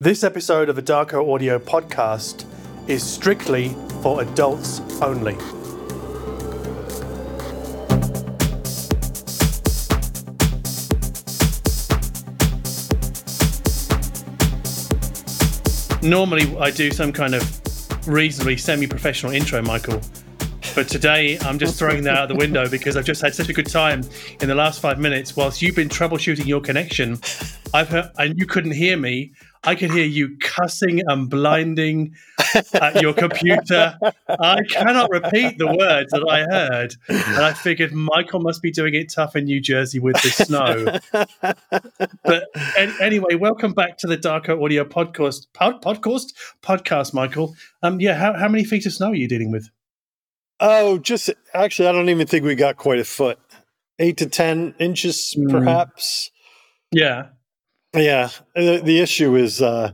This episode of the Darko Audio podcast is strictly for adults only. Normally, I do some kind of reasonably semi professional intro, Michael. But today, I'm just throwing that out the window because I've just had such a good time in the last five minutes. Whilst you've been troubleshooting your connection, I've heard, and you couldn't hear me. I could hear you cussing and blinding at your computer. I cannot repeat the words that I heard. And I figured Michael must be doing it tough in New Jersey with the snow. but an- anyway, welcome back to the Darko Audio podcast. Pod- podcast? Podcast, Michael. Um, yeah, how, how many feet of snow are you dealing with? Oh, just actually, I don't even think we got quite a foot. Eight to 10 inches, Mm. perhaps. Yeah. Yeah. The, the issue is uh,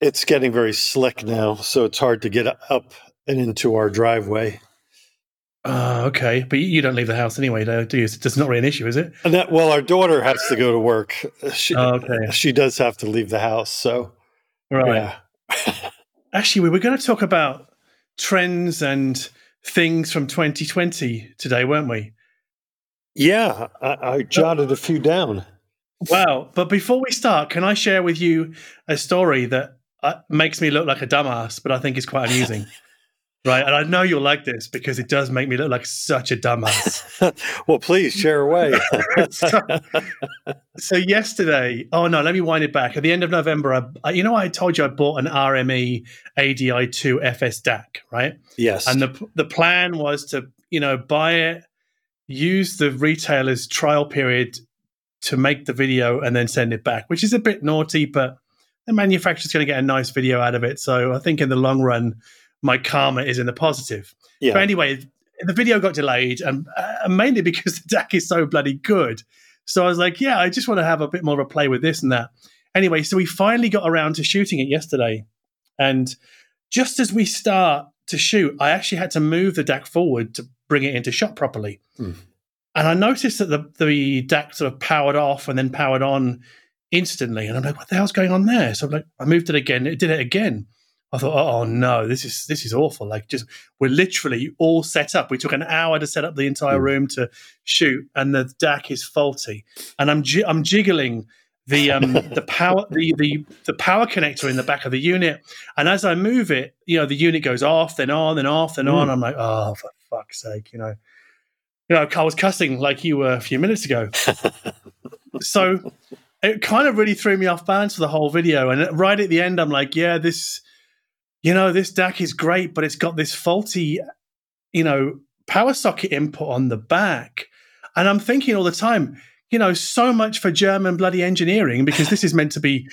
it's getting very slick now. So it's hard to get up and into our driveway. Uh, okay. But you- don't leave the house anyway, though, do you? It's not really an issue, is it? And that, well, our daughter has to go to work. She, Oh, okay. she does have to leave the house. So, Right. yeah. Actually, we were going to talk about trends and things from 2020 today, weren't we? Yeah. I, I jotted a few down. Wow. But before we start, can I share with you a story that uh, makes me look like a dumbass, but I think is quite amusing? right. And I know you'll like this because it does make me look like such a dumbass. well, please share away. so, so yesterday, oh no, let me wind it back. At the end of November, I, I, you know, I told you I bought an RME ADI2 FS DAC, right? yes. And the the plan was to, you know, buy it, use the retailer's trial period to make the video and then send it back, which is a bit naughty, but the manufacturer's going to get a nice video out of it. So I think in the long run, my karma is in the positive. yeah. But anyway, the video got delayed, and uh, mainly because the DAC is so bloody good. So I was like, yeah, I just want to have a bit more of a play with this and that. Anyway, so we finally got around to shooting it yesterday. And just as we start to shoot, I actually had to move the DAC forward to bring it into shot properly. Hmm. And I noticed that the, the DAC sort of powered off and then powered on instantly. And I'm like, what the hell's going on there? So I'm like, I moved it again. It did it again. I thought, oh no, this is this is awful. Like, just we're literally all set up. We took an hour to set up the entire Hmm. room to shoot, and the DAC is faulty. And I'm ji- I'm jiggling the um the power the the the power connector in the back of the unit, and as I move it, you know, the unit goes off, then on, then off, then on. I'm like, oh, for fuck's sake, you know. You know, I was cussing like you were a few minutes ago. so it kind of really threw me off balance for the whole video. And right at the end, I'm like, yeah, this, you know, this DAC is great, but it's got this faulty, you know, power socket input on the back. And I'm thinking all the time, you know, so much for German bloody engineering because this is meant to be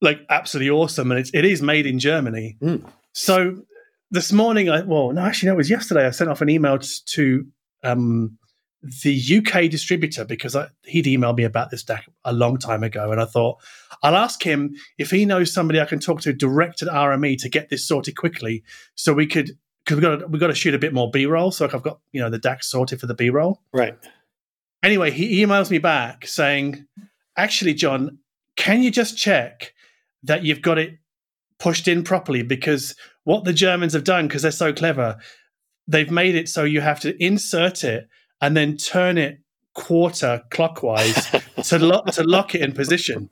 like absolutely awesome and it's, it is made in Germany. Mm. So this morning, I, well, no, actually, no, it was yesterday. I sent off an email to um, the UK distributor because I, he'd emailed me about this DAC a long time ago. And I thought, I'll ask him if he knows somebody I can talk to direct at RME to get this sorted quickly so we could. Because we got we got to shoot a bit more B roll, so I've got you know the DAC sorted for the B roll. right. Anyway, he emails me back saying, "Actually, John, can you just check that you've got it pushed in properly? Because what the Germans have done, because they're so clever, they've made it so you have to insert it and then turn it quarter clockwise to lock to lock it in position."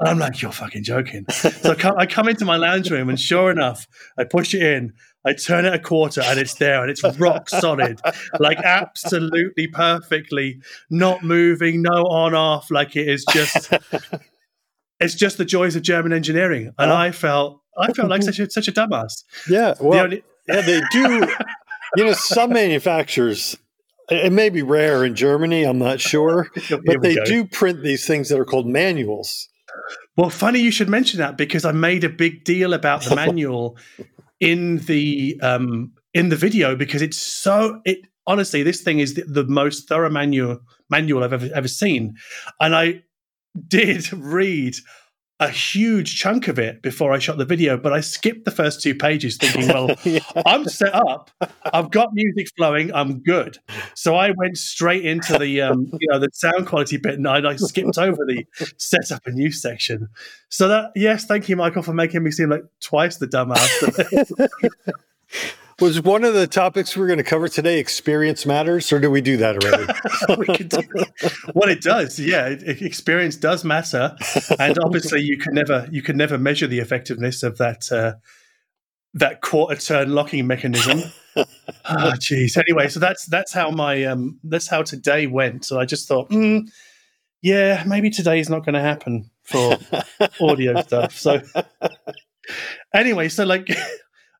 And I'm like, "You're fucking joking!" So I come, I come into my lounge room, and sure enough, I push it in. I turn it a quarter and it's there and it's rock solid, like absolutely perfectly, not moving, no on off. Like it is just, it's just the joys of German engineering. And Oh. I felt, I felt like such a such a dumbass. Yeah. The Well, only- yeah, they do. you know, some manufacturers, it may be rare in Germany, I'm not sure, but they go. do print these things that are called manuals. Well, funny you should mention that because I made a big deal about the manual in the um, in the video because it's so it honestly this thing is the, the most thorough manual manual I've ever ever seen, and I did read a huge chunk of it before I shot the video, but I skipped the first two pages thinking, well, yeah. I'm set up. I've got music flowing. I'm good. So I went straight into the, um, you know, the sound quality bit and I, I skipped over the setup and use section. So that, yes, thank you, Michael, for making me seem like twice the dumbass. Was one of the topics we're going to cover today experience matters, or do we do that already? we do. Well, it does. Yeah, experience does matter, and obviously, you can never you can never measure the effectiveness of that uh, that quarter turn locking mechanism. oh, jeez. Anyway, so that's that's how my um that's how today went. So I just thought, mm, yeah, maybe today is not going to happen for audio stuff. So anyway, so like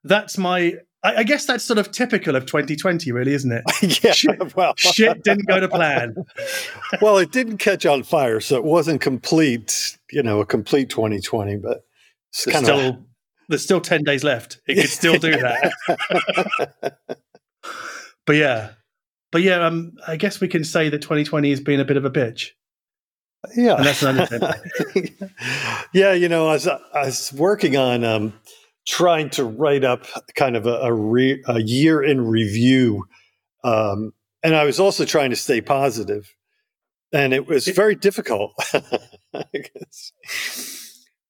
that's my I, I, guess that's sort of typical of 2020, really, isn't it? yeah. Shit, well, shit didn't go to plan. well, it didn't catch on fire, so it wasn't complete. You know, a complete 2020, but it's there's kind still, of there's still 10 days left. It could still do that. but yeah, but yeah, um, I guess we can say that 2020 has been a bit of a bitch. Yeah, and that's yeah, you know, I was, I was working on um, trying to write up kind of a, a, re, a year in review. Um, and I was also trying to stay positive, and it was very difficult.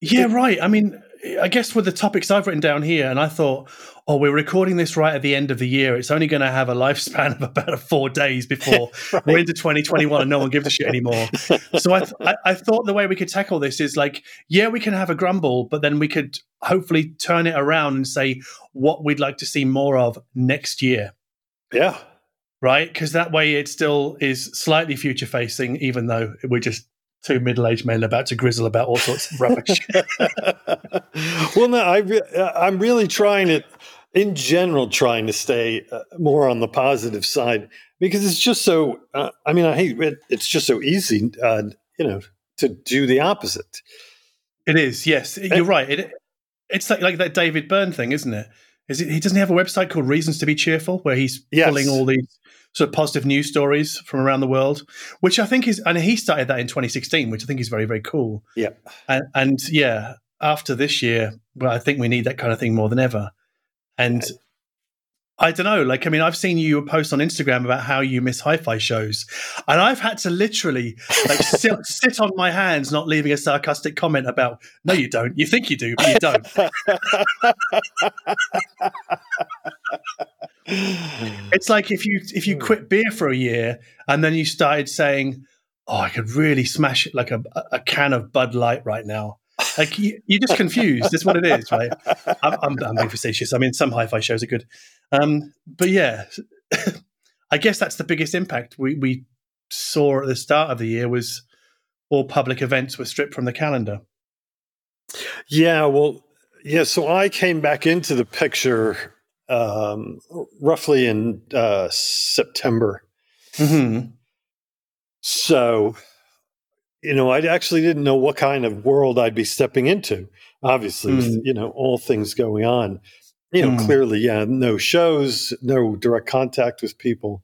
yeah, right. I mean, I guess with the topics I've written down here, and I thought, oh, we're recording this right at the end of the year. It's only going to have a lifespan of about four days before right. we're into 2021 and no one gives a shit anymore. so I, th- I, I, thought the way we could tackle this is like, yeah, we can have a grumble, but then we could hopefully turn it around and say what we'd like to see more of next year. Yeah. Right? Because that way it still is slightly future facing, even though we're just two middle-aged men about to grizzle about all sorts of rubbish. well, no, I re- I'm really trying to in general trying to stay uh, more on the positive side because it's just so uh, i mean i hate it it's just so easy uh, you know to do the opposite it is yes you're right it, it's like, like that david byrne thing isn't it is it he doesn't have a website called reasons to be cheerful where he's yes. pulling all these sort of positive news stories from around the world which i think is and he started that in 2016 which i think is very very cool. Yeah. And, and yeah after this year well i think we need that kind of thing more than ever. And I don't know, like, I mean, I've seen you post on Instagram about how you miss hi fi shows. And I've had to literally like sit, sit, on my hands, not leaving a sarcastic comment about, no, you don't. You think you do, but you don't. it's like if you if you quit beer for a year and then you started saying, Oh, I could really smash it like a, a can of Bud Light right now. Like you, are just confused. That's what it is, right? I'm, I'm, I'm, being facetious. I mean, some hi-fi shows are good, um, but yeah, I guess that's the biggest impact we we saw at the start of the year was all public events were stripped from the calendar. Yeah, well, yeah. So I came back into the picture um, roughly in uh, September. Mm-hmm. So you know, I actually didn't know what kind of world I'd be stepping into. Obviously, mm. with, you know, all things going on. You know, mm. clearly, yeah, no shows, no direct contact with people.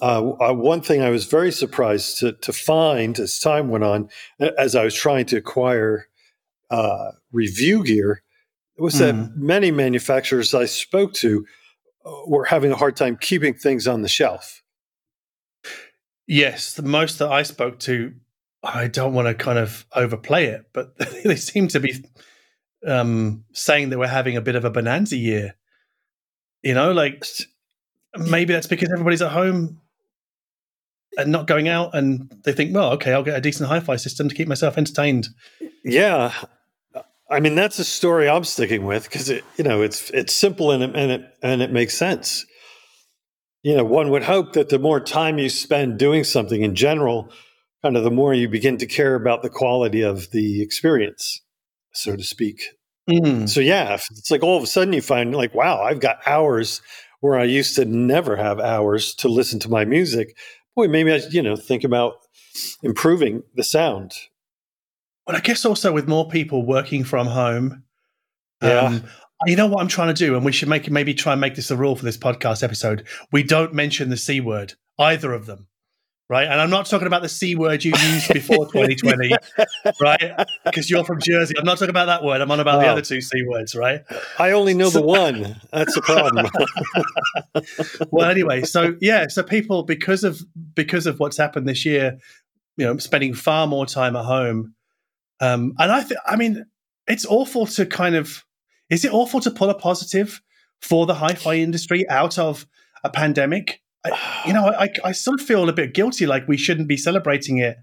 Uh, uh, one thing I was very surprised to, to find as time went on, as I was trying to acquire uh, review gear, was mm. that many manufacturers I spoke to uh, were having a hard time keeping things on the shelf. Yes, the most that I spoke to I don't want to kind of overplay it, but they seem to be um, saying that we're having a bit of a bonanza year. You know, like maybe that's because everybody's at home and not going out, and they think, well, okay, I'll get a decent hi-fi system to keep myself entertained. Yeah, I mean that's a story I'm sticking with because it, you know, it's it's simple and it, and it and it makes sense. You know, one would hope that the more time you spend doing something in general kind of the more you begin to care about the quality of the experience, so to speak. Mm. So yeah, it's like all of a sudden you find like, wow, I've got hours where I used to never have hours to listen to my music. Boy, maybe I, you know, think about improving the sound. But I guess also with more people working from home, yeah. Um, you know what I'm trying to do, and we should make maybe try and make this a rule for this podcast episode. We don't mention the c word, either of them right? And I'm not talking about the C word you used before 2020, right? Because you're from Jersey. I'm not talking about that word. I'm on about oh. the other two C words, right? I only know so, the one. That's the problem. well, anyway, so yeah, so people because of because of what's happened this year, you know, spending far more time at home. Um, and I think, I mean, it's awful to kind of, is it awful to pull a positive for the hi-fi industry out of a pandemic? I, you know, I, I sort of feel a bit guilty, like we shouldn't be celebrating it.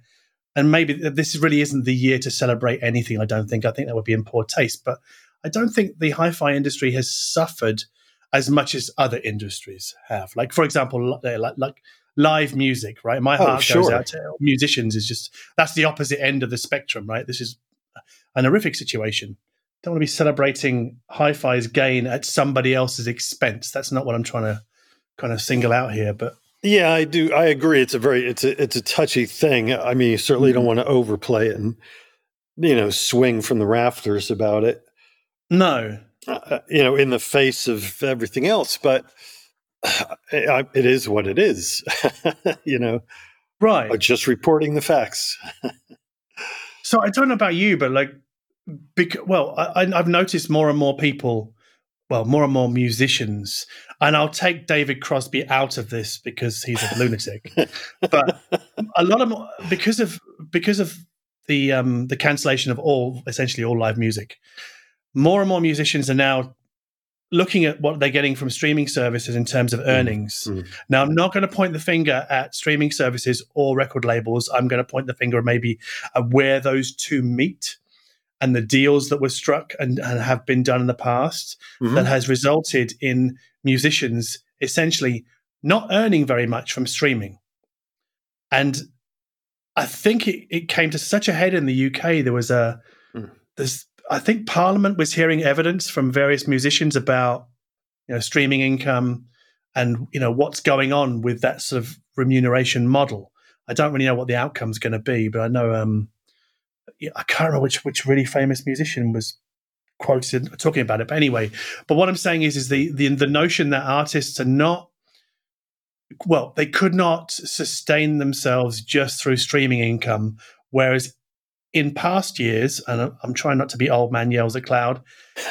And maybe this really isn't the year to celebrate anything. I don't think. I think that would be in poor taste. But I don't think the hi-fi industry has suffered as much as other industries have. Like, for example, uh, like, like live music, right? My oh, heart oh, sure. goes out to musicians. Is just that's the opposite end of the spectrum, right? This is an horrific situation. Don't want to be celebrating hi-fi's gain at somebody else's expense. That's not what I'm trying to kind of single out here, but yeah, I do. I agree. It's a very it's a it's a touchy thing. I mean, you certainly mm-hmm. don't want to overplay it and you know swing from the rafters about it. No, uh, uh you know, in the face of everything else, but it is what it is. you know, right? Just reporting the facts. so I don't know about you, but like, because, well, I, I've noticed more and more people well, more and more musicians. And I'll take David Crosby out of this because he's a lunatic. but a lot of more, because of because of the um, the cancellation of all essentially all live music, more and more musicians are now looking at what they're getting from streaming services in terms of mm, earnings. Mm-hmm. Now, I'm not going to point the finger at streaming services or record labels. I'm going to point the finger maybe at where those two meet and the deals that were struck and, and have been done in the past mm-hmm. that has resulted in musicians essentially not earning very much from streaming. And I think it, it came to such a head in the UK. There was a mm. there's I think Parliament was hearing evidence from various musicians about you know streaming income and you know what's going on with that sort of remuneration model. I don't really know what the outcome's going to be, but I know um, I can't remember which which really famous musician was quoted talking about it. But anyway, but what I'm saying is, is the the the notion that artists are not well, they could not sustain themselves just through streaming income, whereas in past years, and I'm trying not to be old man yells at cloud.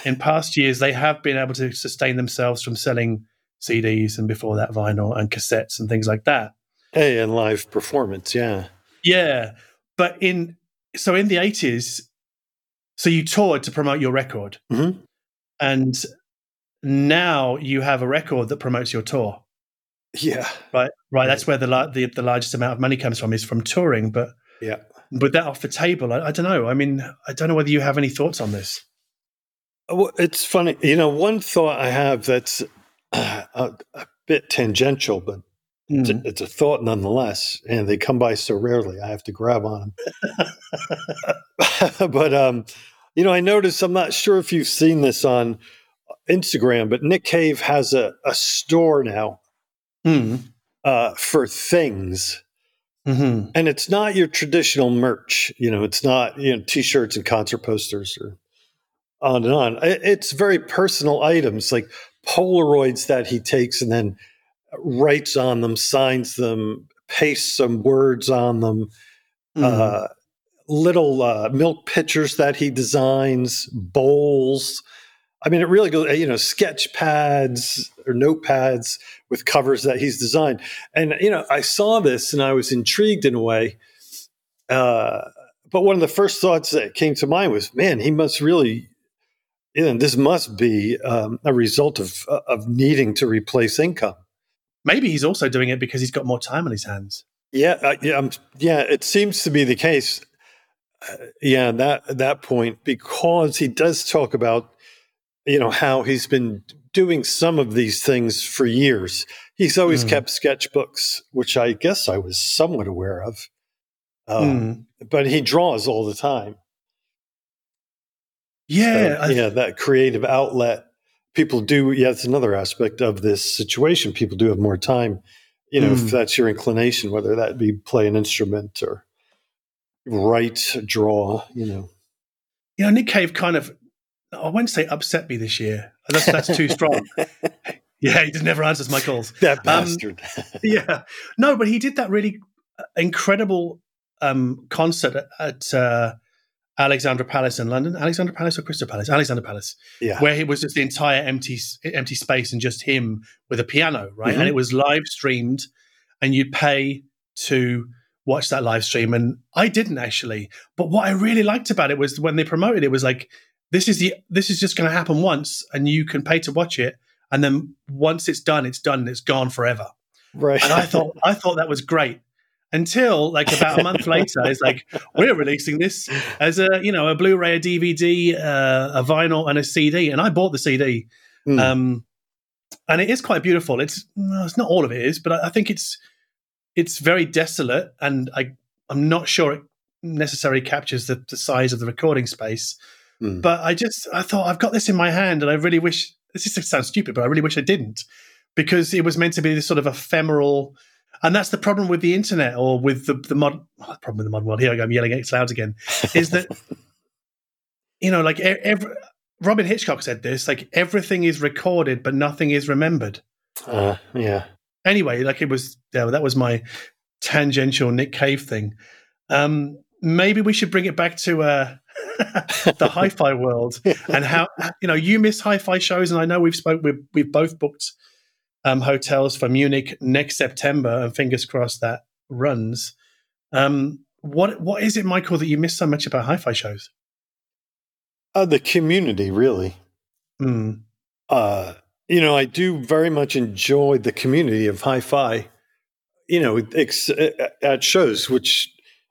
In past years, they have been able to sustain themselves from selling CDs and before that vinyl and cassettes and things like that. Hey, and live performance, yeah, yeah. But in so in the 80s, so you toured to promote your record. Mm-hmm. And now you have a record that promotes your tour. Yeah. Right. Right. That's where the, the, the largest amount of money comes from is from touring. But yeah. But that off the table, I, I don't know. I mean, I don't know whether you have any thoughts on this. Well, it's funny. You know, one thought I have that's uh, a, a, bit tangential, but Mm. It's, a, mm-hmm. it's, a, thought nonetheless, and they come by so rarely. I have to grab on them. but um, you know, I noticed. I'm not sure if you've seen this on Instagram, but Nick Cave has a, a store now mm. uh, for things. Mm-hmm. And it's not your traditional merch. You know, it's not you know t-shirts and concert posters or on and on. It's very personal items like Polaroids that he takes and then writes on them, signs them, pastes some words on them, mm. uh, little uh, milk pitchers that he designs, bowls. I mean, it really goes, you know, sketch pads or notepads with covers that he's designed. And, you know, I saw this and I was intrigued in a way. Uh, but one of the first thoughts that came to mind was, man, he must really, you know, this must be um, a result of, of needing to replace income. Maybe he's also doing it because he's got more time on his hands. Yeah, uh, yeah, um, yeah. It seems to be the case. Uh, yeah, that that point because he does talk about you know how he's been doing some of these things for years. He's always mm. kept sketchbooks, which I guess I was somewhat aware of. Um, mm. But he draws all the time. Yeah, so, yeah, that creative outlet people do yeah that's another aspect of this situation. People do have more time you know mm. if hmm. that's your inclination whether that be play an instrument or write draw you know. You know nick cave kind of i won't say upset me this year. That's, that's too strong. Yeah he just never answers my calls. That um, bastard. um, yeah. No but he did that really incredible um, concert at, at uh, Alexandra Palace in London. Alexandra Palace or Crystal Palace? Alexandra Palace. Yeah. Where it was just the entire empty empty space and just him with a piano, right? Mhm. And it was live streamed, and you'd pay to watch that live stream. And I didn't actually, but what I really liked about it was when they promoted it was like this is the this is just going to happen once, and you can pay to watch it, and then once it's done, it's done, and it's gone forever. Right. And I thought I thought that was great. Until like about a month later, it's like we're releasing this as a you know a Blu-ray, a DVD, uh, a vinyl, and a CD. And I bought the CD, Mm. um, and it is quite beautiful. It's it's not all of it is, but I, I think it's it's very desolate, and I I'm not sure it necessarily captures the, the size of the recording space. Mm. But I just I thought I've got this in my hand, and I really wish this just sounds stupid, but I really wish I didn't because it was meant to be this sort of ephemeral. And that's the problem with the internet or with the the mod. Oh, the problem with the modern world. Here I go. I'm yelling at clouds again. Is that you know, like every, Robyn Hitchcock said this. Like everything is recorded, but nothing is remembered. Uh, yeah. Anyway, like it was. Yeah, that was my tangential Nick Cave thing. Um, maybe we should bring it back to uh, the hi-fi world and how you know you miss hi-fi shows, and I know we've spoke we've, we've both booked um, hotels for Munich next September, and fingers crossed that runs. Um, what what is it, Michael, that you miss so much about hi-fi shows? Uh, the community, really. Hmm. Uh, you know, I do very much enjoy the community of hi-fi. You know, ex- at shows, which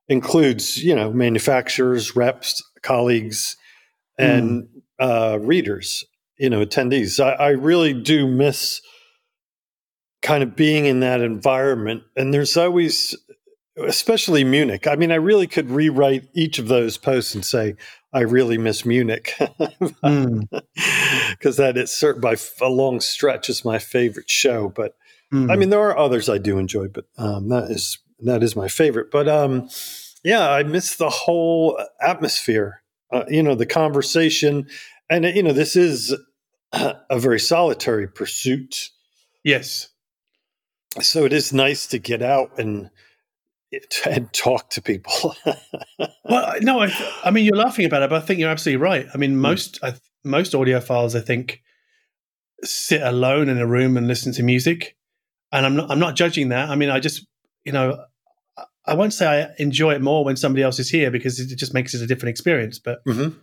includes you know manufacturers, reps, colleagues, and uh, readers. You know, attendees. I, I really do miss kind of being in that environment. And there's always, especially Munich. I mean, I really could rewrite each of those posts and say, I really miss Munich. Hmm. Because that is certain by a long stretch is my favorite show. But Hmm. I mean, there are others I do enjoy, but um, that is that is my favorite. But um, yeah, I miss the whole atmosphere. Uh, you know, the conversation, and you know, this is a very solitary pursuit. yes. So it is nice to get out and and talk to people. Well, no, I, I mean you're laughing about it, but I think you're absolutely right. I mean, most I, most audiophiles, I think, sit alone in a room and listen to music, and I'm not I'm not judging that. I mean, I just you know, I- I won't say I enjoy it more when somebody else is here because it just makes it a different experience. But Mhm.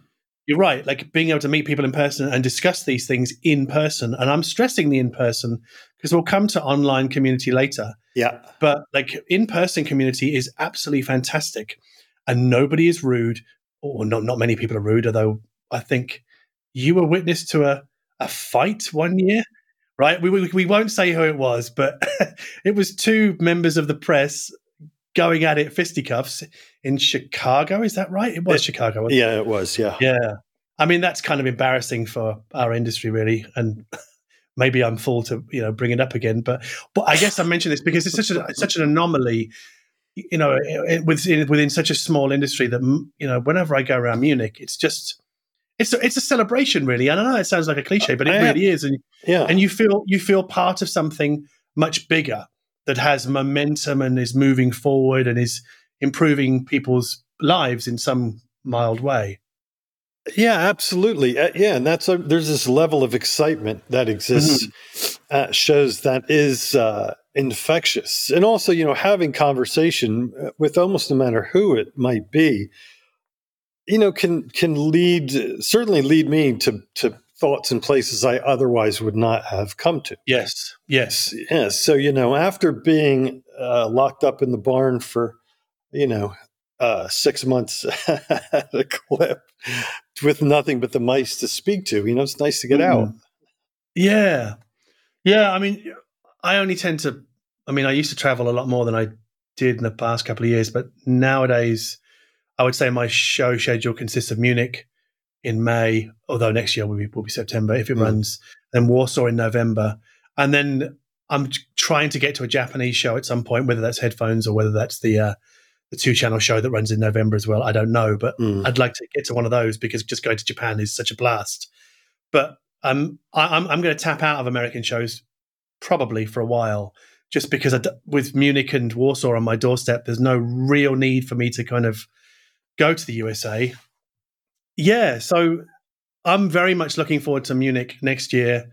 You're right, like being able to meet people in person and discuss these things in person, and I'm stressing the in person because we'll come to online community later. Yeah, but like in-person community is absolutely fantastic and nobody is rude or not not many people are rude although i think you were witness to a, a fight one year right? We, we, we won't say who it was but it was two members of the press going at it fisticuffs in chicago is that right it was It- chicago wasn't it? yeah, it was. Yeah, yeah i mean that's kind of embarrassing for our industry really and maybe i'm full to you know bring it up again but but i guess i mention this because it's such a it's such an anomaly you know it- within within such a small industry that you know whenever i go around munich it's just it's a, it's a celebration really and i know it sounds like a cliche but it I- really is and yeah. and you feel you feel part of something much bigger that has momentum and is moving forward and is improving people's lives in some mild way Yeah, absolutely. Uh, yeah, and that's a, there's this level of excitement that exists at shows that is uh, infectious, and also you know having conversation uh, with almost no matter who it might be, you know can can lead certainly lead me to to thoughts and places I otherwise would not have come to. yes yes yes. so you know after being uh, locked up in the barn for you know uh, six months at a clip with nothing but the mice to speak to. You know, it's nice to get out. Mm. Yeah. Yeah. I mean, I only tend to, I mean, I used to travel a lot more than I did in the past couple of years, but nowadays, I would say my show schedule consists of Munich in May, although next year will be, will be September if it Mm. runs, then Warsaw in November. And then I'm trying to get to a Japanese show at some point, whether that's headphones or whether that's the, uh, the two channel show that runs in November as well. I don't know, but Mm. I'd like to get to one of those because just going to Japan is such a blast. But um, I, I'm I'm going to tap out of American shows probably for a while, just because with Munich and Warsaw on my doorstep, there's no real need for me to kind of go to the USA. Yeah, so I'm very much looking forward to Munich next year.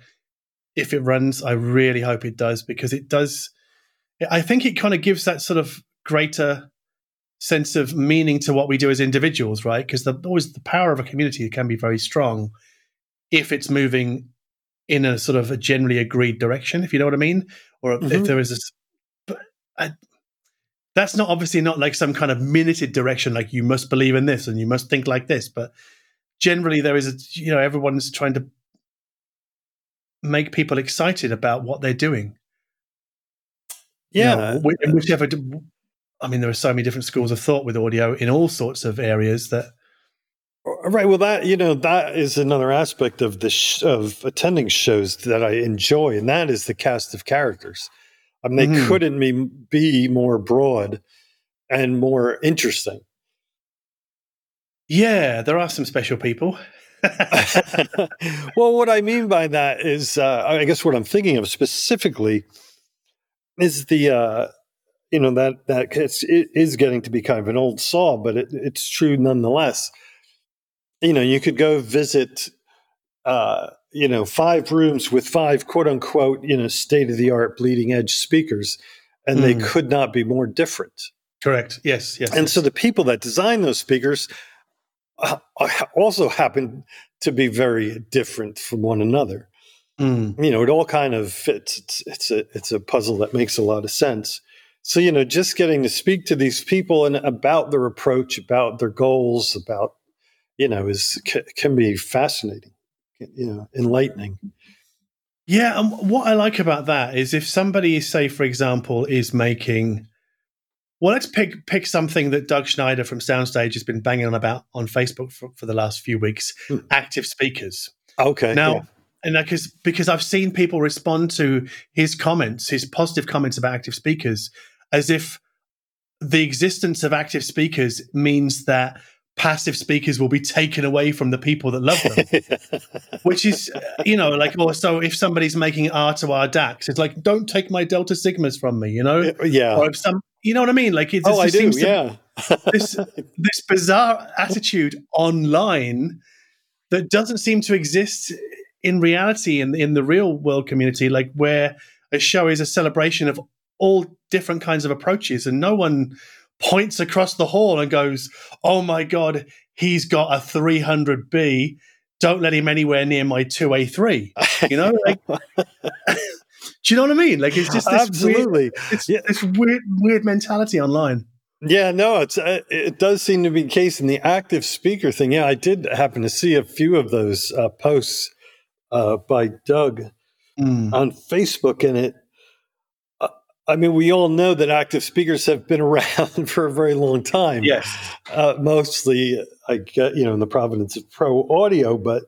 If it runs, I really hope it does because it does. I think it kind of gives that sort of greater sense of meaning to what we do as individuals, right? Because the, always the power of a community can be very strong if it's moving in a sort of a generally agreed direction, if you know what I mean, or mm-hmm. if there is this. But I, that's not obviously not like some kind of minuted direction, like you must believe in this and you must think like this. But generally, there is a you know everyone's trying to make people excited about what they're doing. Yeah, you know, whichever. I mean, there are so many different schools of thought with audio in all sorts of areas that Right. Well, that you know that is another aspect of the sh- of attending shows that I enjoy, and that is the cast of characters. I mean, they mm-hmm. couldn't be, be more broad and more interesting. Yeah, there are some special people. well, what I mean by that is, uh, I guess what I'm thinking of specifically is the, uh, you know, that that it's, it is getting to be kind of an old saw, but it, it's true nonetheless you know, you could go visit, uh, you know, five rooms with five quote unquote, you know, state of the art bleeding edge speakers, and mm. they hmm. could not be more different. Correct. Yes. Yes. And yes. so the people that design those speakers uh, uh, also happen to be very different from one another. Mm. You know, it all kind of fits. It's, it's a it's a puzzle that makes a lot of sense. So you know, just getting to speak to these people and about their approach, about their goals, about you know, is can be fascinating, you know, enlightening. Yeah, and what I like about that is if somebody, say, for example, is making, well, let's pick pick something that Doug Schneider from Soundstage has been banging on about on Facebook for, for the last few weeks: hmm. active speakers. Okay, now. Yeah. And because because I've seen people respond to his comments, his positive comments about active speakers, as if the existence of active speakers means that passive speakers will be taken away from the people that love them. Which is, you know, like, or so if somebody's making R to R DACs, it's like, don't take my Delta Sigmas from me, you know? Uh, yeah. Or if some, you know what I mean? Like, it oh, I do, yeah. this, this bizarre attitude online that doesn't seem to exist in reality in, in the real world community, like where a show is a celebration of all different kinds of approaches and no one points across the hall and goes, "Oh my god, he's got a 300B. Don't let him anywhere near my 2A3." You know, like, do you know what I mean? Like it's just this absolutely weird, it's yeah. this weird weird mentality online. Yeah, no, it's uh, it does seem to be the case in the active speaker thing. Yeah, I did happen to see a few of those uh, posts uh, by Doug mm. on Facebook, and it I mean, we all know that active speakers have been around for a very long time. Yes, uh, mostly, I get you know in the provenance of pro audio, but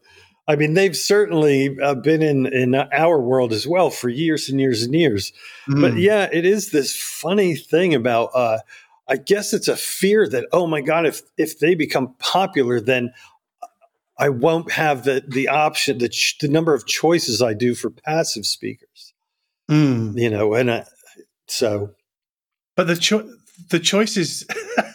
I mean they've certainly uh, been in in our world as well for years and years and years. Mm. But yeah, it is this funny thing about. Uh, I guess it's a fear that oh my god, if if they become popular, then I won't have the the option, the ch- the number of choices I do for passive speakers. Mm. You know, and. I, so, but the cho- the choices.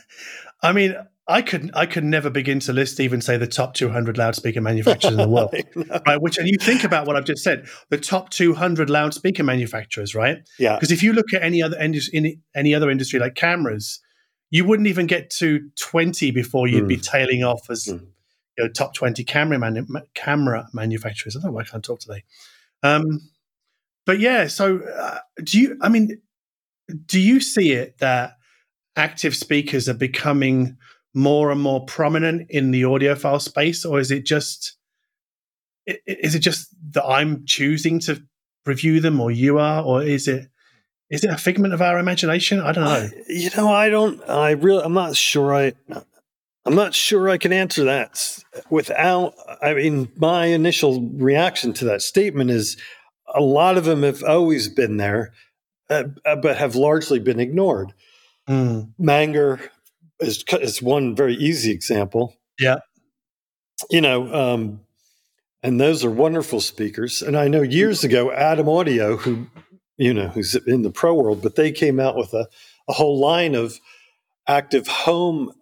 I mean, I could I could never begin to list even say the top 200 loudspeaker manufacturers in the world, right? Which and you think about what I've just said, the top 200 loudspeaker manufacturers, right? Yeah. Because if you look at any other industry, in any other industry like cameras, you wouldn't even get to 20 before you'd mm. be tailing off as mm. you know top 20 camera man- camera manufacturers. I don't know why I can't talk today. Um, but yeah, so uh, do you? I mean, do you see it that active speakers are becoming more and more prominent in the audiophile space, or is it just is it just that I'm choosing to review them, or you are, or is it is it a figment of our imagination? I don't know. I, you know, I don't. I really, I'm not sure. I, I'm not sure I can answer that without. I mean, my initial reaction to that statement is a lot of them have always been there uh, uh, but have largely been ignored. Mm. Manger is, is one very easy example. Yeah. You know, um, and those are wonderful speakers. And I know years ago, Adam Audio, who you know, who's in the pro world, but they came out with a, a whole line of active home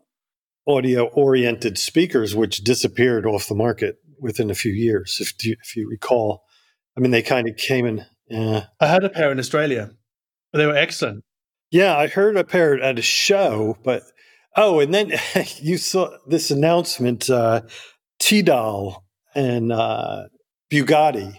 audio oriented speakers, which disappeared off the market within a few years, if you, if you recall. I mean, they kind of came in. Yeah. I had a pair in Australia. They were excellent. Yeah, I heard a pair at a show, but oh, and then you saw this announcement uh, Tidal and uh, Bugatti.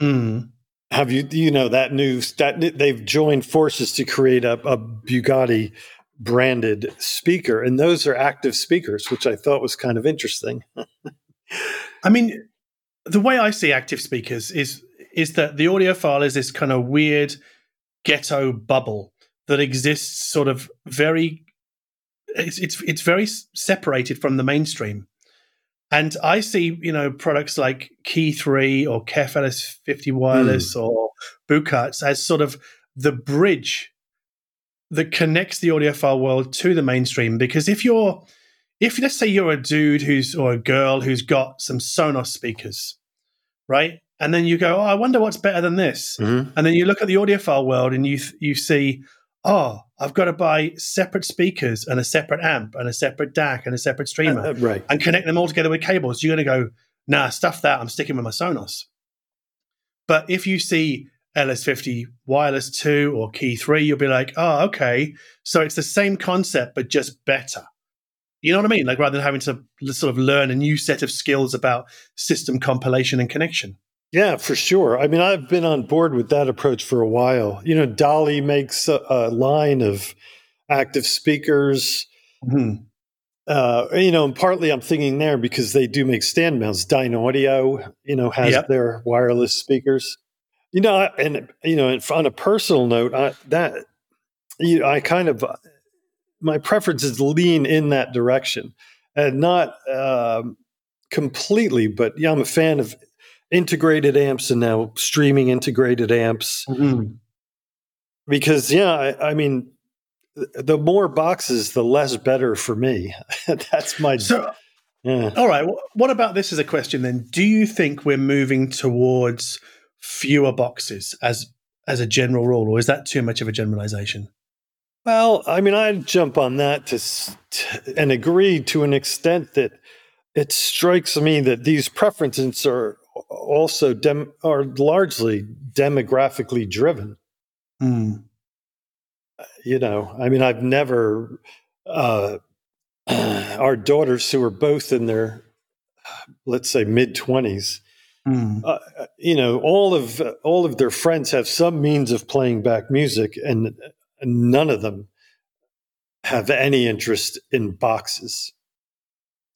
Mm. Have you you know that news that they've joined forces to create a, a Bugatti branded speaker, and those are active speakers, which I thought was kind of interesting. I mean, the way I see active speakers is is that the audiophile is this kind of weird ghetto bubble that exists sort of very it's it's, it's very separated from the mainstream and I see, you know, products like Kii Three or KEF LS50 Wireless mm. or Buchardts as sort of the bridge that connects the audiophile world to the mainstream. Because if you're, if let's say you're a dude who's, or a girl who's got some Sonos speakers, right? And then you go, oh, I wonder what's better than this. Mm-hmm. And then you look at the audiophile world and you, you see, oh, I've got to buy separate speakers and a separate amp and a separate DAC and a separate streamer, uh, uh, right? And connect them all together with cables. You're going to go, nah, stuff that. I'm sticking with my Sonos. But if you see LS50 Wireless 2 or Kii Three, you'll be like, oh, okay. So it's the same concept, but just better. You know what I mean? Like rather than having to sort of learn a new set of skills about system compilation and connection. Yeah, for sure. I mean, I've been on board with that approach for a while. You know, Dali makes a, a line of active speakers. Mm-hmm. Uh, you know, and partly I'm thinking there because they do make stand mounts. Dynaudio, you know, has yep. their wireless speakers. You know, and you know, on a personal note, I, that you know, I kind of my preference is lean in that direction, and not um, completely, but yeah, I'm a fan of integrated amps and now streaming integrated amps. Mm-hmm. Because yeah, I, I, mean, the more boxes, the less better for me. That's my. So, yeah. all right. What about this as a question then? Do you think we're moving towards fewer boxes as as a general rule, or is that too much of a generalization? Well, I mean, I'd jump on that to, to and agree to an extent that it strikes me that these preferences are also dem- are largely demographically driven. Mm. You know, I mean, I've never. Uh, our daughters, who are both in their, let's say, mid twenties, mm. uh, you know, all of uh, all of their friends have some means of playing back music, and none of them have any interest in boxes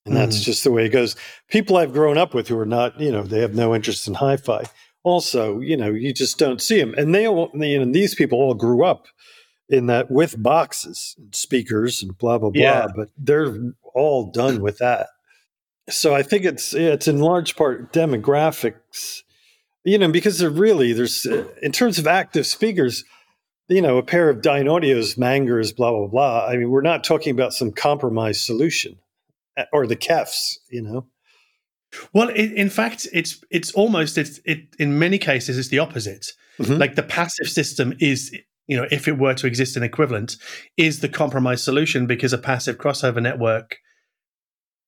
and that's mm. just the way it goes. People I've grown up with who are not, you know, they have no interest in hi-fi. Also, you know, you just don't see them, and they all, you know, these people all grew up in that with boxes and speakers and blah blah blah. Yeah. But they're all done with that. So I think it's it's in large part demographics, you know, because they're really there's in terms of active speakers, you know, a pair of Dynaudios, Mangers, blah blah blah. I mean, we're not talking about some compromise solution or the KEFs, you know. Well, it, in fact, it's it's almost it's it in many cases it's the opposite. Mm-hmm. Like the passive system is, you know, if it were to exist in equivalent, is the compromise solution because a passive crossover network,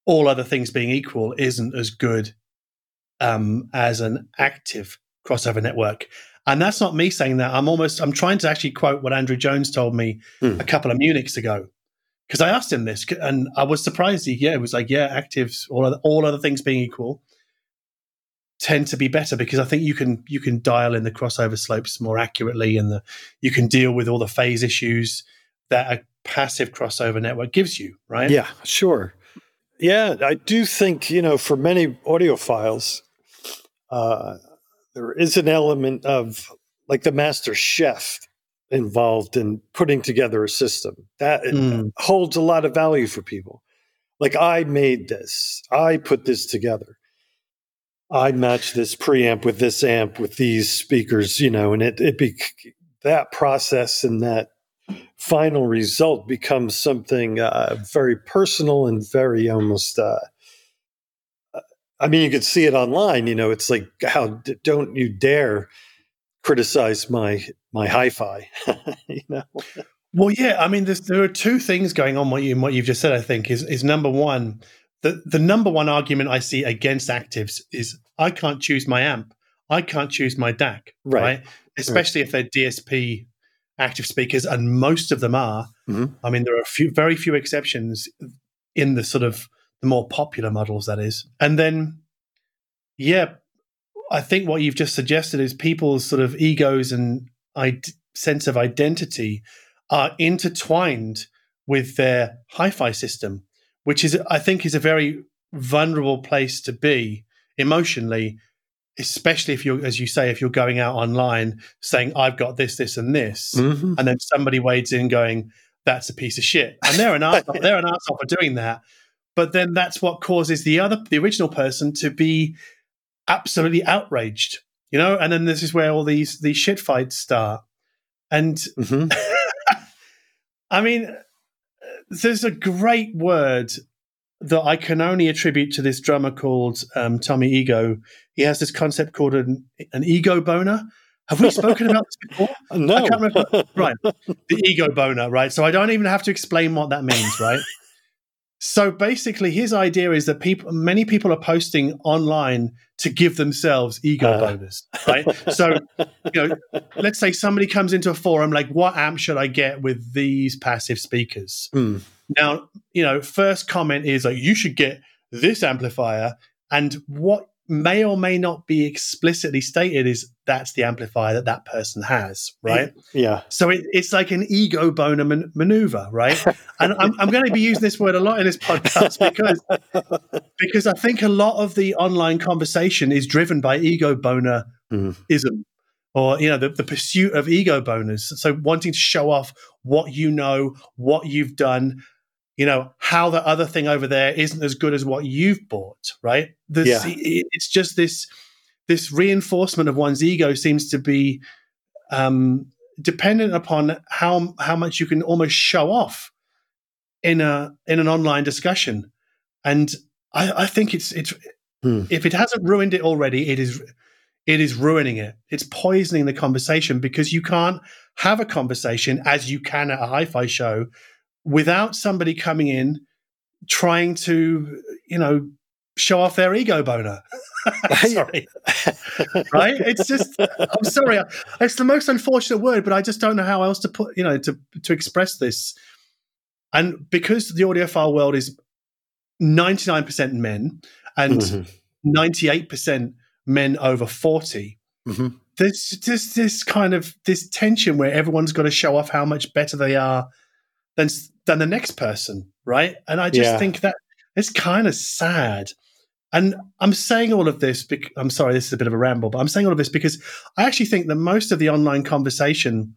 all other things being equal, isn't as good um, as an active crossover network. And that's not me saying that. I'm almost I'm trying to actually quote what Andrew Jones told me mm. a couple of Munichs ago because I asked him this and I was surprised. He, yeah, it was like, yeah, actives, all other, all other things being equal, tend to be better because I think you can you can dial in the crossover slopes more accurately and the you can deal with all the phase issues that a passive crossover network gives you, right? Yeah, sure. Yeah, I do think you know for many audiophiles, uh, there is an element of like the master chef involved in putting together a system that mm. holds a lot of value for people. Like I made this, I put this together. I matched this preamp with this amp with these speakers, you know, and it it be that process and that final result becomes something uh, very personal and very almost. Uh, I mean, you could see it online. You know, it's like how don't you dare criticize my my hi-fi. you know. Well, yeah. I mean, there are two things going on. What you what you've just said, I think, is is number one. The the number one argument I see against actives is I can't choose my amp. I can't choose my DAC. Right. right? Especially right. if they're DSP active speakers, and most of them are. Mm-hmm. I mean, there are a few, very few exceptions in the sort of the more popular models, that is. And then, yeah, I think what you've just suggested is people's sort of egos and sense of identity are intertwined with their hi-fi system, which is, I think, is a very vulnerable place to be emotionally, especially if you're, as you say, if you're going out online saying, "I've got this, this, and this," mm-hmm. and then somebody wades in going, "That's a piece of shit," and they're an arsehole, they're an arsehole for doing that. But then that's what causes the other, the original person, to be absolutely outraged, you know. And then this is where all these these shit fights start. And mm-hmm. I mean, there's a great word that I can only attribute to this drummer called um, Tommy Ego. He has this concept called an, an ego boner. Have we spoken about this before? No. I can't remember. Right. The ego boner, right? So I don't even have to explain what that means, right? so basically, his idea is that people, many people are posting online to give themselves ego uh. bonus, right? so, you know, let's say somebody comes into a forum like, "What amp should I get with these passive speakers?" Mm. Now, you know, first comment is like, "You should get this amplifier," and what may or may not be explicitly stated is that's the amplifier that that person has, right? Yeah. So it, it's like an ego boner man- maneuver, right? and I'm, I'm, going to be using this word a lot in this podcast because because I think a lot of the online conversation is driven by ego bonerism. mm. Or you know the, the pursuit of ego boners, so wanting to show off what you know, what you've done, you know how the other thing over there isn't as good as what you've bought right this, yeah. it's just this this reinforcement of one's ego seems to be um, dependent upon how how much you can almost show off in a in an online discussion and i, I think it's it's hmm. if it hasn't ruined it already it is it is ruining it it's poisoning the conversation because you can't have a conversation as you can at a hi-fi show without somebody coming in trying to, you know, show off their ego boner. sorry. right? It's just, I'm sorry. It's the most unfortunate word, but I just don't know how else to put, you know, to, to express this. And because the audiophile world is 99% men and mm-hmm. 98% men over 40, mm-hmm. there's just this kind of this tension where everyone's got to show off how much better they are than than the next person, right? And I just yeah. think that it's kind of sad. And I'm saying all of this. Because, I'm sorry, this is a bit of a ramble, but I'm saying all of this because I actually think that most of the online conversation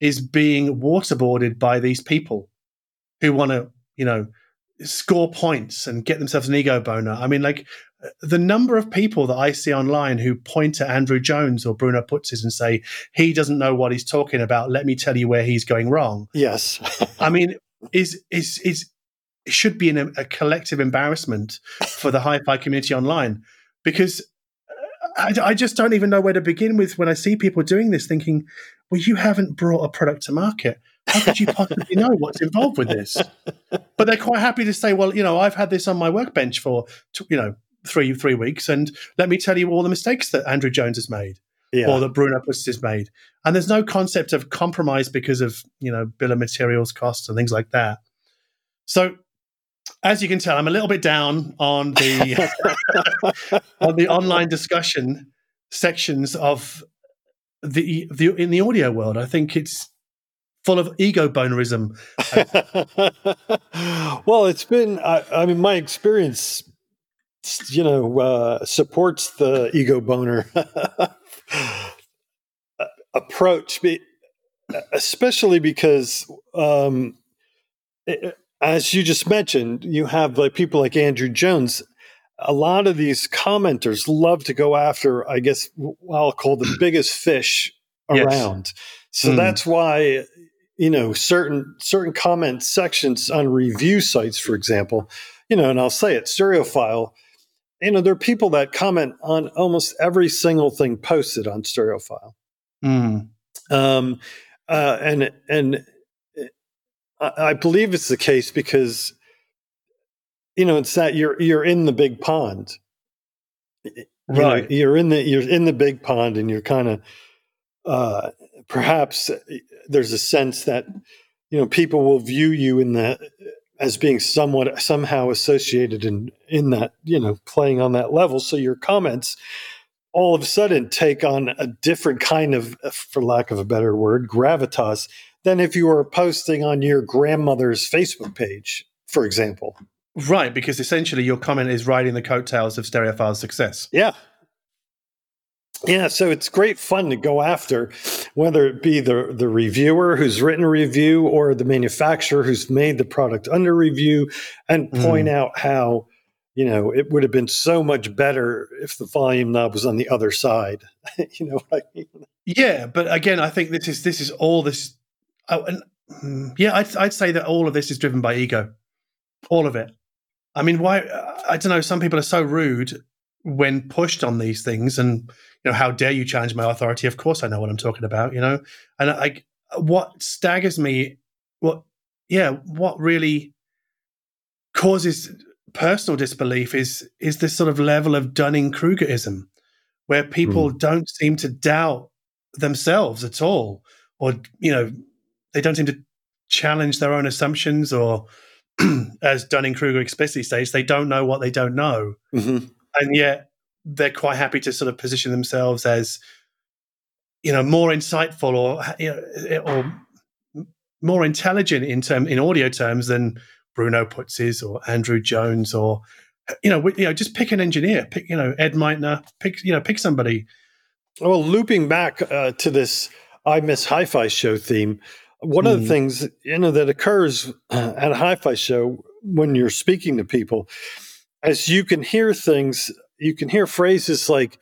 is being waterboarded by these people who want to, you know, score points and get themselves an ego boner. I mean, like uh, the number of people that I see online who point to Andrew Jones or Bruno Putzeys and say, he doesn't know what he's talking about. Let me tell you where he's going wrong. Yes. I mean, is, is, is, should be a, a collective embarrassment for the hi-fi community online because uh, I, I, just don't even know where to begin with when I see people doing this, thinking, "Well, you haven't brought a product to market. How could you possibly know what's involved with this?" But they're quite happy to say, "Well, you know, I've had this on my workbench for you know three three weeks, and let me tell you all the mistakes that Andrew Jones has made, yeah. or that Bruno Putzeys has made. And there's no concept of compromise because of you know bill of materials costs and things like that. So, as you can tell, I'm a little bit down on the on the online discussion sections of the the in the audio world. I think it's full of ego bonerism. well, it's been, I, I, mean, my experience you know uh, supports the ego boner approach, especially because, um, as you just mentioned, you have like people like Andrew Jones. A lot of these commenters love to go after, I guess, I'll call the biggest fish around. Yes. So mm. that's why you know certain certain comment sections on review sites, for example, you know, and I'll say it, Stereophile you know, there are people that comment on almost every single thing posted on Stereophile. Mm. Um, uh, and and I, I believe it's the case because you know it's that you're you're in the big pond, You know, Right. you're in the you're in the big pond, and you're kind of uh, perhaps there's a sense that you know people will view you in the as being somewhat somehow associated in in that you know playing on that level. So your comments all of a sudden take on a different kind of, for lack of a better word, gravitas than if you were posting on your grandmother's Facebook page, for example. Right, because essentially your comment is riding the coattails of Stereophile's success. Yeah. Yeah, so it's great fun to go after, whether it be the, the reviewer who's written a review or the manufacturer who's made the product under review and point out how, you know, it would have been so much better if the volume knob was on the other side. you know what I mean? Yeah, but again, I think this is this is all this. Oh, and mm, yeah, I'd, I'd say that all of this is driven by ego, all of it. I mean, why? I don't know. Some people are so rude when pushed on these things, and you know, how dare you challenge my authority? Of course, I know what I'm talking about. You know, and I, what staggers me, what, yeah, what really causes personal disbelief is is this sort of level of Dunning Krugerism, where people don't seem to doubt themselves at all, or you know, they don't seem to challenge their own assumptions, or as Dunning Kruger explicitly states, they don't know what they don't know, Mm-hmm. And yet they're quite happy to sort of position themselves as you know more insightful or you know, or more intelligent in term in audio terms than Bruno Putzeys or Andrew Jones or you know you know just pick an engineer pick you know Ed Meitner pick you know pick somebody Well, looping back uh, to this I Miss Hi-Fi Show theme, one of the Mhm. things you know that occurs uh, at a Hi-Fi show when you're speaking to people, as you can hear things, you can hear phrases like,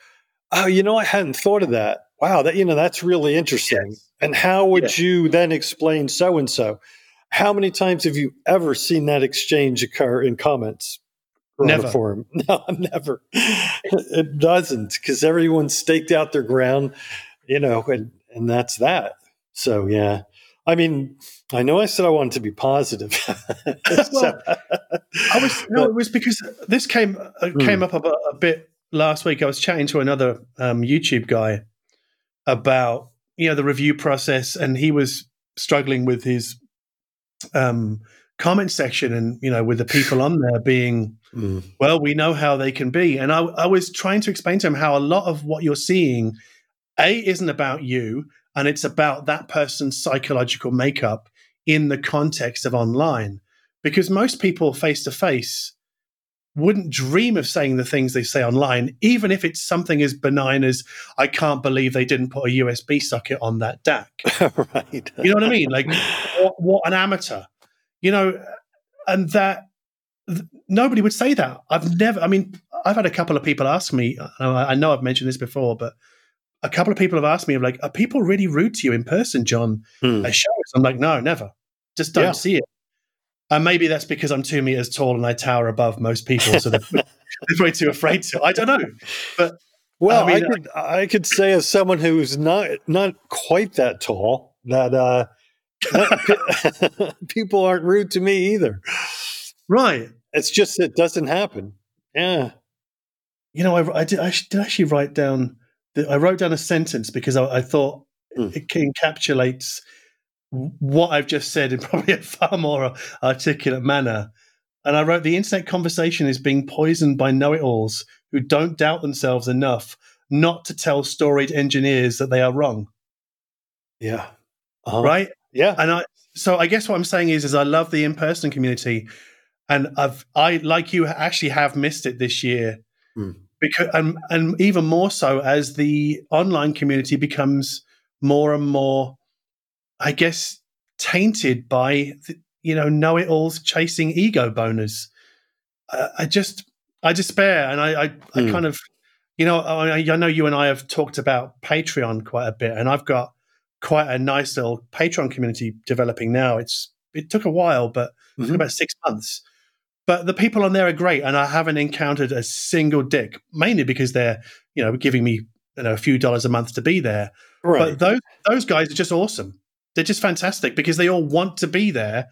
"Oh, you know, I hadn't thought of that. Wow, that you know, that's really interesting." Yes. And how would Yeah. you then explain so and so? How many times have you ever seen that exchange occur in comments? or on a Never. forum? No, never. it doesn't because everyone's staked out their ground, you know, and and that's that. So yeah, I mean, I know I said I wanted to be positive. Well, I was no, it was because this came uh, came up a, a bit last week. I was chatting to another um, YouTube guy about you know the review process, and he was struggling with his um, comment section, and you know with the people on there being Mm, well, we know how they can be, and I, I was trying to explain to him how a lot of what you're seeing, a isn't about you, and it's about that person's psychological makeup in the context of online because most people face to face wouldn't dream of saying the things they say online, even if it's something as benign as "I can't believe they didn't put a USB socket on that DAC." right. You know what I mean? Like, what, what an amateur, you know, and that th- nobody would say that. I've never. I mean, I've had a couple of people ask me. I know I've mentioned this before, but a couple of people have asked me, like, "Are people really rude to you in person, John?" Hmm. at shows. I'm like, no, never. Just don't Yeah. see it. And maybe that's because I'm two meters tall and I tower above most people, so they're, they're probably too afraid to. I don't know. but Well, I I, mean, could I could say as someone who's not not quite that tall that uh, that people aren't rude to me either. Right. It's just it doesn't happen. Yeah. You know, I, I, did, I did actually write down. I wrote down a sentence because I, I thought Hmm. it encapsulates what I've just said in probably a far more articulate manner. And I wrote, "The internet conversation is being poisoned by know-it-alls who don't doubt themselves enough not to tell storied engineers that they are wrong." Yeah. Uh-huh. Right? Yeah. and I so I guess what I'm saying is is I love the in person community, and I've I like you actually have missed it this year Hmm. Because and and even more so as the online community becomes more and more, I guess, tainted by the, you know know it alls chasing ego boners. I, I just I despair, and I I, I Hmm. kind of you know I, I know you and I have talked about Patreon quite a bit, and I've got quite a nice little Patreon community developing now. It's it took a while, but it took Mhm. about six months. But the people on there are great, and I haven't encountered a single dick. Mainly because they're you know giving me you know a few dollars a month to be there. Right. But those those guys are just awesome. They're just fantastic because they all want to be there,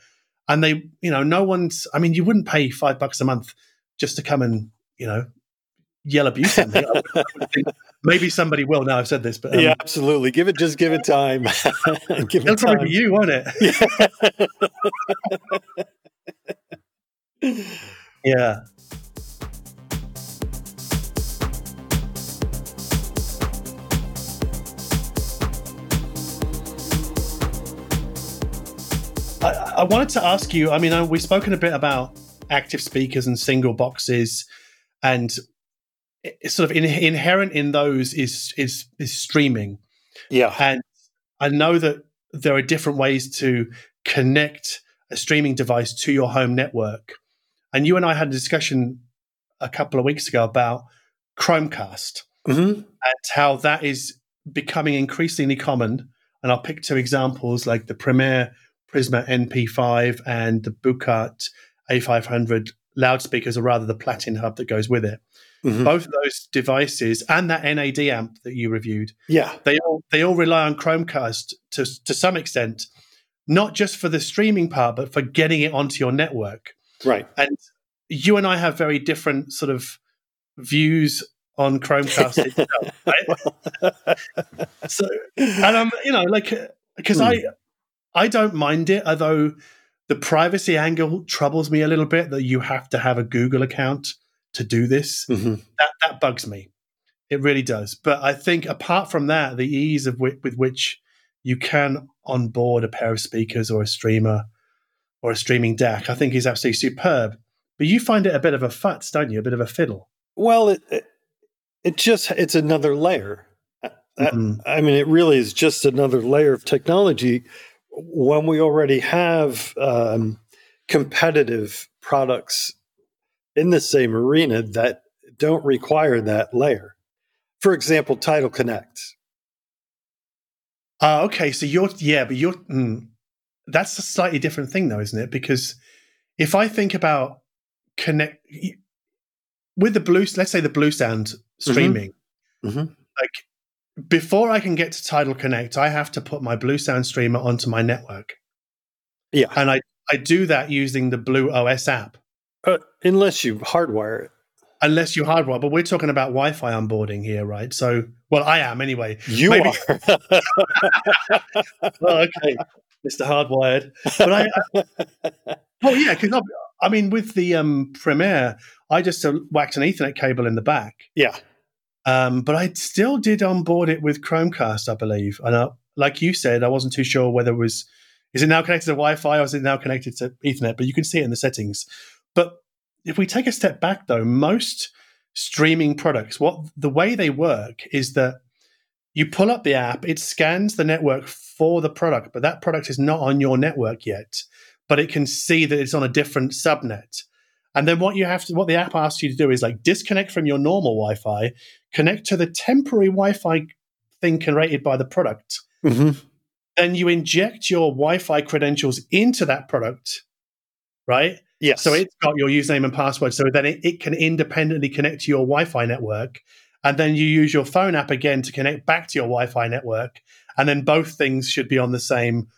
and they you know no one's. I mean, you wouldn't pay five bucks a month just to come and you know yell abuse at me. Maybe somebody will. Now I've said this, but um, yeah, absolutely. Give it, just give it time. give it'll it time. probably be you, won't it? yeah. I, I wanted to ask you. I mean, I, we've spoken a bit about active speakers and single boxes, and it's sort of in, inherent in those is is is streaming. Yeah, and I know that there are different ways to connect a streaming device to your home network. And you and I had a discussion a couple of weeks ago about Chromecast mm-hmm. and how that is becoming increasingly common. And I'll pick two examples like the Primare Prisma NP5 and the Buchardt A500 loudspeakers, or rather the Platin hub that goes with it. Mm-hmm. Both of those devices and that NAD amp that you reviewed, yeah, they all they all rely on Chromecast to to some extent, not just for the streaming part, but for getting it onto your network. Right. And you and I have very different sort of views on Chromecast itself, right? so, and I'm, you know, like, because hmm. I, I don't mind it, although the privacy angle troubles me a little bit that you have to have a Google account to do this. Mm-hmm. That that bugs me. It really does. But I think apart from that, the ease of w- with which you can onboard a pair of speakers or a streamer or a streaming DAC, I think is absolutely superb. But you find it a bit of a futz, don't you? A bit of a fiddle. Well, it it, it just it's another layer. Mm-hmm. I mean, it really is just another layer of technology when we already have um, competitive products in the same arena that don't require that layer. For example, Tidal Connect. Uh, okay, so you're yeah, but you're mm, that's a slightly different thing, though, isn't it? Because if I think about connect with the blue, let's say the Bluesound mm-hmm. streaming, mm-hmm. Mm-hmm. like before I can get to Tidal Connect, I have to put my Bluesound streamer onto my network. Yeah, and I I do that using the BluOS app. Uh, unless you hardwire it. Unless you hardwire, but we're talking about Wi-Fi onboarding here, right? So, well, I am anyway. You Maybe. are. well, okay, Mister Hardwired. But I, I oh yeah, because I mean, with the um, Primare, I just uh, whacked an Ethernet cable in the back. Yeah. Um, but I still did onboard it with Chromecast, I believe. And uh, like you said, I wasn't too sure whether it was is it now connected to Wi-Fi or is it now connected to Ethernet. But you can see it in the settings. But if we take a step back, though, most streaming products, what the way they work is that you pull up the app, it scans the network for the product, but that product is not on your network yet. But it can see that it's on a different subnet. And then what you have to, what the app asks you to do is like disconnect from your normal Wi-Fi, connect to the temporary Wi-Fi thing created by the product. Mm-hmm. Then you inject your Wi-Fi credentials into that product, right? Yes. So it's got your username and password. So then it, it can independently connect to your Wi Fi network. And then you use your phone app again to connect back to your Wi Fi network. And then both things should be on the same,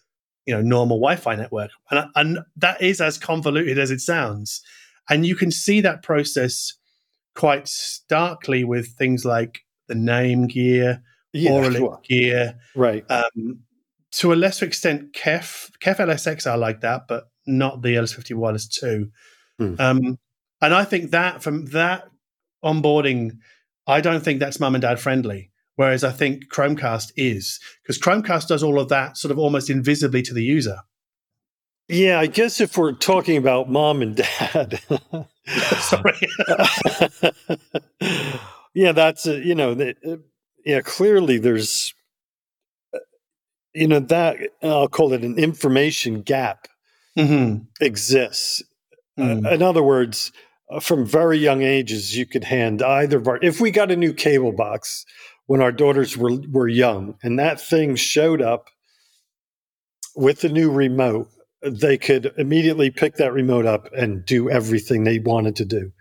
you know, normal Wi Fi network. And, and that is as convoluted as it sounds. And you can see that process quite starkly with things like the Naim gear, yeah, well, gear. Right. Um, to a lesser extent, KEF, KEF LSX are like that, but not the LS50 Wireless 2. Hmm. Um, and I think that from that onboarding, I don't think that's mum and dad friendly. Whereas I think Chromecast is, because Chromecast does all of that sort of almost invisibly to the user. Yeah, I guess if we're talking about mom and dad. Sorry. yeah, that's, a, you know, uh, yeah, clearly there's, uh, you know, that I'll call it an information gap mm-hmm. exists. Mm. Uh, in other words, uh, from very young ages, you could hand either of our. If we got a new cable box when our daughters were were young, and that thing showed up with the new remote, they could immediately pick that remote up and do everything they wanted to do.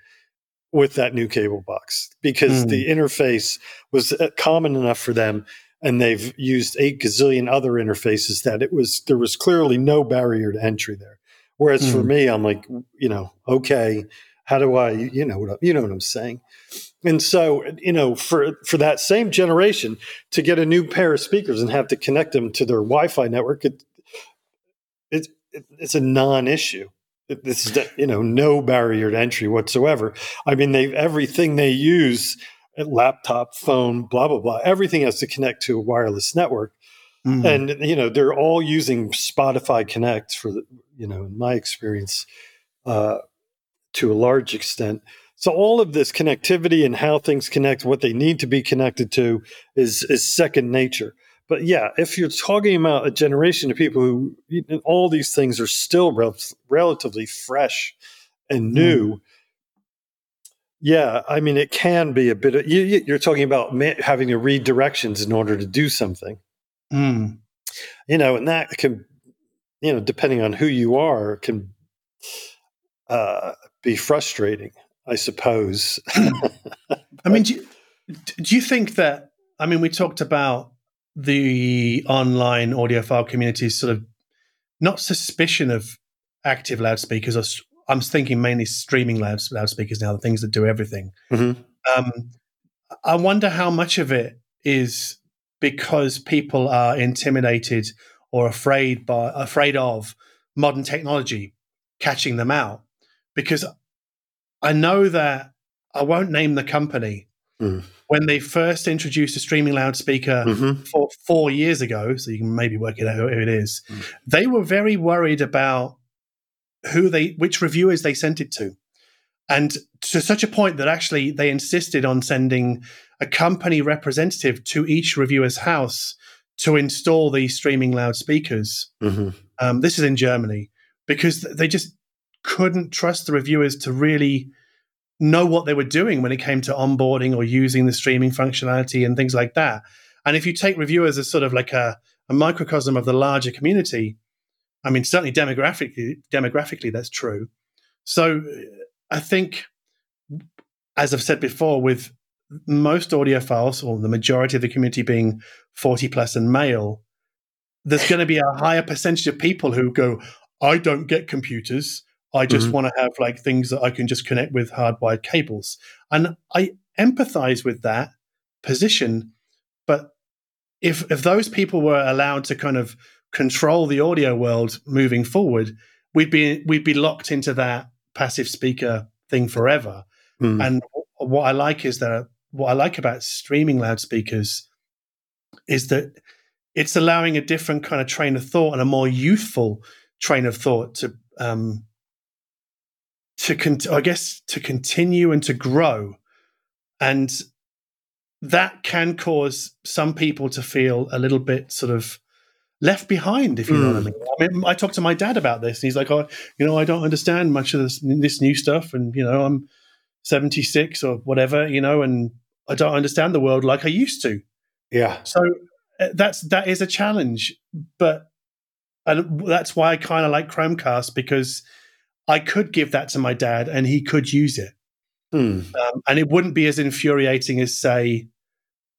with that new cable box because Mm. the interface was uh, common enough for them and they've used eight gazillion other interfaces that it was there was clearly no barrier to entry there whereas for Mm. me i'm like you know okay how do i you know what you know what i'm saying? And so you know for for that same generation to get a new pair of speakers and have to connect them to their wi-fi network it, it, it it's a non-issue. It- this is you know no barrier to entry whatsoever. I mean they everything they use a laptop phone blah blah blah everything has to connect to a wireless network. Mm. and you know they're all using spotify connect for the you know in my experience uh, to a large extent. So all of this connectivity and how things connect what they need to be connected to is is second nature. But yeah if you're talking about a generation of people who all these things are still rel- relatively fresh and new. Yeah i mean it can be a bit of you, you're talking about ma- having to read directions in order to do something. Mm. you know, and that can, you know, depending on who you are, can uh, be frustrating, I suppose. I mean, do you, do you think that? I mean, we talked about the online audiophile community's sort of not suspicion of active loudspeakers. Or I'm thinking mainly streaming loud, loudspeakers now, the things that do everything. Mhm. Um, I wonder how much of it is because people are intimidated or afraid by afraid of modern technology catching them out. Because I know that I won't name the company Mm. when they first introduced a streaming loudspeaker Mhm. four, four years ago, so you can maybe work it out who it is. Mm. They were very worried about who they, which reviewers they sent it to, and to such a point that actually they insisted on sending a company representative to each reviewer's house to install these streaming loudspeakers. Mhm. Um, this is in Germany because they just couldn't trust the reviewers to really know what they were doing when it came to onboarding or using the streaming functionality and things like that. And if you take reviewers as sort of like a, a microcosm of the larger community, I mean, certainly demographically, demographically, that's true. So uh, I think, as I've said before, with most audiophiles or the majority of the community being 40 plus and male, there's going to be a higher percentage of people who go, I don't get computers. I just Mhm. want to have like things that I can just connect with hardwired cables. And I empathize with that position. But if if those people were allowed to kind of control the audio world moving forward, we'd be we'd be locked into that passive speaker thing forever. Mm. And what I like is that what I like about streaming loudspeakers is that it's allowing a different kind of train of thought and a more youthful train of thought to um, to con- I guess to continue and to grow, and that can cause some people to feel a little bit sort of left behind, if you know what I Mm. mean. I mean, I talked to my dad about this, and he's like, "Oh, you know, I don't understand much of this this new stuff, and you know, I'm 76 or whatever, you know, and I don't understand the world like I used to." Yeah. So uh, that's that is a challenge, but and that's why I kind of like Chromecast because I could give that to my dad and he could use it, Mm. um, and it wouldn't be as infuriating as say,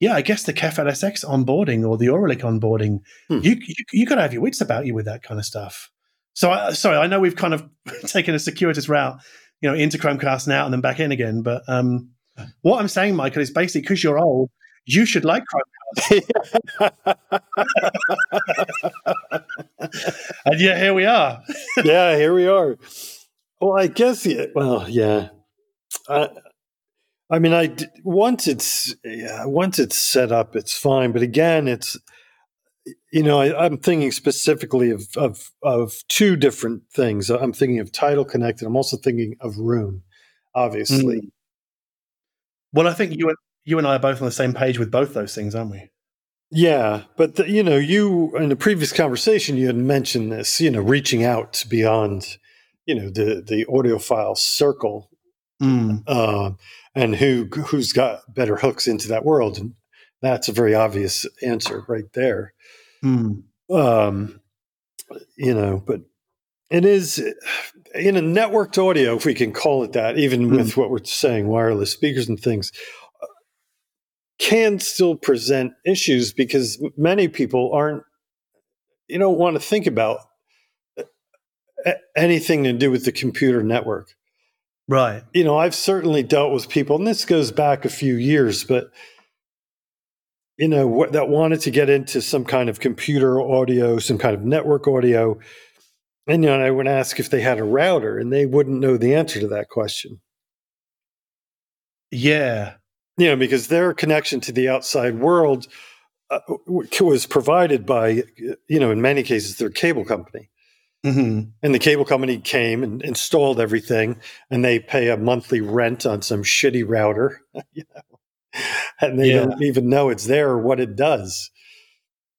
yeah, I guess the KEF LSX onboarding or the Auralic onboarding. Hmm. You you, you got to have your wits about you with that kind of stuff. So I, sorry, I know we've kind of taken a circuitous route, you know, into Chromecast now and then back in again, but um, what I'm saying, Michael, is basically because you're old, you should like Chromecast. And yeah, here we are. yeah, here we are. Well, I guess, yeah, well, yeah. I, I mean, I once it's yeah, once it's set up, it's fine. But again, it's you know, I, I'm thinking specifically of, of of two different things. I'm thinking of Tidal Connect, and I'm also thinking of Roon. Obviously, hmm. Well, I think you and you and I are both on the same page with both those things, aren't we? Yeah, but the, you know, you in the previous conversation you had mentioned this, you know, reaching out beyond, you know, the the audiophile circle, Mm. uh, and who who's got better hooks into that world, and that's a very obvious answer right there. Mm. Um, you know, but it is in a networked audio, if we can call it that, even mm. with what we're saying, wireless speakers and things, can still present issues because many people aren't, you don't want to think about uh, anything to do with the computer network. Right. You know, I've certainly dealt with people, and this goes back a few years, but you know, what, that wanted to get into some kind of computer audio, some kind of network audio, and you know, I would ask if they had a router, and they wouldn't know the answer to that question. Yeah, you know, because their connection to the outside world uh, was provided by, you know, in many cases, their cable company. Mm-hmm. And the cable company came and installed everything, and they pay a monthly rent on some shitty router, you know, and they yeah. don't even know it's there or what it does.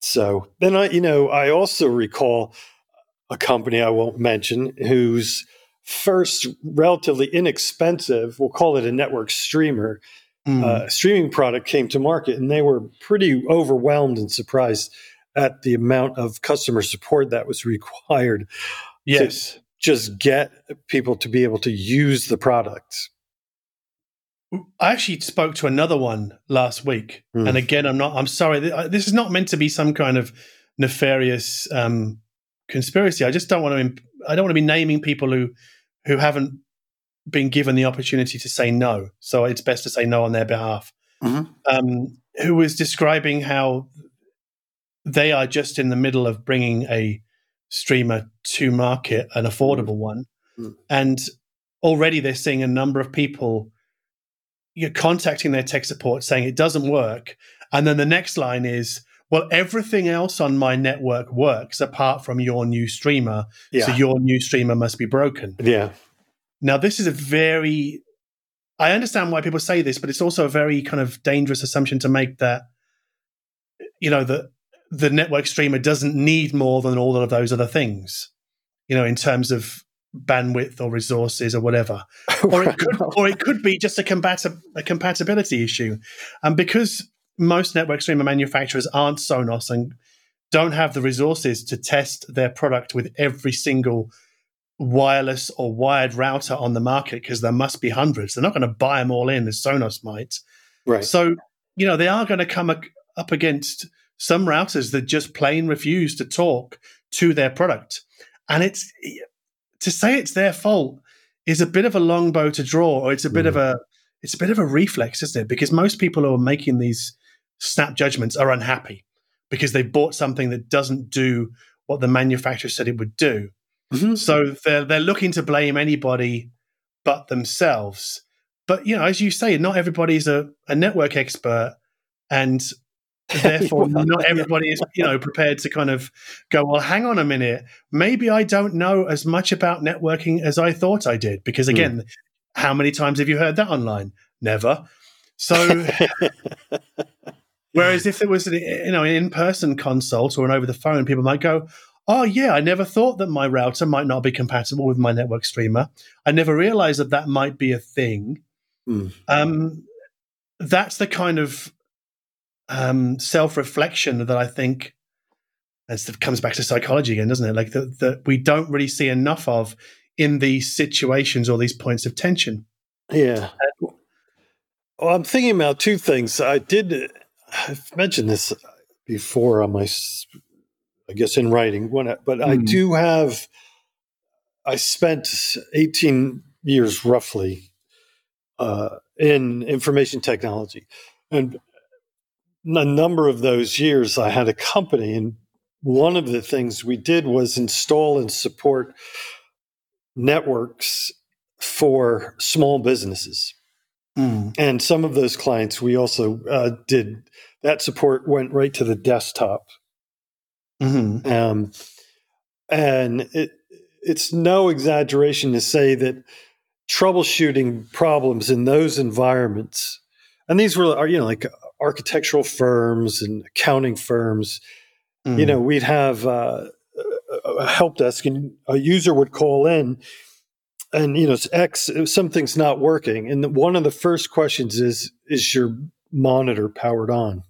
So then I, you know, I also recall a company I won't mention whose first relatively inexpensive, we'll call it a network streamer, mm. uh, streaming product came to market, and they were pretty overwhelmed and surprised at the amount of customer support that was required. Yes. just get people to be able to use the product. I actually spoke to another one last week, mm. and again, I'm not. I'm sorry. This is not meant to be some kind of nefarious um, conspiracy. I just don't want to. I don't want to be naming people who who haven't been given the opportunity to say no. So it's best to say no on their behalf. Mm-hmm. Um, who was describing how they are just in the middle of bringing a streamer to market, an affordable one, mm. and already they're seeing a number of people you're contacting their tech support saying it doesn't work, and then the next line is, "Well, everything else on my network works apart from your new streamer, yeah. so your new streamer must be broken." Yeah. Now, this is a very I understand why people say this, but it's also a very kind of dangerous assumption to make that you know that the network streamer doesn't need more than all of those other things, you know, in terms of bandwidth or resources or whatever. or it could, or it could be just a, compati- a compatibility issue. And because most network streamer manufacturers aren't Sonos and don't have the resources to test their product with every single wireless or wired router on the market because there must be hundreds. They're not going to buy them all in as Sonos might. Right. So, you know, they are going to come up against some routers that just plain refuse to talk to their product. And it's to say it's their fault is a bit of a long bow to draw, or it's a bit mm. of a it's a bit of a reflex, isn't it? Because most people who are making these snap judgments are unhappy because they bought something that doesn't do what the manufacturer said it would do. Mm-hmm. So they're they're looking to blame anybody but themselves. But you know, as you say, not everybody's a, a network expert, and therefore not everybody is you know prepared to kind of go well hang on a minute maybe i don't know as much about networking as i thought i did because hmm. again mm. how many times have you heard that online never so whereas if there was an you know an in-person consult or an over the phone people might go oh yeah i never thought that my router might not be compatible with my network streamer i never realized that that might be a thing mm. um, that's the kind of um, self reflection that I think as it comes back to psychology again, doesn't it? Like that we don't really see enough of in these situations or these points of tension. Yeah. well, I'm thinking about two things. I did. I've mentioned this before on my, I guess, in writing. When, but mm. I hmm. do have. I spent 18 years roughly uh, in information technology, and a number of those years, I had a company, and one of the things we did was install and support networks for small businesses. Mm. And some of those clients, we also uh, did that support went right to the desktop. Mm-hmm. Um, and it, it's no exaggeration to say that troubleshooting problems in those environments, and these were, you know, like architectural firms and accounting firms, mm. you know, we'd have uh, a help desk and a user would call in and, you know, it's X, something's not working. And one of the first questions is, is your monitor powered on?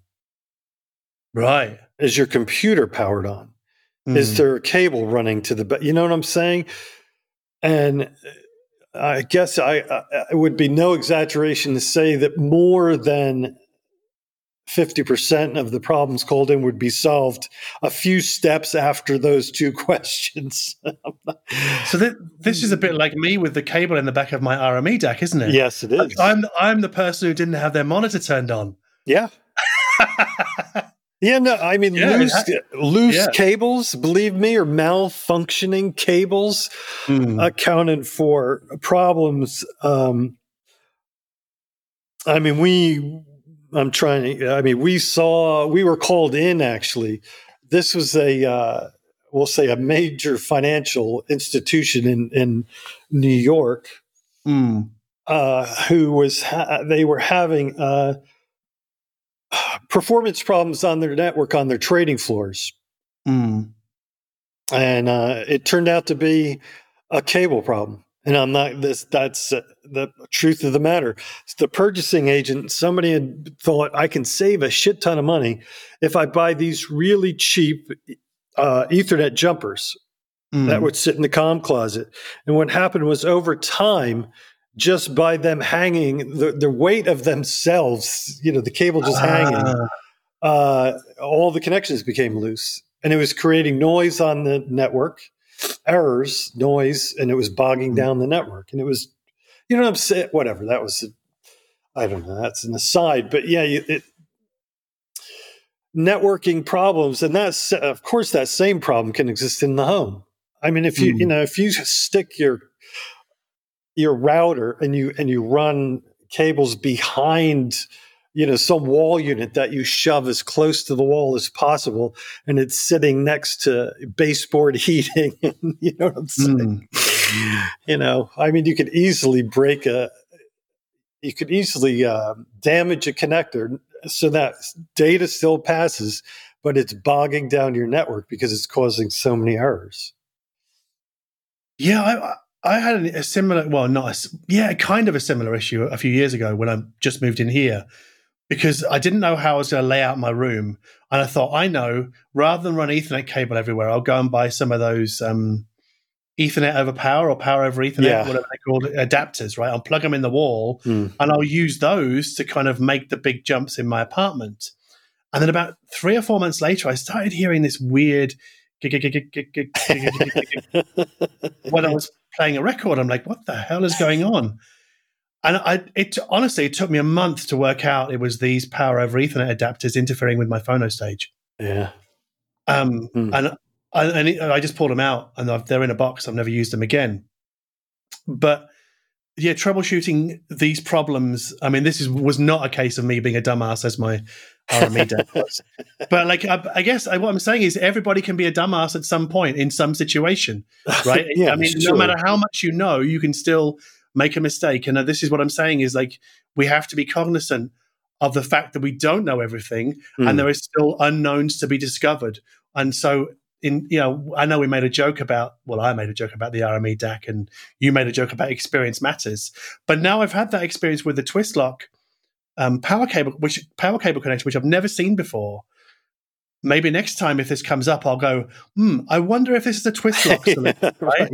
Right. Is your computer powered on? Mm. Is there a cable running to the, back? you know what I'm saying? and I guess I, I it would be no exaggeration to say that more than 50% of the problems called in would be solved a few steps after those two questions. so th- this is a bit like me with the cable in the back of my RME DAC, isn't it? Yes, it is. I'm I'm the person who didn't have their monitor turned on. Yeah. yeah, no, I mean yeah, loose loose yeah. cables, believe me, or malfunctioning cables mm. accounted for problems um, I mean, we I'm trying to, I mean, we saw, we were called in actually. This was a, uh, we'll say a major financial institution in, in New York mm. uh, who was, ha- they were having uh, performance problems on their network on their trading floors. Mm. And uh, it turned out to be a cable problem and I'm not this. That's uh, the truth of the matter. The purchasing agent, somebody had thought I can save a shit ton of money if I buy these really cheap uh, Ethernet jumpers mm. that would sit in the com closet. And what happened was over time, just by them hanging, the, the weight of themselves, you know, the cable just hanging, ah. uh, all the connections became loose, and it was creating noise on the network errors, noise, and it was bogging mm. down the network. And it was, you know what I'm saying? Whatever. That was, I don't know. That's an aside. But yeah, it, networking problems, and that's, of course, that same problem can exist in the home. I mean, if you, mm. you know, if you stick your, your router and you, and you run cables behind, you know some wall unit that you shove as close to the wall as possible and it's sitting next to baseboard heating you know what i'm saying mm. you know i mean you could easily break a you could easily uh, damage a connector so that data still passes but it's bogging down your network because it's causing so many errors yeah i I had a similar, well, not a, yeah, kind of a similar issue a few years ago when I just moved in here because I didn't know how I was going to lay out my room. And I thought, I know, rather than run Ethernet cable everywhere, I'll go and buy some of those um, Ethernet over power or power over Ethernet, yeah. whatever they call it, adapters, right? I'll plug them in the wall mm. and I'll use those to kind of make the big jumps in my apartment. And then about three or four months later, I started hearing this weird when I was playing a record. I'm like, what the hell is going on? And I, it honestly, it took me a month to work out it was these power over Ethernet adapters interfering with my phono stage. Yeah. Um, mm. And I, and it, I just pulled them out, and I've, they're in a box. I've never used them again. But yeah, troubleshooting these problems. I mean, this is was not a case of me being a dumbass as my RME DAC was. But like, I, I guess I, what I'm saying is everybody can be a dumbass at some point in some situation, right? yeah, I mean, sure. no matter how much you know, you can still make a mistake. And this is what I'm saying is like we have to be cognizant of the fact that we don't know everything mm. and hmm. there is still unknowns to be discovered. And so in you know, I know we made a joke about well, I made a joke about the RME DAC and you made a joke about experience matters. But now I've had that experience with the Twistlock um, power cable, which power cable connection, which I've never seen before maybe next time if this comes up, I'll go, hmm, I wonder if this is a Twistlock solution, yeah, right?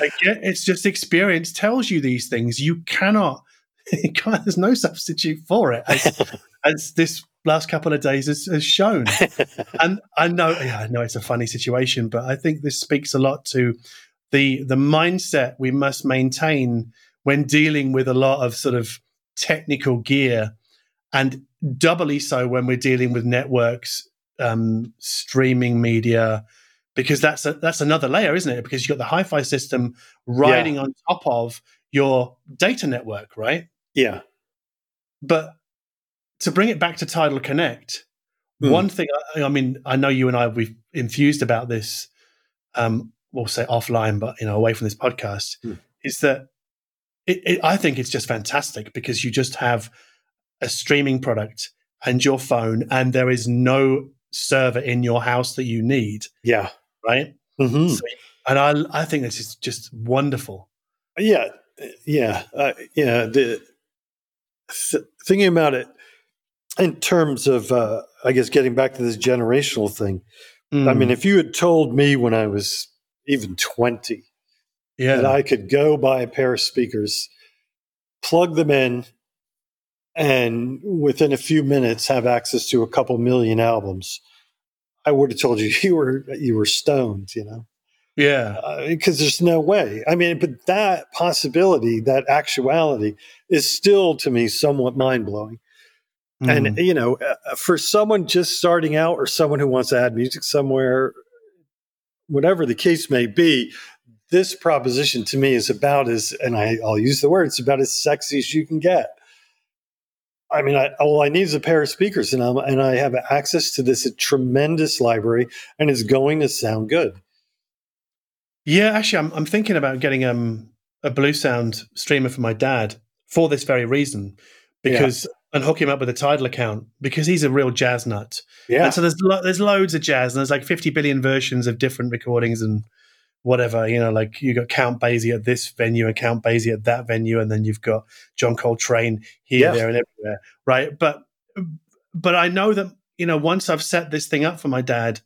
right? Yeah. It's just experience tells you these things. You cannot, can't, there's no substitute for it, as, as this last couple of days has, has shown. and I know, yeah, I know it's a funny situation, but I think this speaks a lot to the the mindset we must maintain when dealing with a lot of sort of technical gear and doubly so when we're dealing with networks um, streaming media because that's a, that's another layer, isn't it? Because you've got the hi-fi system riding yeah. on top of your data network, right? Yeah. But to bring it back to Tidal Connect, mm. one thing I, I, mean, I know you and I we've infused about this. Um, we'll say offline, but you know, away from this podcast, mm. is that it, it, I think it's just fantastic because you just have a streaming product and your phone, and there is no server in your house that you need. Yeah. Right. Mm-hmm. So, and I, I think this is just wonderful. Yeah. Yeah. Uh, yeah. The th- thinking about it in terms of, uh, I guess, getting back to this generational thing. Mm. I mean, mm. if you had told me when I was even 20 Yeah. that I could go buy a pair of speakers, plug them in, and within a few minutes have access to a couple million albums, I would have told you you were you were stoned, you know, yeah. because there's no way. I mean, but that possibility, that actuality, is still to me somewhat mind blowing. Mm. And you know, uh, for someone just starting out or someone who wants to add music somewhere, whatever the case may be, this proposition to me is about as, and I, I'll use the word, it's about as sexy as you can get. I mean, I, all I need is a pair of speakers, and I'm, and I have access to this tremendous library, and it's going to sound good. Yeah, actually, I'm I'm thinking about getting um a Bluesound streamer for my dad for this very reason, because and hook him up with a Tidal account because he's a real jazz nut. Yeah, And so there's lo- there's loads of jazz, and there's like 50 billion versions of different recordings and whatever. You know, like you got Count Basie at this venue and Count Basie at that venue, and then you've got John Coltrane here, there, and everywhere, right? But but I know that you know once I've set this thing up for my dad,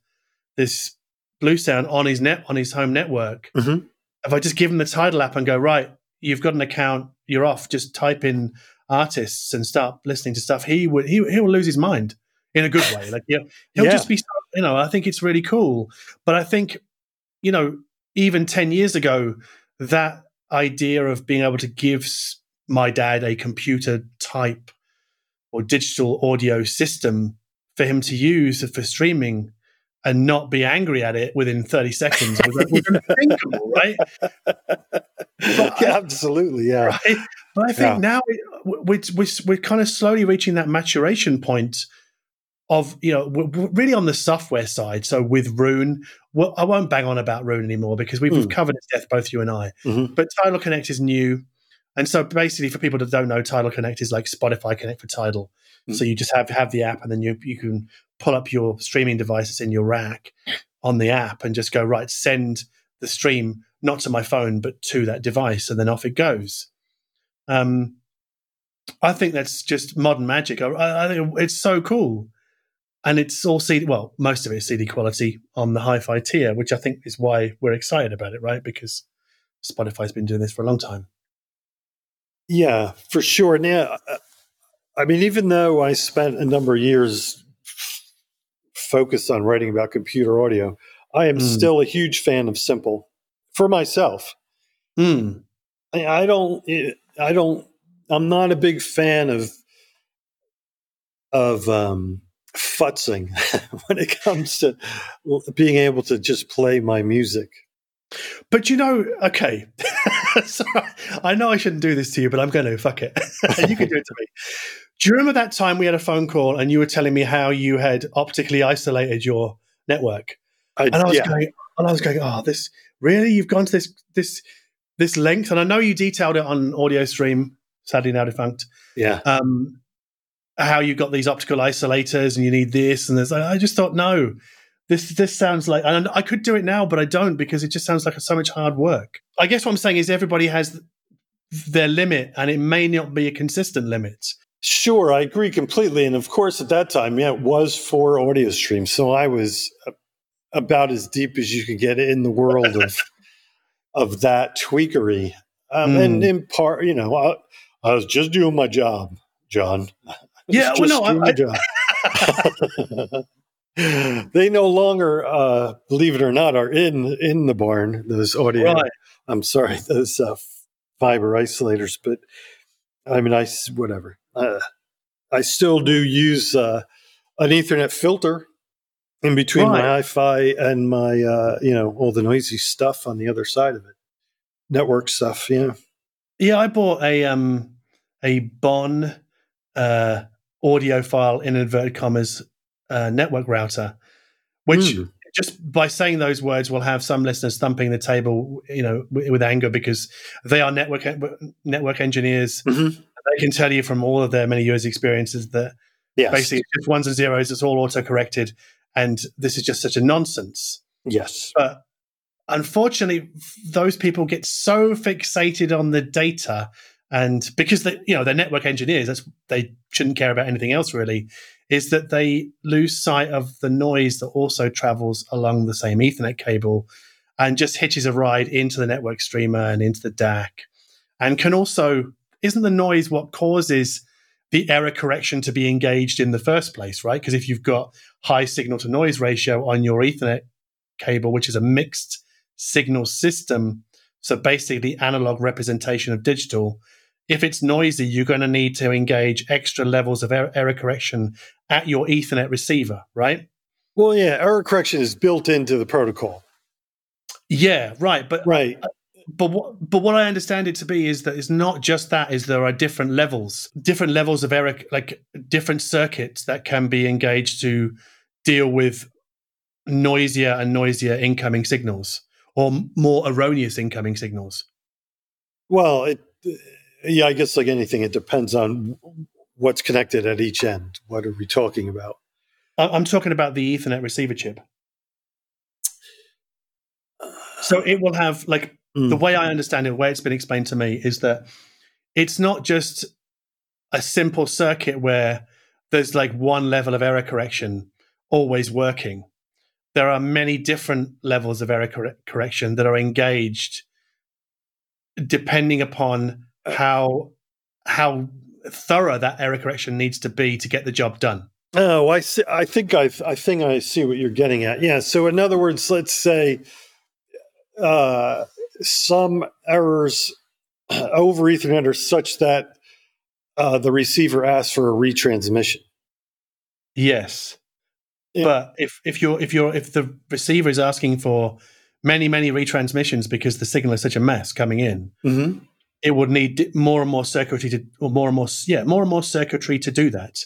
this Bluesound on his net on his home network. Mhm. If I just give him the Tidal app and go right, you've got an account, you're off. Just type in artists and start listening to stuff. He would he he will lose his mind in a good way. Like he'll, he'll Yeah. just be you know. I think it's really cool. But I think you know even ten years ago that idea of being able to give my dad a computer type or digital audio system for him to use for streaming and not be angry at it within 30 seconds was, uh, was unthinkable, right? yeah, absolutely, yeah. right? But I think Yeah. now it- we're, we're, we're kind of slowly reaching that maturation point of, you know, really on the software side. So with Roon, well, I won't bang on about Roon anymore because we've, we've Hmm. covered its death, both you and I. Mhm. But Tidal Connect is new. And so basically, for people that don't know, Tidal Connect is like Spotify Connect for Tidal. Mm. So you just have have the app, and then you you can pull up your streaming devices in your rack on the app, and just go right, send the stream not to my phone but to that device, and then off it goes. Um, I think that's just modern magic. I, I think it's so cool, and it's all CD. Well, most of it is CD quality on the hi-fi tier, which I think is why we're excited about it, right? Because Spotify's been doing this for a long time. Yeah, for sure. Now, uh, I mean, even though I spent a number of years f- focused on writing about computer audio, I am Mm. still a huge fan of Simple for myself. Mm. I, I don't, I don't, I'm not a big fan of of um, futzing when it comes to being able to just play my music. But you know, okay. so I know I shouldn't do this to you, but I'm going to. Fuck it. you can do it to me. Do you remember that time we had a phone call and you were telling me how you had optically isolated your network? I, And I was yeah, going, and I was going, oh, this really? You've gone to this this this length? And I know you detailed it on AudioStream, sadly now defunct. yeah, Um, how you got these optical isolators and you need this and this. I just thought, no, this this sounds like, and I could do it now, but I don't because it just sounds like so much hard work. I guess what I'm saying is everybody has their limit, and it may not be a consistent limit. Sure, I agree completely. And of course, at that time, yeah, it was for audio streams. So I was about as deep as you could get in the world of of that tweakery. Um, Mm. And in part, you know, I, I was just doing my job, John. I Yeah, well, no, I- my they no longer, uh, believe it or not, are in in the barn. Those audio Right. I'm sorry, those uh, fiber isolators, but I mean, I whatever. Uh, I still do use uh, an Ethernet filter in between my Right. Wi-Fi and my, uh, you know, all the noisy stuff on the other side of it, network stuff. Yeah, Yeah, I bought a um a Bon uh, audiophile in inverted commas uh, network router, which Mm. just by saying those words will have some listeners thumping the table, you know, with, with anger because they are network network engineers. Mhm. They can tell you from all of their many years' experiences that yes, basically it's just ones and zeros. It's all auto corrected, and this is just such a nonsense. yes, But unfortunately, those people get so fixated on the data, and because they, you know, they're network engineers, that's they shouldn't care about anything else really. Is that they lose sight of the noise that also travels along the same Ethernet cable, and just hitches a ride into the network streamer and into the DAC, and can also isn't the noise what causes the error correction to be engaged in the first place, right? Because if you've got high signal to noise ratio on your Ethernet cable, which is a mixed signal system, so basically analog representation of digital, if it's noisy, you're going to need to engage extra levels of er- error correction at your Ethernet receiver, right? Well, yeah, error correction is built into the protocol. Yeah, right. But right. But what, but what I understand it to be is that it's not just that. Is there are different levels, different levels of error, like different circuits that can be engaged to deal with noisier and noisier incoming signals or more erroneous incoming signals. Well, it, yeah, I guess like anything, it depends on what's connected at each end. What are we talking about? I'm talking about the Ethernet receiver chip. So it will have like mm. the way I understand it, the way it's been explained to me is that it's not just a simple circuit where there's like one level of error correction always working. There are many different levels of error cor- correction that are engaged depending upon how how thorough that error correction needs to be to get the job done. Oh, I see. I think I, I think I see what you're getting at. Yeah. So, in other words, let's say uh, some errors over Ethernet are such that uh, the receiver asks for a retransmission. Yes, yeah. but if if you're if you're if the receiver is asking for many many retransmissions because the signal is such a mess coming in, mm-hmm. it would need more and more circuitry to or more and more yeah more and more circuitry to do that.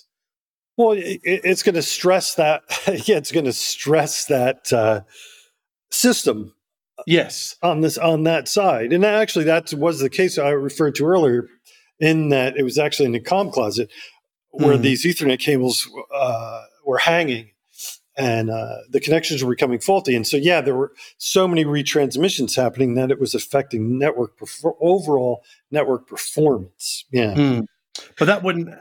Well, it, it's going to stress that. yeah, it's going to stress that uh, system. Yes, on this on that side, and actually that was the case I referred to earlier. In that it was actually in the com closet where mm. these Ethernet cables uh, were hanging, and uh, the connections were becoming faulty. And so, yeah, there were so many retransmissions happening that it was affecting network perfor- overall network performance. Yeah, mm. but that wouldn't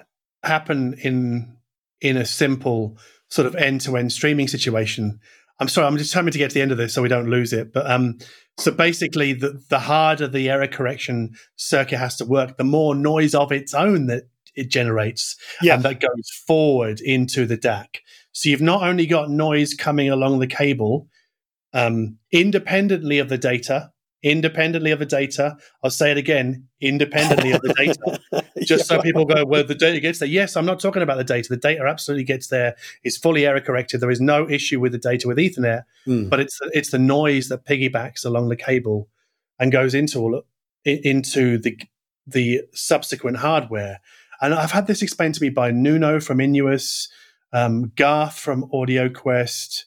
happen in in a simple sort of end to end streaming situation. I'm sorry, I'm just trying to get to the end of this so we don't lose it. But um, so basically, the, the harder the error correction circuit has to work, the more noise of its own that it generates, yeah. and that goes forward into the DAC. So you've not only got noise coming along the cable um, independently of the data, independently of the data. I'll say it again, independently of the data, just yeah. so people go, well, the data gets there. Yes, I'm not talking about the data. The data absolutely gets there. It's fully error corrected. There is no issue with the data with Ethernet, mm. but it's it's the noise that piggybacks along the cable and goes into all into the the subsequent hardware. And I've had this explained to me by Nuno from Innuos, um, Garth from AudioQuest,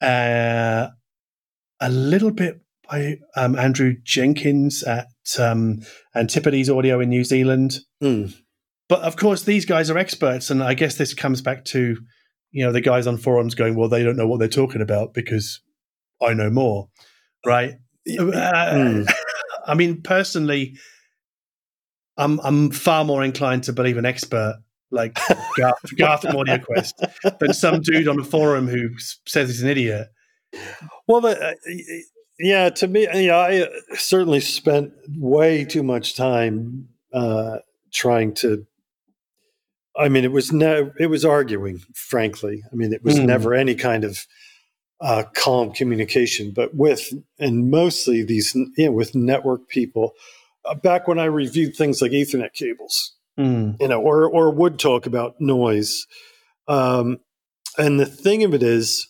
uh, a little bit by um, Andrew Jenkins at um, Antipodes Audio in New Zealand. Mm. But of course, these guys are experts, and I guess this comes back to you know the guys on forums going, "Well, they don't know what they're talking about because I know more," right? Uh, mm. I mean, personally, I'm I'm far more inclined to believe an expert like Garth, Garth from AudioQuest than some dude on a forum who says he's an idiot. Well, uh, yeah, to me, yeah, I certainly spent way too much time uh, trying to. I mean, it was no, it was arguing. Frankly, I mean, it was mm. never any kind of uh, calm communication. But with and mostly these, you know, with network people. Uh, back when I reviewed things like Ethernet cables, mm. you know, or or would talk about noise. Um, and the thing of it is,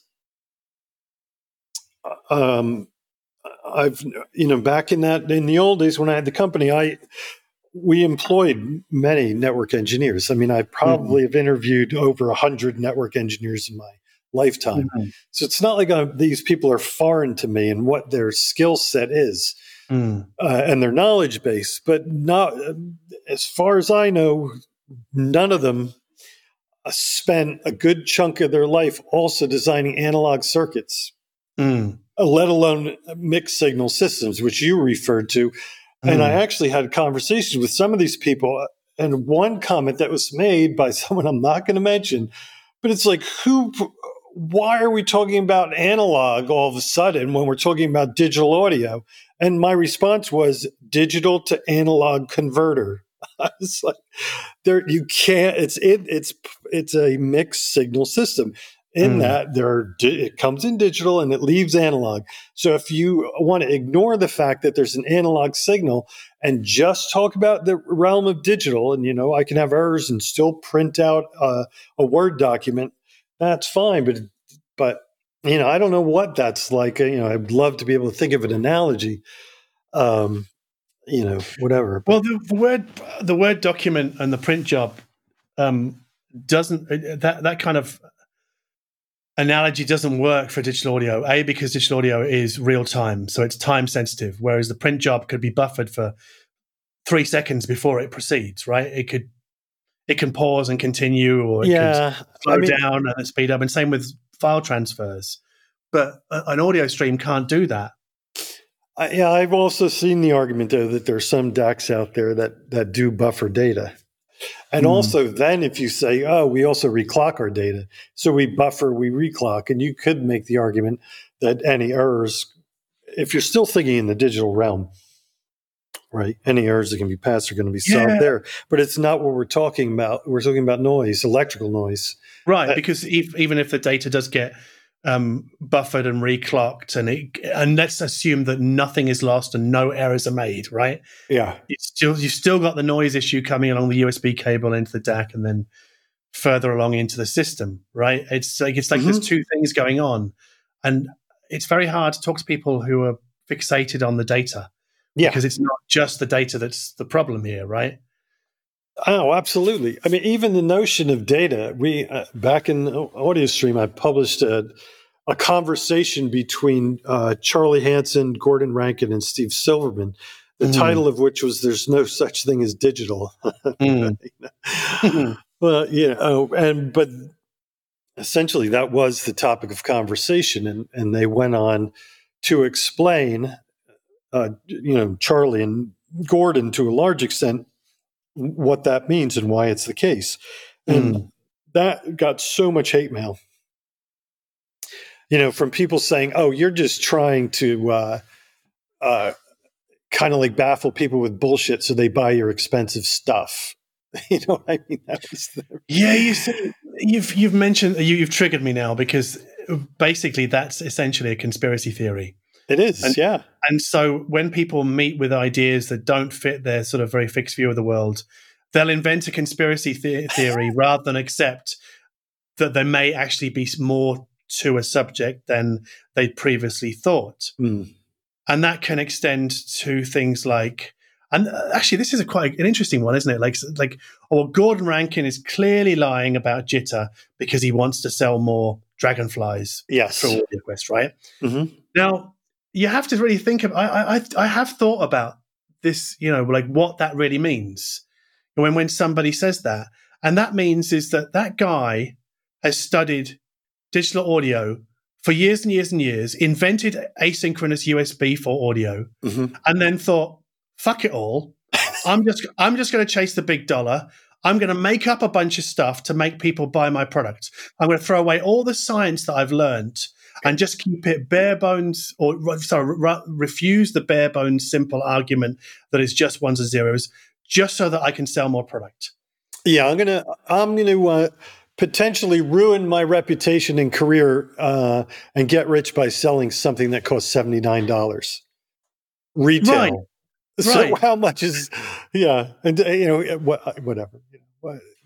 uh, um, I've you know back in that in the old days when I had the company, I we employed many network engineers. I mean, I probably mm-hmm. have interviewed over a hundred network engineers in my lifetime. Mm-hmm. So it's not like I'm, uh, these people are foreign to me and what their skill set is mm. uh, and their knowledge base. But not as far as I know, none of them uh, spent a good chunk of their life also designing analog circuits. Mm. Let alone mixed signal systems, which you referred to. Mm. And I hmm. actually had conversations with some of these people. Uh, and one comment that was made by someone I'm not going to mention, but it's like, who, why are we talking about analog all of a sudden when we're talking about digital audio? And my response was digital to analog converter. I was like there you can't. It's it, it's it's a mixed signal system. In mm. that there are, it comes in digital and it leaves analog. So if you want to ignore the fact that there's an analog signal and just talk about the realm of digital, and you know I can have errors and still print out uh, a Word document, that's fine. But but you know I don't know what that's like. You know I'd love to be able to think of an analogy. Um, you know, whatever. Well, the, the, word the word document and the print job um, doesn't uh, that that kind of analogy doesn't work for digital audio. A because digital audio is real time, so it's time sensitive, whereas the print job could be buffered for three seconds before it proceeds. Right? It could it can pause and continue, or it yeah, slow I mean, down and speed up, and same with file transfers. But an audio stream can't do that. Uh, yeah, I've also seen the argument though that there's some DACs out there that that do buffer data. And mm. also then if you say, oh, we also reclock our data. So we buffer, we reclock, and you could make the argument that any errors, if you're still thinking in the digital realm, right? Any errors that can be passed are going to be solved yeah. there. But it's not what we're talking about. We're talking about noise, electrical noise. Right, uh, because if, even if the data does get um, buffered and reclocked, and it, and let's assume that nothing is lost and no errors are made, right? Yeah, it's still you've still got the noise issue coming along the USB cable into the DAC, and then further along into the system, right? It's like it's like mm-hmm. there's two things going on, and it's very hard to talk to people who are fixated on the data, yeah, because it's not just the data that's the problem here, right? Oh, absolutely. I mean, even the notion of data. We uh, back in AudioStream, I published a, a conversation between uh, Charley Hansen, Gordon Rankin, and Steve Silberman. The mm. title of which was "There's no such thing as digital." mm. well, yeah. know, and but essentially that was the topic of conversation, and and they went on to explain, uh, you know, Charley and Gordon to a large extent what that means and why it's the case. And mm. that got so much hate mail. You know, from people saying, "Oh, you're just trying to uh, uh, kind of like baffle people with bullshit, so they buy your expensive stuff." you know, what I mean, that was the- yeah. You see, you've you've mentioned you, you've triggered me now because basically that's essentially a conspiracy theory. It is, and, yeah. And so when people meet with ideas that don't fit their sort of very fixed view of the world, they'll invent a conspiracy the- theory rather than accept that there may actually be more to a subject than they previously thought. Mm. And that can extend to things like, and uh, actually, this is a quite an interesting one, isn't it? Like, like, oh, Gordon Rankin is clearly lying about Jitter because he wants to sell more dragonflies yes. for AudioQuest, right? Mm-hmm. Now, you have to really think of. I, I I have thought about this. You know, like what that really means when when somebody says that, and that means is that that guy has studied digital audio for years and years and years, invented asynchronous USB for audio, mm-hmm. and then thought, "Fuck it all." I'm just I'm just going to chase the big dollar. I'm going to make up a bunch of stuff to make people buy my product. I'm going to throw away all the science that I've learned and just keep it bare bones or sorry re- refuse the bare bones simple argument that it's just ones and zeros just so that I can sell more product. Yeah, I'm gonna I'm gonna uh, potentially ruin my reputation and career uh, and get rich by selling something that costs seventy nine dollars retail. Right. So right. how much is yeah, and uh, you know whatever.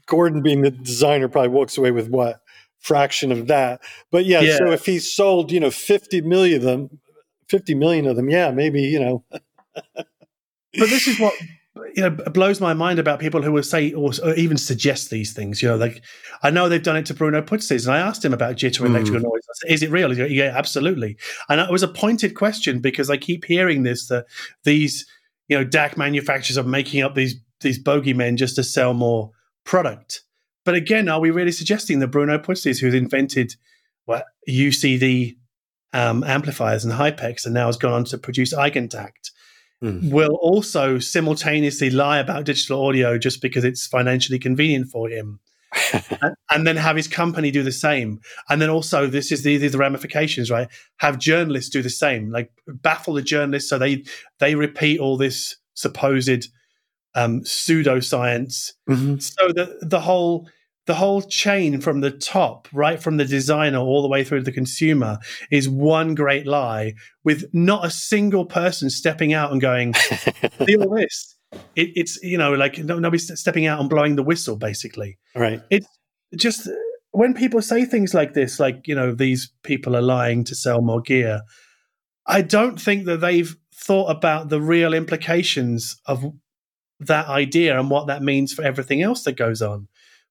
Gordon, being the designer, probably walks away with what fraction of that. But yeah, yeah, so if he sold, you know, 50 million of them, 50 million of them, yeah, maybe, you know. but this is what you know blows my mind about people who will say or, or, even suggest these things. You know, like I know they've done it to Bruno Putzeys, and I asked him about jitter mm. electrical noise. Said, is it real? Said, yeah, absolutely. And it was a pointed question because I keep hearing this that these you know DAC manufacturers are making up these these bogeymen just to sell more product. But again, are we really suggesting that Bruno Putzeys, who's invented what UCD um, amplifiers and Hypex and now has gone on to produce Eigentakt, mm. will also simultaneously lie about digital audio just because it's financially convenient for him? and, and, then have his company do the same. And then also, this is the, the ramifications, right? Have journalists do the same, like baffle the journalists so they they repeat all this supposed um, pseudoscience, mm-hmm. so that the whole the whole chain from the top, right from the designer all the way through to the consumer, is one great lie with not a single person stepping out and going, "Feel this." It, it's you know like nobody's stepping out and blowing the whistle. Basically, right? It's just when people say things like this, like you know these people are lying to sell more gear. I don't think that they've thought about the real implications of that idea and what that means for everything else that goes on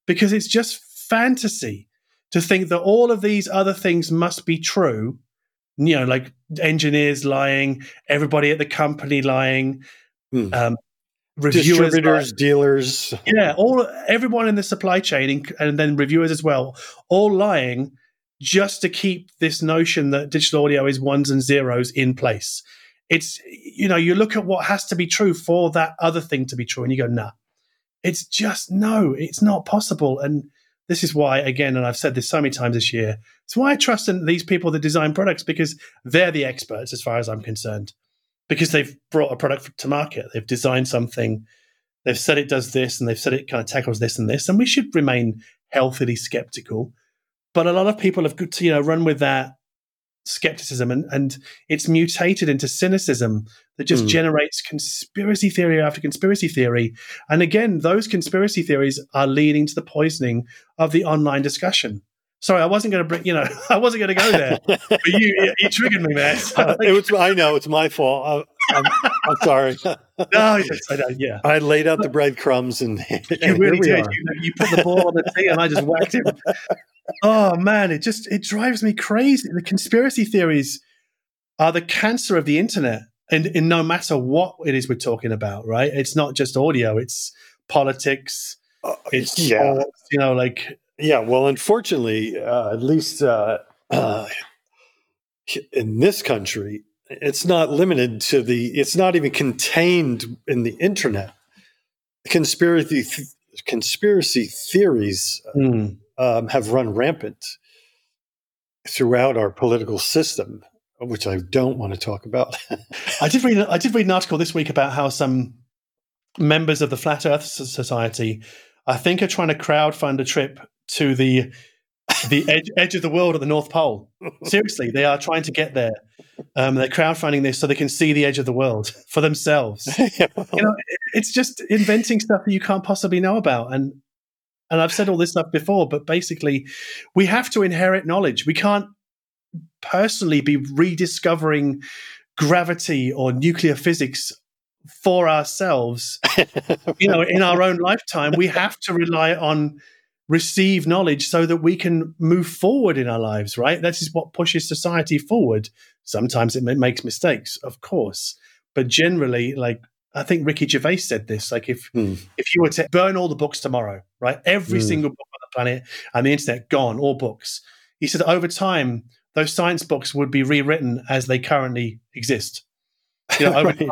because it's just fantasy to think that all of these other things must be true. You know, like engineers lying, everybody at the company lying, hmm. um, reviewers, distributors, lying. dealers, yeah, all everyone in the supply chain, and then reviewers as well, all lying just to keep this notion that digital audio is ones and zeros in place. It's you know, you look at what has to be true for that other thing to be true, and you go, nah, it's just no, it's not possible. And this is why, again, and I've said this so many times this year, it's why I trust in these people that design products because they're the experts as far as I'm concerned. Because they've brought a product to market, they've designed something, they've said it does this, and they've said it kind of tackles this and this, and we should remain healthily skeptical. But a lot of people have, you know, run with that skepticism and, and it's mutated into cynicism that just mm. generates conspiracy theory after conspiracy theory. And again, those conspiracy theories are leading to the poisoning of the online discussion. Sorry, I wasn't going to bring, you know, I wasn't going to go there, but you, you triggered me, man. So, like, it was, I know it's my fault. I'm, I'm sorry. no, yes, I yeah. I laid out the breadcrumbs and, and you really did. You, you, put the ball on the tee and I just whacked him oh man, it just it drives me crazy. The conspiracy theories are the cancer of the internet, and, and no matter what it is we're talking about, right? It's not just audio; it's politics, uh, it's yeah. you know, like yeah. Well, unfortunately, uh, at least uh, uh, in this country, it's not limited to the. It's not even contained in the internet. Conspiracy th- conspiracy theories. Mm um, have run rampant throughout our political system, which I don't want to talk about. I did read. I did read an article this week about how some members of the Flat Earth Society, I think, are trying to crowdfund a trip to the the edge, edge of the world at the North Pole. Seriously, they are trying to get there. Um, they're crowdfunding this so they can see the edge of the world for themselves. you know, it's just inventing stuff that you can't possibly know about, and and I've said all this stuff before, but basically, we have to inherit knowledge. We can't personally be rediscovering gravity or nuclear physics for ourselves. you know, in our own lifetime, we have to rely on receive knowledge so that we can move forward in our lives, right? That is what pushes society forward. Sometimes it makes mistakes, of course, but generally, like I think Ricky Gervais said this. Like if mm. if you were to burn all the books tomorrow, right? Every mm. single book on the planet and the internet gone, all books. He said over time, those science books would be rewritten as they currently exist. You know, over right. time,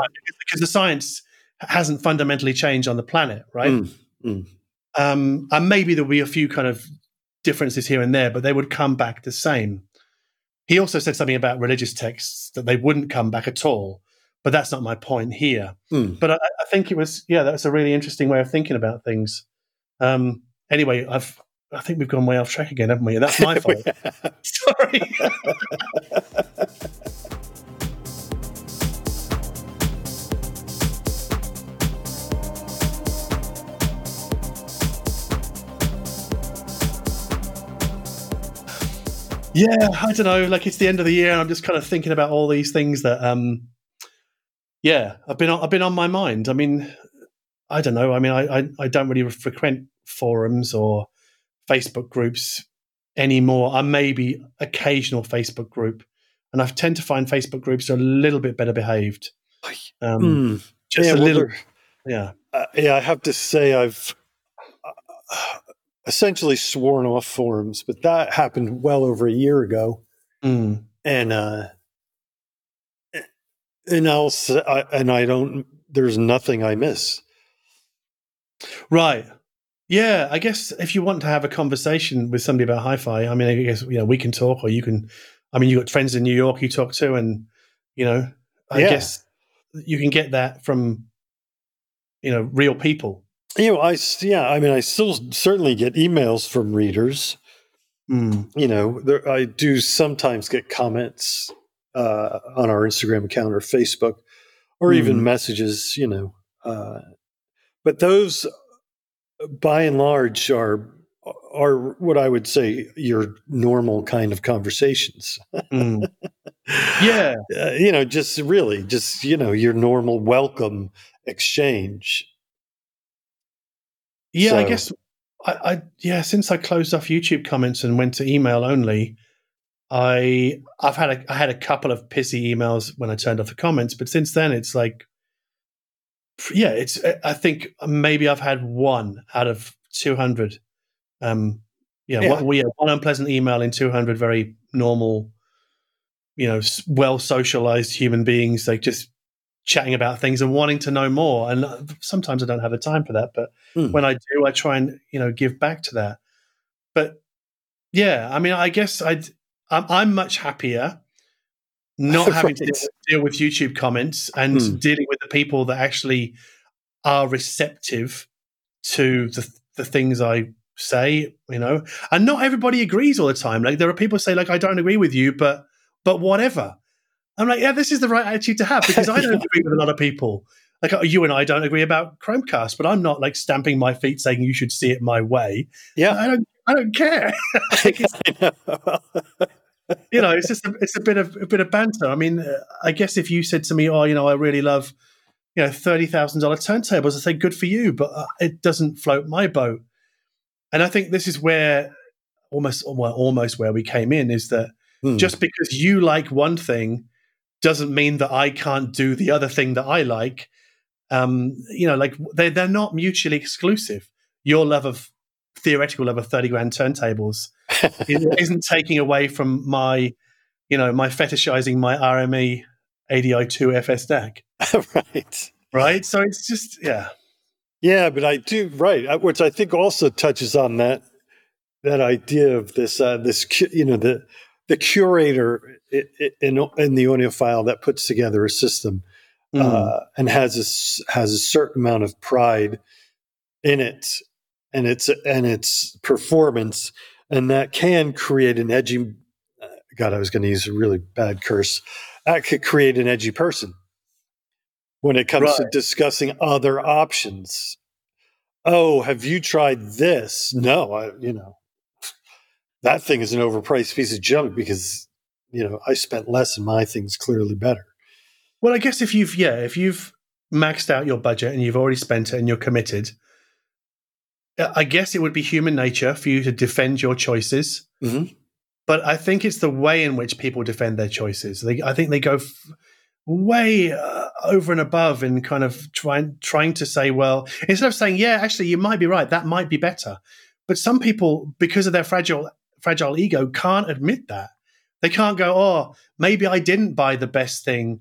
because the science hasn't fundamentally changed on the planet, right? Mm. Um, and maybe there'll be a few kind of differences here and there, but they would come back the same. He also said something about religious texts that they wouldn't come back at all but that's not my point here. Mm. But I, I, think it was, yeah, that's a really interesting way of thinking about things. Um, anyway, I've, I think we've gone way off track again, haven't we? That's my fault. Sorry. yeah, I don't know. Like it's the end of the year, and I'm just kind of thinking about all these things that um, yeah, I've been on, I've been on my mind. I mean, I don't know. I mean, I, I, I don't really frequent forums or Facebook groups anymore. I maybe occasional Facebook group, and I tend to find Facebook groups are a little bit better behaved. Um, mm. Just yeah, a little, yeah. Uh, yeah, I have to say I've uh, essentially sworn off forums, but that happened well over a year ago, mm. and uh, and I'll I, and I don't. There's nothing I miss. Right. Yeah, I guess if you want to have a conversation with somebody about hi-fi, I mean, I guess you know we can talk, or you can. I mean, you got friends in New York you talk to, and you know, I Yeah. guess you can get that from you know real people. You know, I yeah, I mean, I still certainly get emails from readers. Mm. You know, there, I do sometimes get comments uh, on our Instagram account or Facebook, or even Mm. messages. You know, uh, but those, by and large, are are what I would say your normal kind of conversations. Mm. Yeah, uh, you know, just really, just you know, your normal welcome exchange. Yeah. I guess I, I yeah. Since I closed off YouTube comments and went to email only, I I've had a I had a couple of pissy emails when I turned off the comments, but since then it's like yeah, it's I think maybe I've had one out of two hundred. Um, yeah, Yeah. One, we had one unpleasant email in two hundred very normal, you know, well socialized human beings like just chatting about things and wanting to know more. And sometimes I don't have the time for that, but Hmm. when I do, I try and you know give back to that. But yeah, I mean, I guess I'd, I'm I'm much happier not having to Right. deal, deal with YouTube comments and Hmm. dealing with the people that actually are receptive to the the things I say, you know. And not everybody agrees all the time. Like there are people who say like I don't agree with you, but but whatever. I'm like, yeah, this is the right attitude to have because I don't agree with a lot of people. Like uh, you and I don't agree about Chromecast, but I'm not like stamping my feet saying you should see it my way. Yeah, I don't I don't care. I know. you know, it's just a, it's a bit of a bit of banter. I mean, uh, I guess if you said to me, "Oh, you know, I really love, you know, thirty thousand dollar turntables," I say, "Good for you," but uh, it doesn't float my boat. And I think this is where almost, well, almost where we came in is that Hmm. just because you like one thing doesn't mean that I can't do the other thing that I like. Um, you know, like they they're not mutually exclusive. Your love of theoretical love of thirty grand turntables isn't taking away from my, you know, my fetishizing my RME ADI2 FS DAC, right. right? So it's just, yeah. Yeah, but I do right, uh, which I think also touches on that that idea of this uh, this you know the the curator in in the audiophile that puts together a system Mm. uh, and has a has a certain amount of pride in it and its and its performance, and that can create an edgy. uh, God, I was going to use a really bad curse. That could create an edgy person when it comes to discussing other options. Oh, have you tried this? No, I, you know, that thing is an overpriced piece of junk because you know I spent less and my thing's clearly better. Well, I guess if you've, yeah, if you've maxed out your budget and you've already spent it and you're committed, uh, I guess it would be human nature for you to defend your choices. Mhm. But I think it's the way in which people defend their choices. They, I think they go f- way uh, over and above in kind of trying trying to say, well, instead of saying, yeah, actually, you might be right, that might be better. But some people, because of their fragile fragile ego, can't admit that. They can't go, oh, maybe I didn't buy the best thing,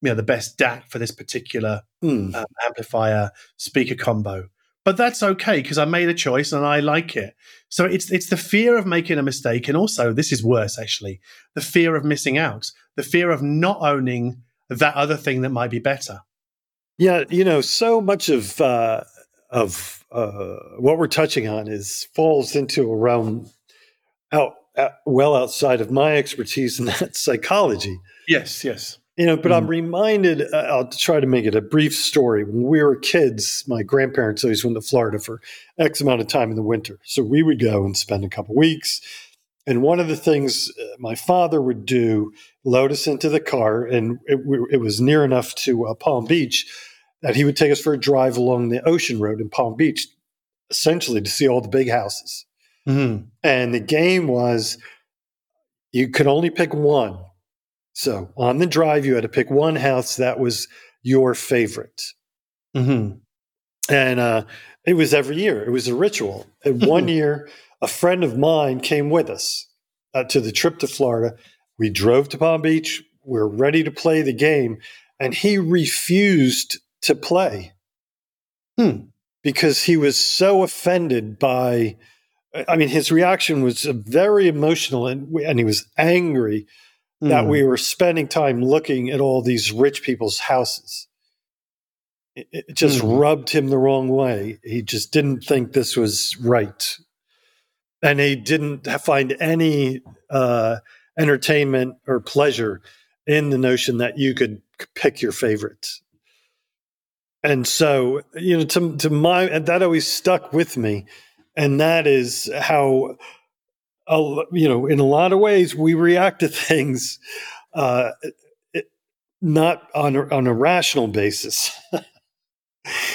you know, the best DAC for this particular Hmm. um, amplifier speaker combo. But that's okay because I made a choice and I like it. So it's it's the fear of making a mistake, and also this is worse actually, the fear of missing out, the fear of not owning that other thing that might be better. Yeah, you know, so much of uh, of uh, what we're touching on is falls into a realm out, out well outside of my expertise, and that's psychology. Yes, yes. You know, but I'm Mhm. reminded. Uh, I'll try to make it a brief story. When we were kids, my grandparents always went to Florida for X amount of time in the winter, so we would go and spend a couple weeks. And one of the things uh, my father would do, load us into the car, and it, it was near enough to uh, Palm Beach that he would take us for a drive along the ocean road in Palm Beach, essentially to see all the big houses. Mhm. And the game was you could only pick one. So on the drive, you had to pick one house that was your favorite. Mhm. And uh, it was every year, it was a ritual. And one year, a friend of mine came with us uh, to the trip to Florida. We drove to Palm Beach. We are ready to play the game. And he refused to play. Hmm. because he was so offended by. I mean, his reaction was very emotional, and and he was angry mm. that we were spending time looking at all these rich people's houses. It, it just mm. rubbed him the wrong way. He just didn't think this was right, and he didn't find any uh, entertainment or pleasure in the notion that you could pick your favorites. And so, you know, to to my and that always stuck with me, and that is how, you know, in a lot of ways we react to things, uh, not on a, on a rational basis.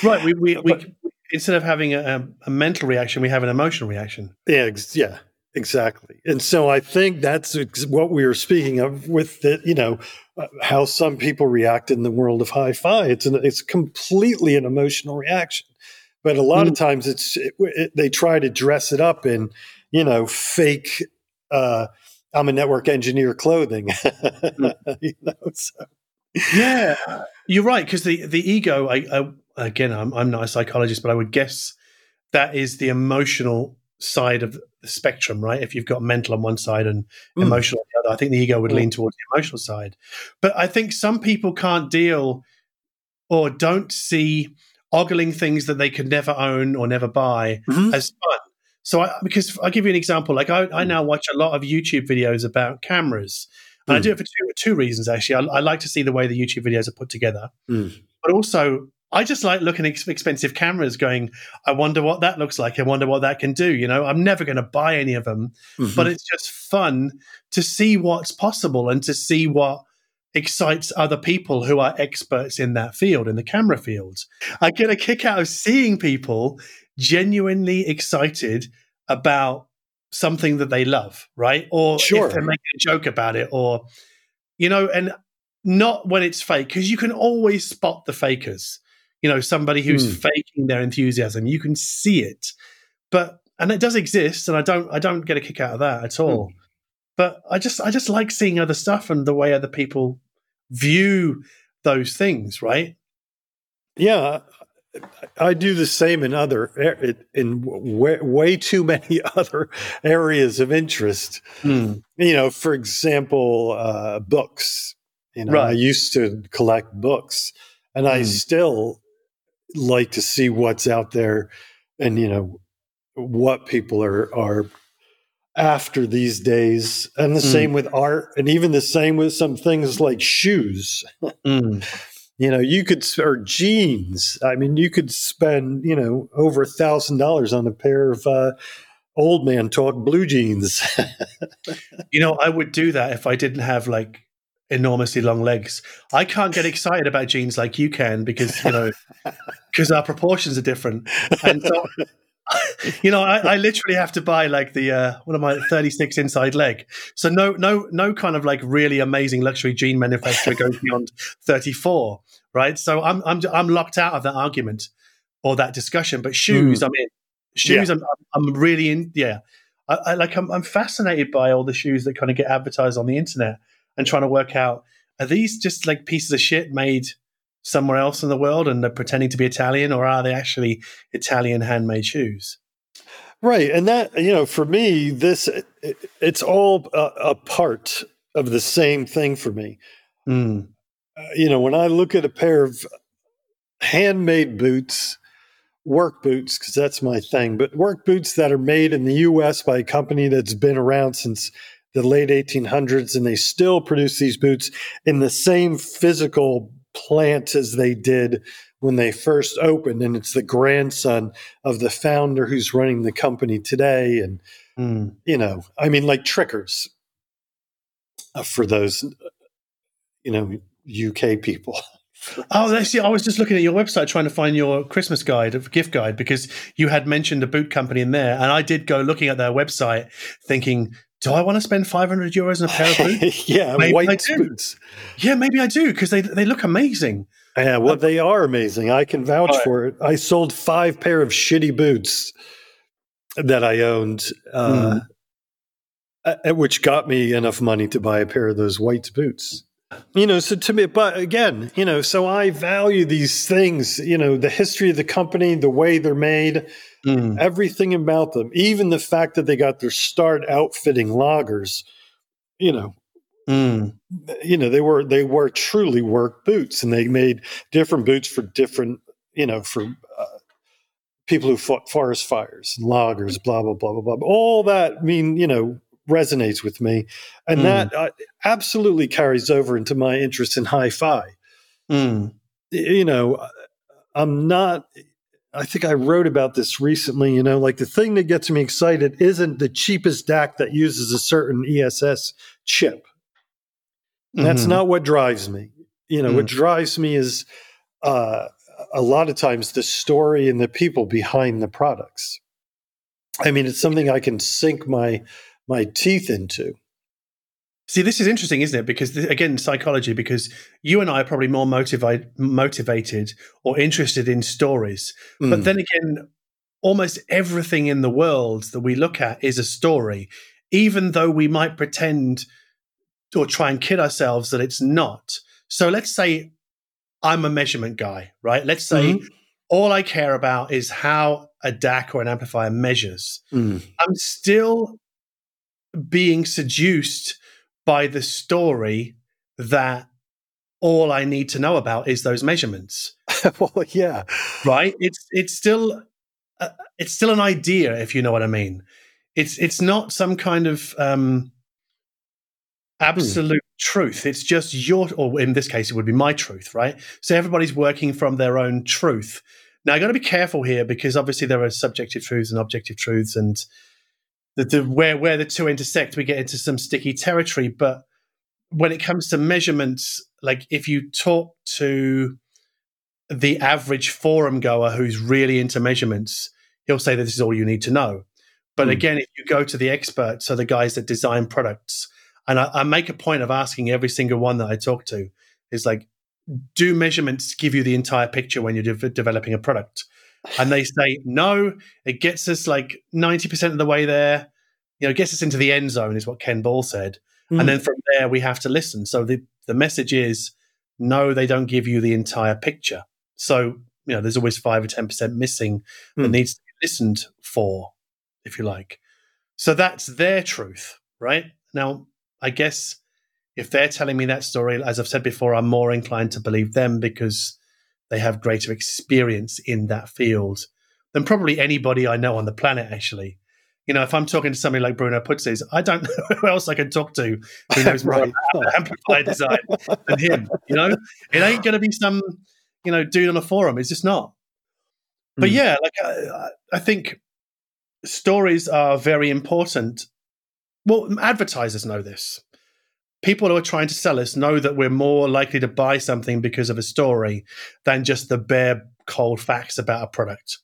right. We we, we instead of having a, a, mental reaction, we have an emotional reaction. Yeah. Ex- yeah. Exactly. And so I think that's what we were speaking of with the, you know, uh, how some people react in the world of hi-fi. It's an, it's completely an emotional reaction. But a lot mm of times it's it, it, they try to dress it up in, you know, fake uh, I'm a network engineer clothing. mm you know, so. Yeah, you're right because the the ego. I, I again, I'm, I'm not a psychologist, but I would guess that is the emotional side of the spectrum, right? If you've got mental on one side and mm. emotional on the other, I think the ego would mm. lean towards the emotional side. But I think some people can't deal or don't see ogling things that they could never own or never buy mm-hmm. as fun. So, I, because I'll give you an example. Like, I, I, mm. now watch a lot of YouTube videos about cameras. And mm. I do it for two, two reasons, actually. I, I, like to see the way the YouTube videos are put together. Mm. But also, I just like looking at expensive cameras going, I wonder what that looks like. I wonder what that can do. You know, I'm never going to buy any of them, mm-hmm. but it's just fun to see what's possible and to see what excites other people who are experts in that field, in the camera field. I get a kick out of seeing people genuinely excited about something that they love, right? Or sure. if they're making a joke about it, or, you know, and not when it's fake, because you can always spot the fakers you know somebody who's mm. faking their enthusiasm you can see it but and it does exist and i don't i don't get a kick out of that at hmm. all mm. but i just i just like seeing other stuff and the way other people view those things right yeah I do the same in other in way, way too many other areas of interest. Mm. You know, for example, uh, books. You know, right. I used to collect books, and mm. I hmm. still like to see what's out there and you know what people are are after these days and the mm. same with art and even the same with some things like shoes mm. you know you could or jeans i mean you could spend you know over a thousand dollars on a pair of uh, old man talk blue jeans you know i would do that if i didn't have like enormously long legs. I can't get excited about jeans like you can because you know because our proportions are different. And so, you know, I, I, literally have to buy like the uh, what am I, thirty six inside leg. So no, no, no kind of like really amazing luxury jean manufacturer goes beyond thirty four, right? So I'm I'm I'm locked out of that argument or that discussion. But shoes, mm. I'm in. Shoes, yeah. I'm I'm really in. Yeah. I, I like I'm, I'm fascinated by all the shoes that kind of get advertised on the internet and trying to work out are these just like pieces of shit made somewhere else in the world and they're pretending to be Italian, or are they actually Italian handmade shoes? Right, and that you know, for me, this it, it's all a, a, part of the same thing for me. Mm. Uh, you know, when I look at a pair of handmade boots, work boots, because that's my thing, but work boots that are made in the U.S. by a company that's been around since the late 1800s, and they still produce these boots in the same physical plant as they did when they first opened. And it's the grandson of the founder who's running the company today. And, mm. you know, I mean, like Tricker's uh, for those, you know, UK people. Oh, actually, I was just looking at your website trying to find your Christmas guide, gift guide, because you had mentioned a boot company in there, and I did go looking at their website, thinking do I want to spend 500 euros on a pair of boots? yeah, maybe white boots. Yeah, maybe I do because they, they look amazing. Yeah, well, they are amazing. I can vouch right. for it. I sold five pair of shitty boots that I owned, uh, mm. which got me enough money to buy a pair of those white boots. you know so to me but again you know so i value these things you know the history of the company the way they're made mm. everything about them even the fact that they got their start outfitting loggers you know mm. you know they were they were truly work boots and they made different boots for different you know for uh, people who fought forest fires and loggers blah blah blah blah blah all that I mean you know resonates with me, and mm. that uh, absolutely carries over into my interest in hi-fi. Mm. You know, uh, I'm not. I think I wrote about this recently. You know, like the thing that gets me excited isn't the cheapest DAC that uses a certain ESS chip. Mm-hmm. That's not what drives me. You know, mm. what drives me is uh, a lot of times the story and the people behind the products. I mean, it's something I can sink my my teeth into. See, this is interesting, isn't it? Because again, psychology. Because you and I are probably more motivated, motivated or interested in stories. Mm. But then again, almost everything in the world that we look at is a story, even though we might pretend or try and kid ourselves that it's not. So let's say I'm a measurement guy, right? Let's say mm-hmm. all I care about is how a DAC or an amplifier measures. Mm. I'm still being seduced by the story that all I need to know about is those measurements. well, yeah, right. It's it's still uh, it's still an idea, if you know what I mean. It's it's not some kind of um, absolute hmm. truth. It's just your, or in this case, it would be my truth, right? So everybody's working from their own truth. Now, I got to be careful here because obviously there are subjective truths and objective truths, and the, the where where the two intersect, we get into some sticky territory. But when it comes to measurements, like if you talk to the average forum goer who's really into measurements, he'll say that this is all you need to know. But mm. again, if you go to the experts, so the guys that design products, and I, I, make a point of asking every single one that I talk to, is like, do measurements give you the entire picture when you're de- developing a product? And they say no it gets us like 90% of the way there you know gets us into the end zone is what ken ball said mm. and hmm. then from there we have to listen so the, the message is no they don't give you the entire picture so you know there's always 5 or 10% missing mm. that hmm. needs to be listened for if you like so that's their truth right now i guess if they're telling me that story as i've said before i'm more inclined to believe them because they have greater experience in that field than probably anybody I know on the planet, actually. You know, if I'm talking to somebody like Bruno Putzeys, I don't know who else I can talk to who knows more right. about amplifier design than him. You know, it ain't going to be some, you know, dude on a forum. It's just not. Mm. But hmm. yeah, like I, I think stories are very important. Well, advertisers know this people who are trying to sell us know that we're more likely to buy something because of a story than just the bare cold facts about a product.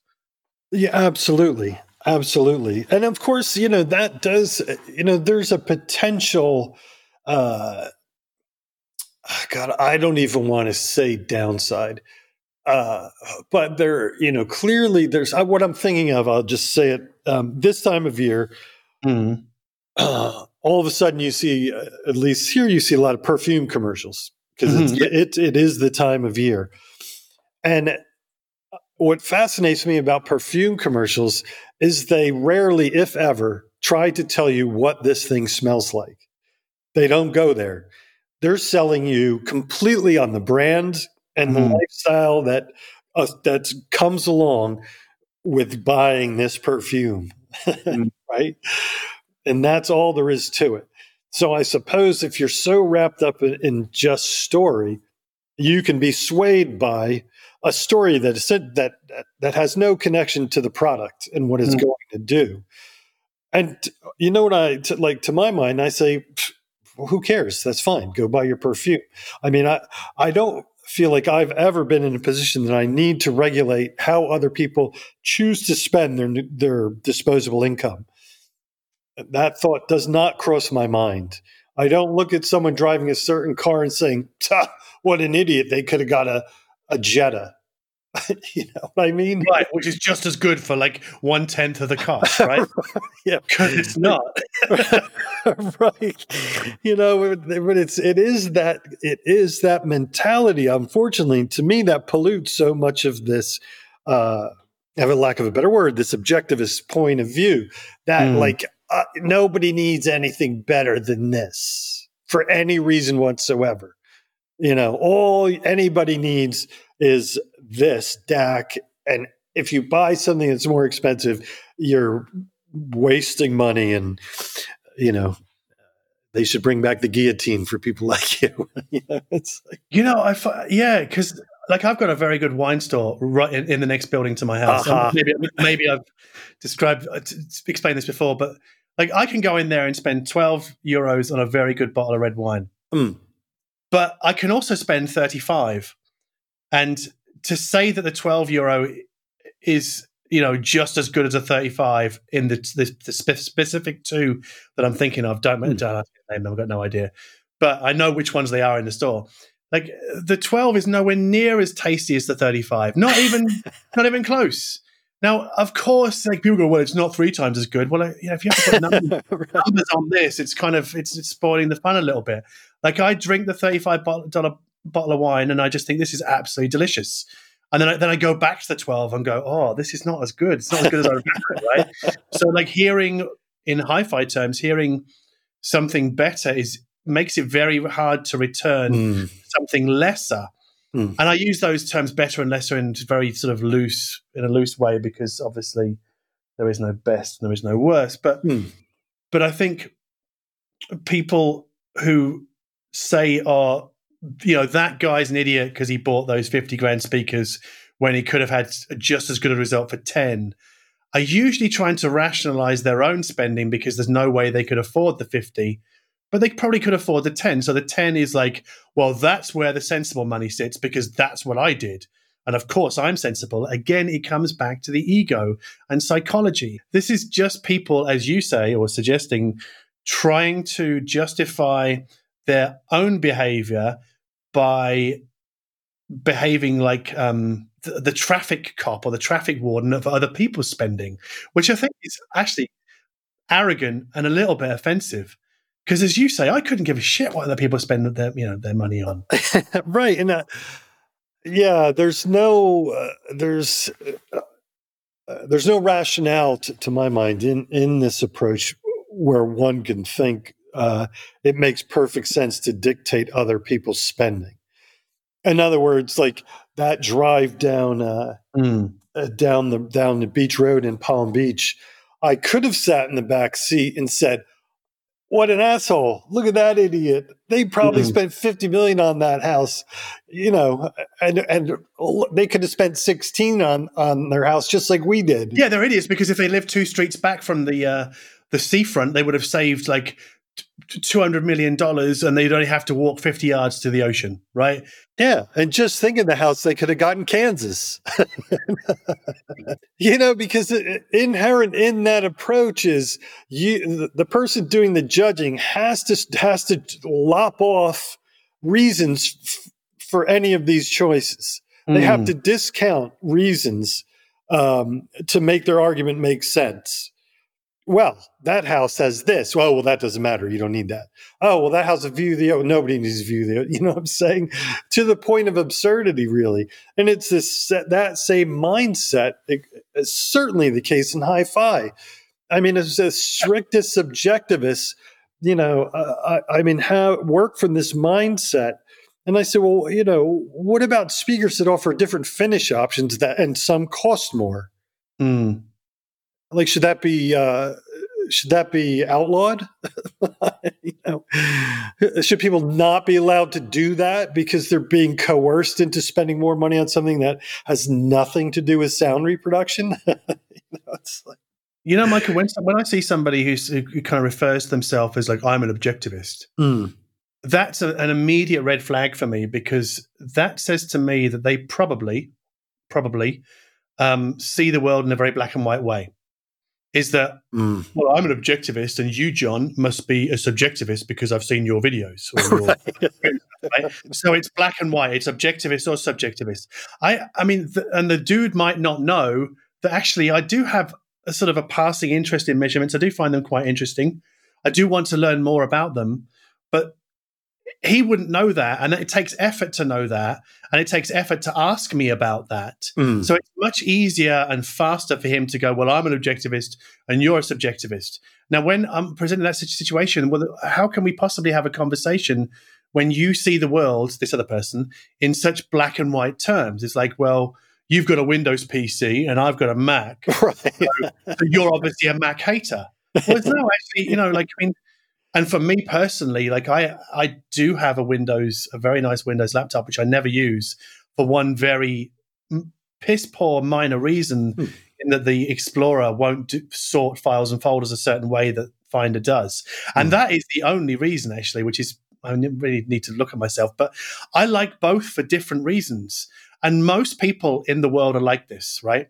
Yeah, absolutely. Absolutely. And of course, you know, that does, you know, there's a potential, uh, God, I don't even want to say downside. Uh, but there, you know, clearly there's uh, what I'm thinking of. I'll just say it. Um, this time of year, mm. uh, all of a sudden you see, uh, at least here, you see a lot of perfume commercials because mm-hmm. it, it is the time of year. And uh, what fascinates me about perfume commercials is they rarely, if ever, try to tell you what this thing smells like. They don't go there. They're selling you completely on the brand and mm-hmm. the lifestyle that uh, that comes along with buying this perfume, mm-hmm. right? And that's all there is to it. So I suppose if you're so wrapped up in, just story, you can be swayed by a story that is that that that has no connection to the product and what it's mm-hmm. going to do. And you know what I t- like to my mind, I say, who cares? That's fine. Go buy your perfume. I mean, I I don't feel like I've ever been in a position that I need to regulate how other people choose to spend their their disposable income. That thought does not cross my mind. I don't look at someone driving a certain car and saying, what an idiot, they could have got a, a Jetta. you know what I mean? Right, which is just as good for like one tenth of the cost, right? yeah, because it's not. right. You know, but it's it is that it is that mentality. Unfortunately, to me, that pollutes so much of this. Uh, have a lack of a better word, this objectivist point of view that mm. like uh, nobody needs anything better than this for any reason whatsoever. You know, all anybody needs is this DAC. And if you buy something that's more expensive, you're wasting money. And, you know, they should bring back the guillotine for people like you. you know, it's like, you know, I, yeah, because like I've got a very good wine store right in, in the next building to my house. Uh-huh. Maybe, maybe I've described, uh, explained this before, but like I can go in there and spend 12 euros on a very good bottle of red wine. Mm. But I can also spend 35. And to say that the 12 euro is, you know, just as good as a 35 in the, the, the specific two that I'm thinking of, don't, mm. don't name them, I've got no idea. But I know which ones they are in the store. Like the 12 is nowhere near as tasty as the 35. Not even, not even close. Now, of course, like people go, well, it's not three times as good. Well, you know, if you have to put numbers, numbers on this, it's kind of it's, it's, spoiling the fun a little bit. Like I drink the thirty-five dollar bottle of wine, and I just think this is absolutely delicious. And then I, then I go back to the twelve and go, oh, this is not as good. It's not as good as I remember, right? So, like hearing in hi-fi terms, hearing something better is makes it very hard to return mm. something lesser Mm. And I use those terms better and lesser in very sort of loose, in a loose way, because obviously there is no best and there is no worst. But mm. but I think people who say are you know that guy's an idiot because he bought those 50 grand speakers when he could have had just as good a result for 10 are usually trying to rationalize their own spending because there's no way they could afford the 50 but they probably could afford the 10. So the 10 is like, well, that's where the sensible money sits because that's what I did. And of course, I'm sensible. Again, it comes back to the ego and psychology. This is just people, as you say, or suggesting, trying to justify their own behavior by behaving like um, the, the traffic cop or the traffic warden of other people's spending, which I think is actually arrogant and a little bit offensive because as you say, I couldn't give a shit what other people spend their you know their money on. right, and uh, yeah, there's no uh, there's uh, uh, there's no rationale to, to, my mind in in this approach where one can think uh, it makes perfect sense to dictate other people's spending. In other words, like that drive down mm. down the down the beach road in Palm Beach, I could have sat in the back seat and said what an asshole. Look at that idiot. They probably mm-hmm. spent 50 million on that house you know and and they could have spent 16 on on their house just like we did. Yeah they're idiots because if they lived two streets back from the uh the seafront they would have saved like 200 million dollars and they'd only have to walk 50 yards to the ocean right yeah and just think of the house they could have gotten kansas you know because inherent in that approach is you the person doing the judging has to has to lop off reasons f- for any of these choices mm. they have mm. to discount reasons um, to make their argument make sense well, that house has this. Well, well, that doesn't matter. You don't need that. Oh, well, that house a view the nobody needs to view the. You know what I'm saying? To the point of absurdity, really. And it's this that same mindset. It's certainly the case in hi-fi. I mean, as the strictest subjectivist, you know, uh, I, I mean, how work from this mindset. And I said, well, you know, what about speakers that offer different finish options that and some cost more? Mm. Like, should that be uh, should that be outlawed? you know, should people not be allowed to do that because they're being coerced into spending more money on something that has nothing to do with sound reproduction? you know, it's like, you know, Michael, when, when I see somebody who kind of refers to themselves as like, I'm an objectivist, mm. that's a, an immediate red flag for me because that says to me that they probably, probably um, see the world in a very black and white way is that mm. well i'm an objectivist and you john must be a subjectivist because i've seen your videos your, right? So it's black and white. It's objectivist or subjectivist. I, I mean, th- and the dude might not know that actually I do have a sort of a passing interest in measurements. I do find them quite interesting. I do want to learn more about them, but he wouldn't know that and it takes effort to know that and it takes effort to ask me about that. Mm. so it's much easier and faster for him to go well i'm an objectivist and you're a subjectivist. Now when i'm presenting that situation well how can we possibly have a conversation when you see the world this other person in such black and white terms? It's like well you've got a windows pc and i've got a mac. Right. so, so you're obviously a mac hater. Well no actually you know like i mean and for me personally, like I I do have a Windows, a very nice Windows laptop, which I never use for one very piss poor minor reason, hmm. in that the Explorer won't do, sort files and folders a certain way that Finder does, and hmm. that is the only reason actually, which is I really need to look at myself. But I like both for different reasons, and most people in the world are like this, right?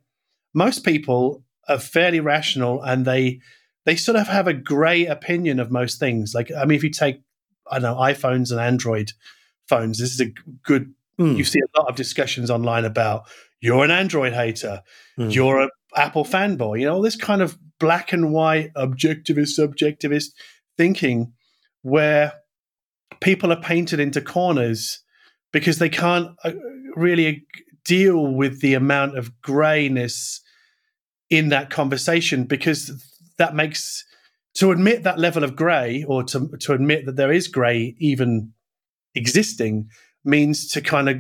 Most people are fairly rational and they they sort of have a grey opinion of most things. Like, I mean, if you take, I don't know, iPhones and Android phones, this is a good. Mm. You see a lot of discussions online about you're an Android hater, mm. you're an Apple fanboy. You know, all this kind of black and white, objectivist, subjectivist thinking, where people are painted into corners because they can't uh, really deal with the amount of grayness in that conversation because that makes to admit that level of grey or to to admit that there is grey even existing means to kind of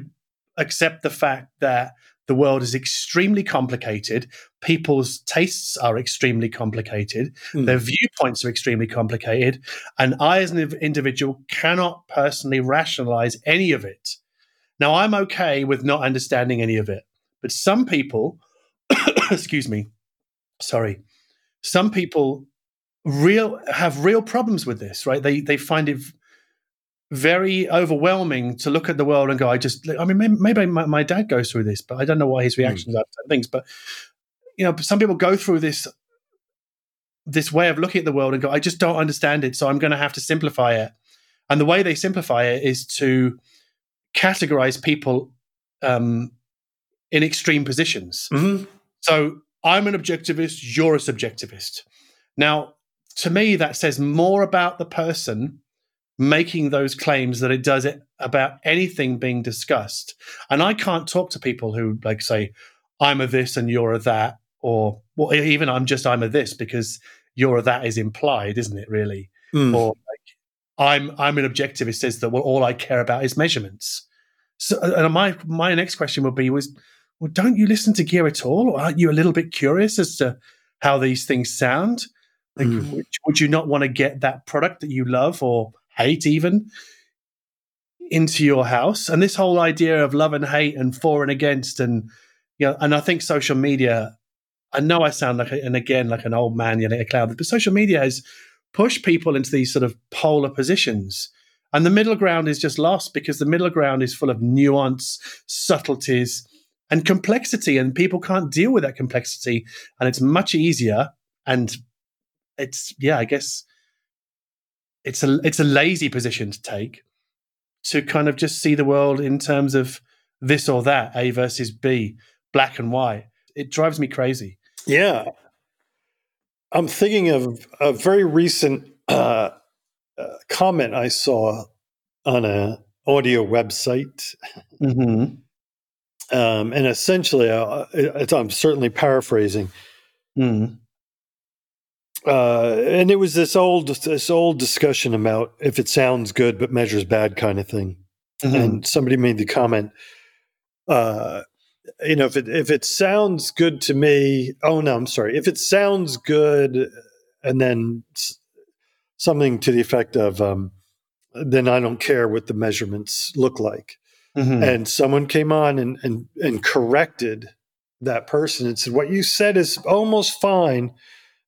accept the fact that the world is extremely complicated. People's tastes are extremely complicated. Mm. Their viewpoints are extremely complicated. And I, as an individual, cannot personally rationalize any of it. Now, I'm okay with not understanding any of it. But some people, excuse me, sorry, some people real have real problems with this, right? They they find it very overwhelming to look at the world and go, I just, I mean, maybe, maybe my, my, dad goes through this, but I don't know why his hmm. reactions mm. are to things. But you know, some people go through this this way of looking at the world and go, I just don't understand it, so I'm going to have to simplify it. And the way they simplify it is to categorize people um, in extreme positions. Mm-hmm. So I'm an objectivist, you're a subjectivist. Now, to me, that says more about the person making those claims that it does it about anything being discussed. And I can't talk to people who like say, I'm a this and you're a that, or well, even I'm just I'm a this because you're a that is implied, isn't it? Really, mm. or like I'm I'm an objectivist says that well all I care about is measurements. So, and my my next question would be was well, don't you listen to gear at all? Or aren't you a little bit curious as to how these things sound? Like, mm. would, would you not want to get that product that you love or hate even into your house? And this whole idea of love and hate and for and against, and you know, and I think social media. I know I sound like, a, and again, like an old man yelling at a cloud, but social media has pushed people into these sort of polar positions. And the middle ground is just lost because the middle ground is full of nuance, subtleties, and complexity, and people can't deal with that complexity. And it's much easier, and it's yeah, I guess it's a it's a lazy position to take to kind of just see the world in terms of this or that, A versus B, black and white. It drives me crazy. Yeah. I'm thinking of a very recent uh, uh, comment I saw on a audio website. Mm-hmm. Um, and essentially, uh, I'm certainly paraphrasing. Mm. Uh, and it was this old this old discussion about if it sounds good but measures bad kind of thing. Mm-hmm. And somebody made the comment, uh, you know, if it if it sounds good to me, oh no, I'm sorry. If it sounds good, and then something to the effect of, um, then I don't care what the measurements look like. Mm-hmm. And someone came on and, and, and corrected that person and said, What you said is almost fine,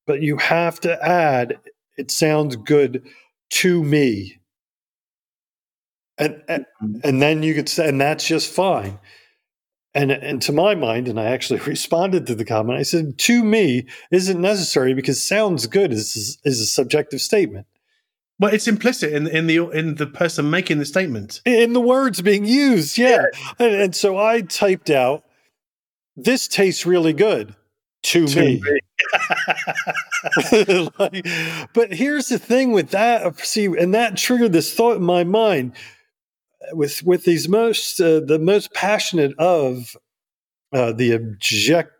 but you have to add, it sounds good to me. And, and, mm-hmm. and then you could say, and that's just fine. And, and to my mind, and I actually responded to the comment, I said, to me isn't necessary because sounds good is, is a subjective statement. Well, it's implicit in in the in the person making the statement. In the words being used, yeah. yeah. And, and, so I typed out, "This tastes really good to, to me." me. like, but here's the thing with that. See, and that triggered this thought in my mind with with these most uh, the most passionate of uh, the object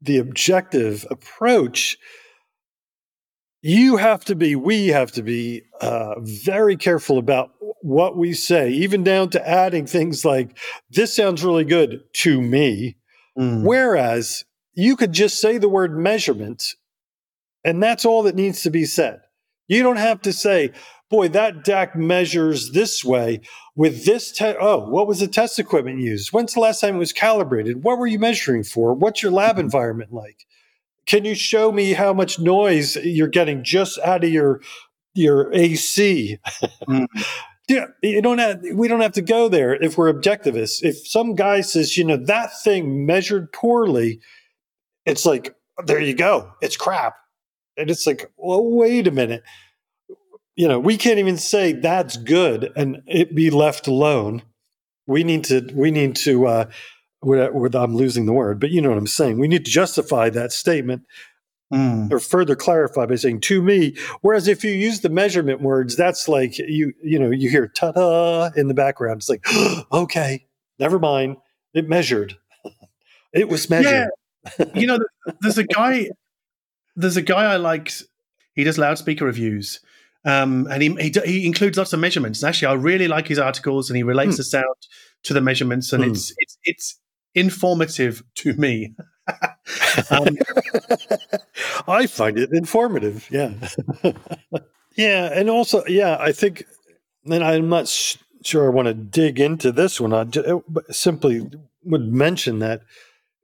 the objective approach you have to be we have to be uh, very careful about what we say even down to adding things like this sounds really good to me mm. whereas you could just say the word measurement and that's all that needs to be said you don't have to say boy, that DAC measures this way with this. Te- oh, what was the test equipment used? When's the last time it was calibrated? What were you measuring for? What's your lab environment like? Can you show me how much noise you're getting just out of your your AC? Mm. yeah, you don't have, we don't have to go there if we're objectivists. If some guy says, you know, that thing measured poorly, it's like, there you go, it's crap. And it's like, well, wait a minute you know, we can't even say that's good and it be left alone. We need to, we need to, uh, I'm losing the word, but you know what I'm saying. We need to justify that statement mm. or further clarify by saying to me. Whereas if you use the measurement words, that's like you, you know, you hear ta da in the background. It's like, okay, never mind. It measured. it was measured. Yeah. you know, there's a guy, there's a guy I like He does loudspeaker reviews um, and he, he, he includes lots of measurements. And actually, I really like his articles, and he relates mm. the sound to the measurements, and mm. it's it's it's informative to me. um, I find it informative. Yeah, yeah, and also, yeah, I think, and I'm not sh- sure I want to dig into this one. I just, simply would mention that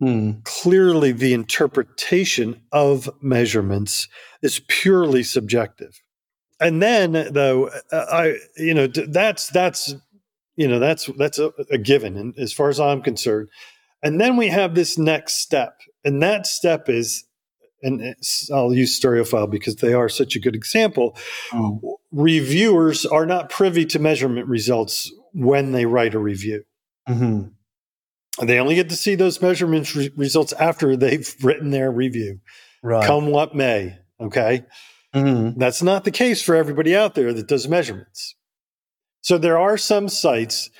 mm. clearly the interpretation of measurements is purely subjective and then though uh, i you know that's that's you know that's that's a, a given and as far as i'm concerned and then we have this next step and that step is and I'll use Stereophile because they are such a good example. Oh. Reviewers are not privy to measurement results when they write a review. Mm-hmm. They only get to see those measurement re- results after they've written their review, right. come what may. Okay. Mm-hmm. That's not the case for everybody out there that does measurements. So there are some sites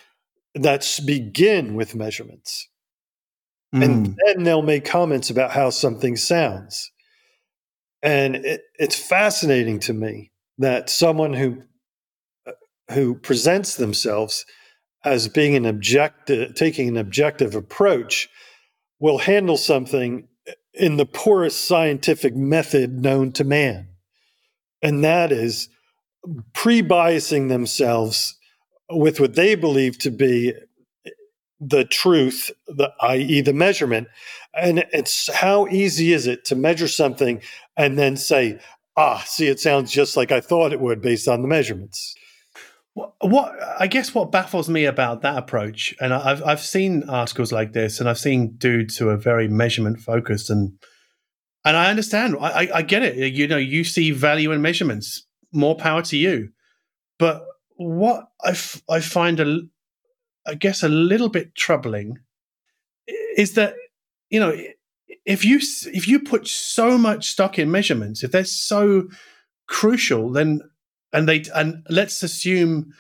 that begin with measurements. Mm. And then they'll make comments about how something sounds. And it, it's fascinating to me that someone who uh, who presents themselves as being an objective, taking an objective approach, will handle something in the poorest scientific method known to man and that is pre biasing themselves with what they believe to be the truth, the, i.e., the measurement. And it's how easy is it to measure something and then say, ah, see, it sounds just like I thought it would based on the measurements. What, I guess what baffles me about that approach, and I've I've seen articles like this, and I've seen dudes who are very measurement focused and and I understand. I, I get it. You know, you see value in measurements. More power to you. But what I, f- I find a, I guess a little bit troubling is that you know if you if you put so much stock in measurements, if they're so crucial, then and they and let's assume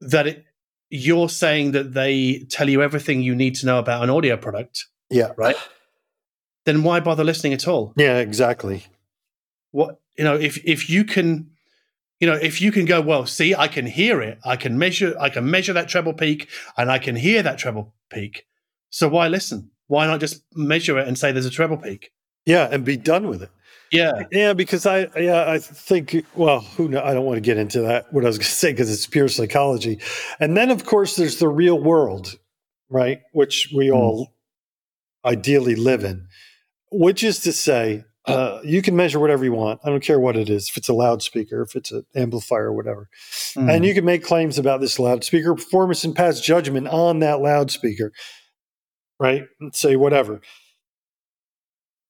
that it, you're saying that they tell you everything you need to know about an audio product. Yeah. Right then why bother listening at all? Yeah, exactly. What you know, if if you can, you know, if you can go, well, see, I can hear it, I can measure, I can measure that treble peak, and I can hear that treble peak. So why listen? Why not just measure it and say there's a treble peak? Yeah, and be done with it. Yeah, yeah, because I yeah I think well who know, I don't want to get into that what I was going to say because it's pure psychology, and then of course there's the real world, right? Which we mm. all ideally live in which is to say, uh, you can measure whatever you want. I don't care what it is, if it's a loudspeaker, if it's an amplifier, or whatever. Mm. And you can make claims about this loudspeaker performance and pass judgment on that loudspeaker, right? And say whatever.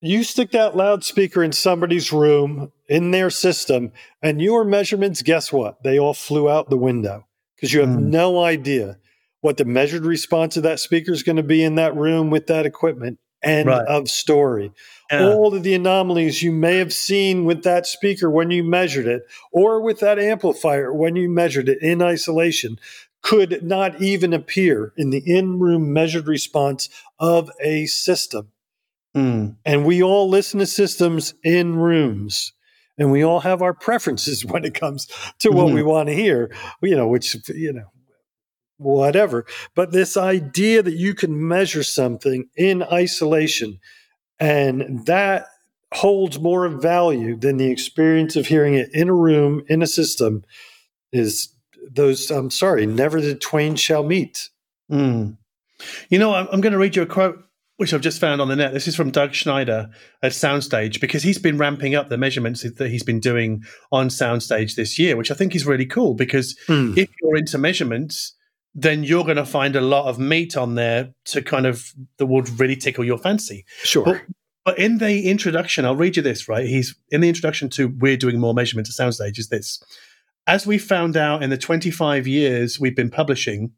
you stick that loudspeaker in somebody's room in their system, and your measurements, guess what? They all flew out the window because you have mm. no idea what the measured response of that speaker is going to be in that room with that equipment. End right. of story. Yeah. All of the anomalies you may have seen with that speaker when you measured it, or with that amplifier when you measured it in isolation, could not even appear in the in room measured response of a system. Mm. And we all listen to systems in rooms. And we all have our preferences when it comes to what mm. we want to hear, you know, which, you know, whatever. But this idea that you can measure something in isolation and that holds more value than the experience of hearing it in a room, in a system, is those, I'm sorry, never the twain shall meet. Mm. You know, I'm, I'm going to read you a quote which I've just found on the net. This is from Doug Schneider at Soundstage because he's been ramping up the measurements that he's been doing on Soundstage this year, which I think is really cool because mm. if you're into measurements, then you're going to find a lot of meat on there to kind of that would really tickle your fancy. Sure. But, but in the introduction, I'll read you this, right? He's in the introduction to We're Doing More Measurements at Soundstage is this. As we found out in the 25 years we've been publishing,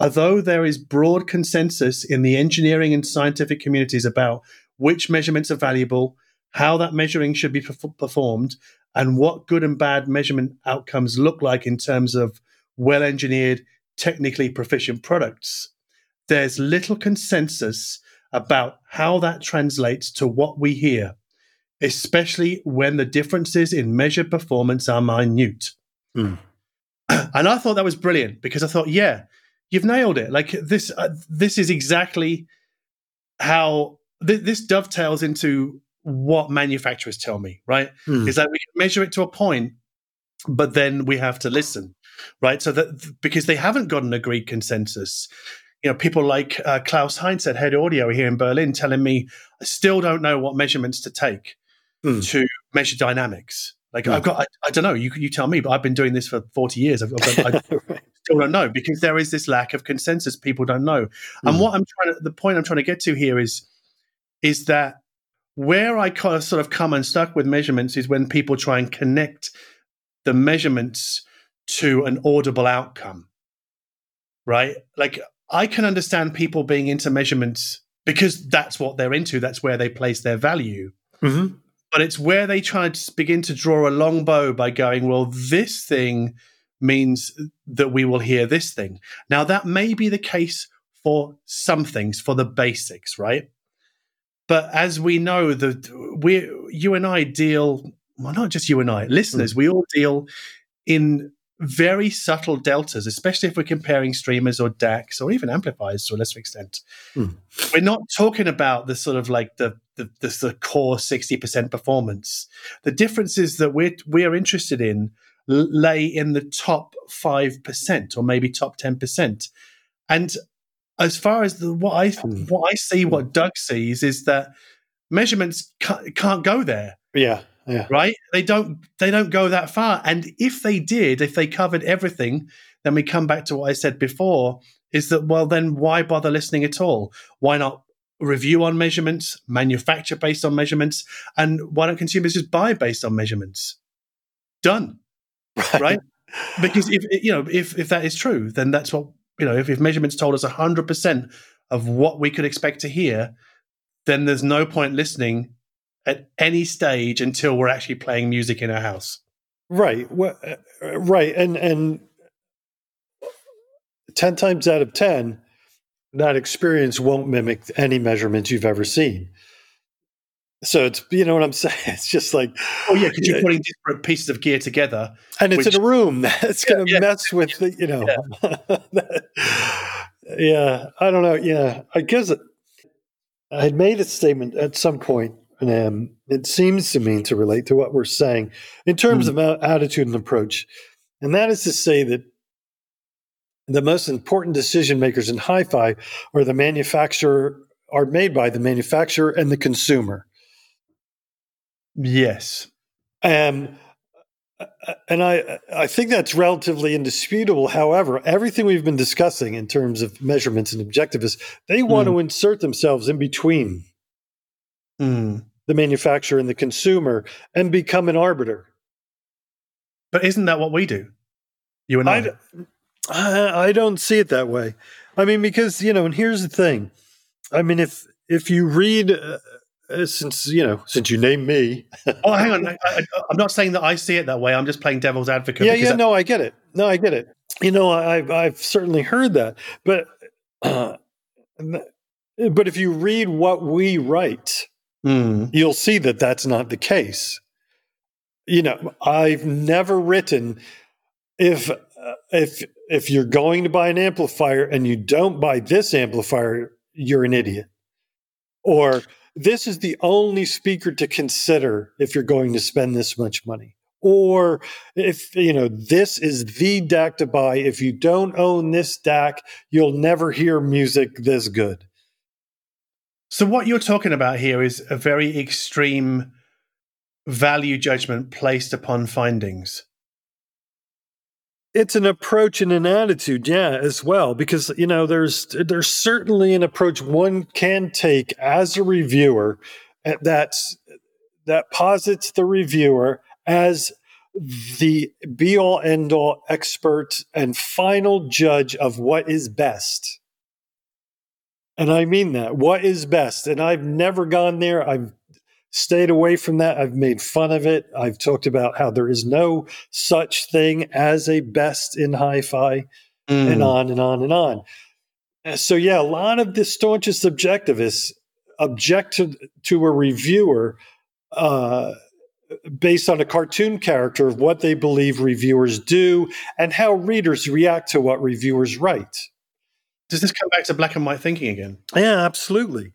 Although there is broad consensus in the engineering and scientific communities about which measurements are valuable, how that measuring should be performed, and what good and bad measurement outcomes look like in terms of well engineered, technically proficient products, there's little consensus about how that translates to what we hear, especially when the differences in measured performance are minute. Mm. And I thought that was brilliant because I thought, yeah, you've nailed it. Like this, uh, this is exactly how th- this dovetails into what manufacturers tell me. Right, hmm. is that we measure it to a point, but then we have to listen. Right, so that because they haven't got an agreed consensus. You know, people like uh, Klaus Heinz at Head Audio here in Berlin telling me I still don't know what measurements to take hmm. to measure dynamics. Like I've got, I, I, don't know. You you tell me, but I've been doing this for forty years. I've, I've I still don't know because there is this lack of consensus. People don't know. And mm. what I'm trying to, the point I'm trying to get to here is, is that where I kind of sort of come unstuck with measurements is when people try and connect the measurements to an audible outcome. Right? Like I can understand people being into measurements because that's what they're into. That's where they place their value. Mm-hmm but it's where they try to begin to draw a long bow by going, well, this thing means that we will hear this thing. Now, that may be the case for some things, for the basics, right? But as we know, that we, you and I deal, well, not just you and I, listeners, mm. we all deal in very subtle deltas, especially if we're comparing streamers or DACs or even amplifiers to a lesser extent. Mm. We're not talking about the sort of like the the, the, the core sixty percent performance. The differences that we're we're interested in lay in the top five percent or maybe top ten percent. And as far as the, what I hmm. what I see, what Doug sees is that measurements can't, can't go there. Yeah. Yeah. Right? They don't they don't go that far. And if they did, if they covered everything, then we come back to what I said before, is that well then why bother listening at all? Why not review on measurements, manufacture based on measurements, and why don't consumers just buy based on measurements? Done. Right? right? Because if you know, if if that is true, then that's what you know, if, if measurements told us hundred percent of what we could expect to hear, then there's no point listening at any stage until we're actually playing music in our house. Right. Well, uh, right. And and ten times out of ten, that experience won't mimic any measurements you've ever seen. So it's you know what I'm saying. It's just like oh yeah, because you're putting different pieces of gear together, and it's which, in a room. That's going to yeah, mess with the you know. Yeah. yeah, I don't know. Yeah, I guess I had made a statement at some point um, it seems to me to relate to what we're saying in terms mm. of attitude and approach. And that is to say that the most important decision makers in hi-fi are the manufacturer are made by the manufacturer and the consumer. Yes. Um, and I, I think that's relatively indisputable. However, everything we've been discussing in terms of measurements and objectivists, they want mm. to insert themselves in between. Mm the manufacturer and the consumer and become an arbiter. But isn't that what we do? You and I. I, I don't see it that way. I mean, because you know, and here's the thing. I mean, if if you read, uh, uh since you know, since you named me. oh, hang on. I, am not saying that I see it that way. I'm just playing devil's advocate. Yeah, yeah. no, I get it. No, I get it. You know, I've I've certainly heard that, but uh, but if you read what we write, mm. you'll see that that's not the case. You know, I've never written if uh, if if you're going to buy an amplifier and you don't buy this amplifier, you're an idiot. Or this is the only speaker to consider if you're going to spend this much money. Or if, you know, this is the DAC to buy. If you don't own this DAC, you'll never hear music this good. So, what you're talking about here is a very extreme value judgment placed upon findings. It's an approach and an attitude yeah as well because you know there's there's certainly an approach one can take as a reviewer eh, that's that posits the reviewer as the be all end all expert and final judge of what is best and i mean that what is best and i've never gone there i've stayed away from that. I've made fun of it. I've talked about how there is no such thing as a best in hi fi, mm. and on and on and on. So, yeah, a lot of the staunchest objectivists object to, to a reviewer uh, based on a cartoon character of what they believe reviewers do and how readers react to what reviewers write. Does this come back to black and white thinking again? Yeah, absolutely.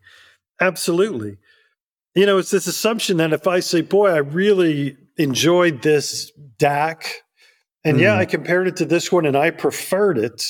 Absolutely you know, it's this assumption that if I say, boy, I really enjoyed this DAC, and mm. yeah, I compared it to this one and I preferred it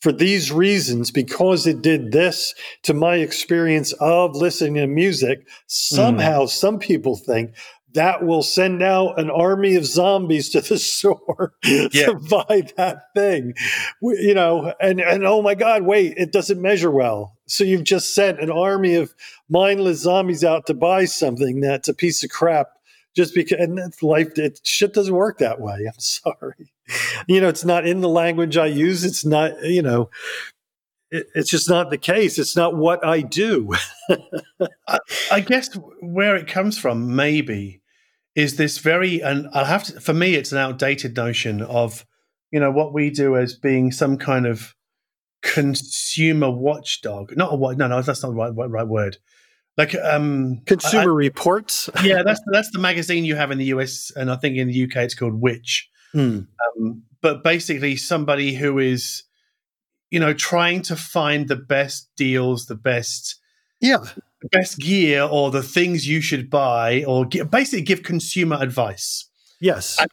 for these reasons because it did this to my experience of listening to music. Somehow, mm. some people think that will send out an army of zombies to the store yeah. to buy that thing. You know, and and oh my God, wait, it doesn't measure well. So you've just sent an army of mindless zombies out to buy something that's a piece of crap just because and that's life it shit doesn't work that way. I'm sorry. You know, it's not in the language I use. It's not, you know, it, it's just not the case. It's not what I do. I, I guess where it comes from, maybe, is this very and I'll have to for me it's an outdated notion of you know what we do as being some kind of consumer watchdog. Not a what no no that's not the right, right word. Like um consumer I, reports? Yeah that's that's the magazine you have in the us and i think in the uk it's called which. Hmm. um, but basically somebody who is you know trying to find the best deals the best yeah best gear or the things you should buy or basically give consumer advice. Yes. And,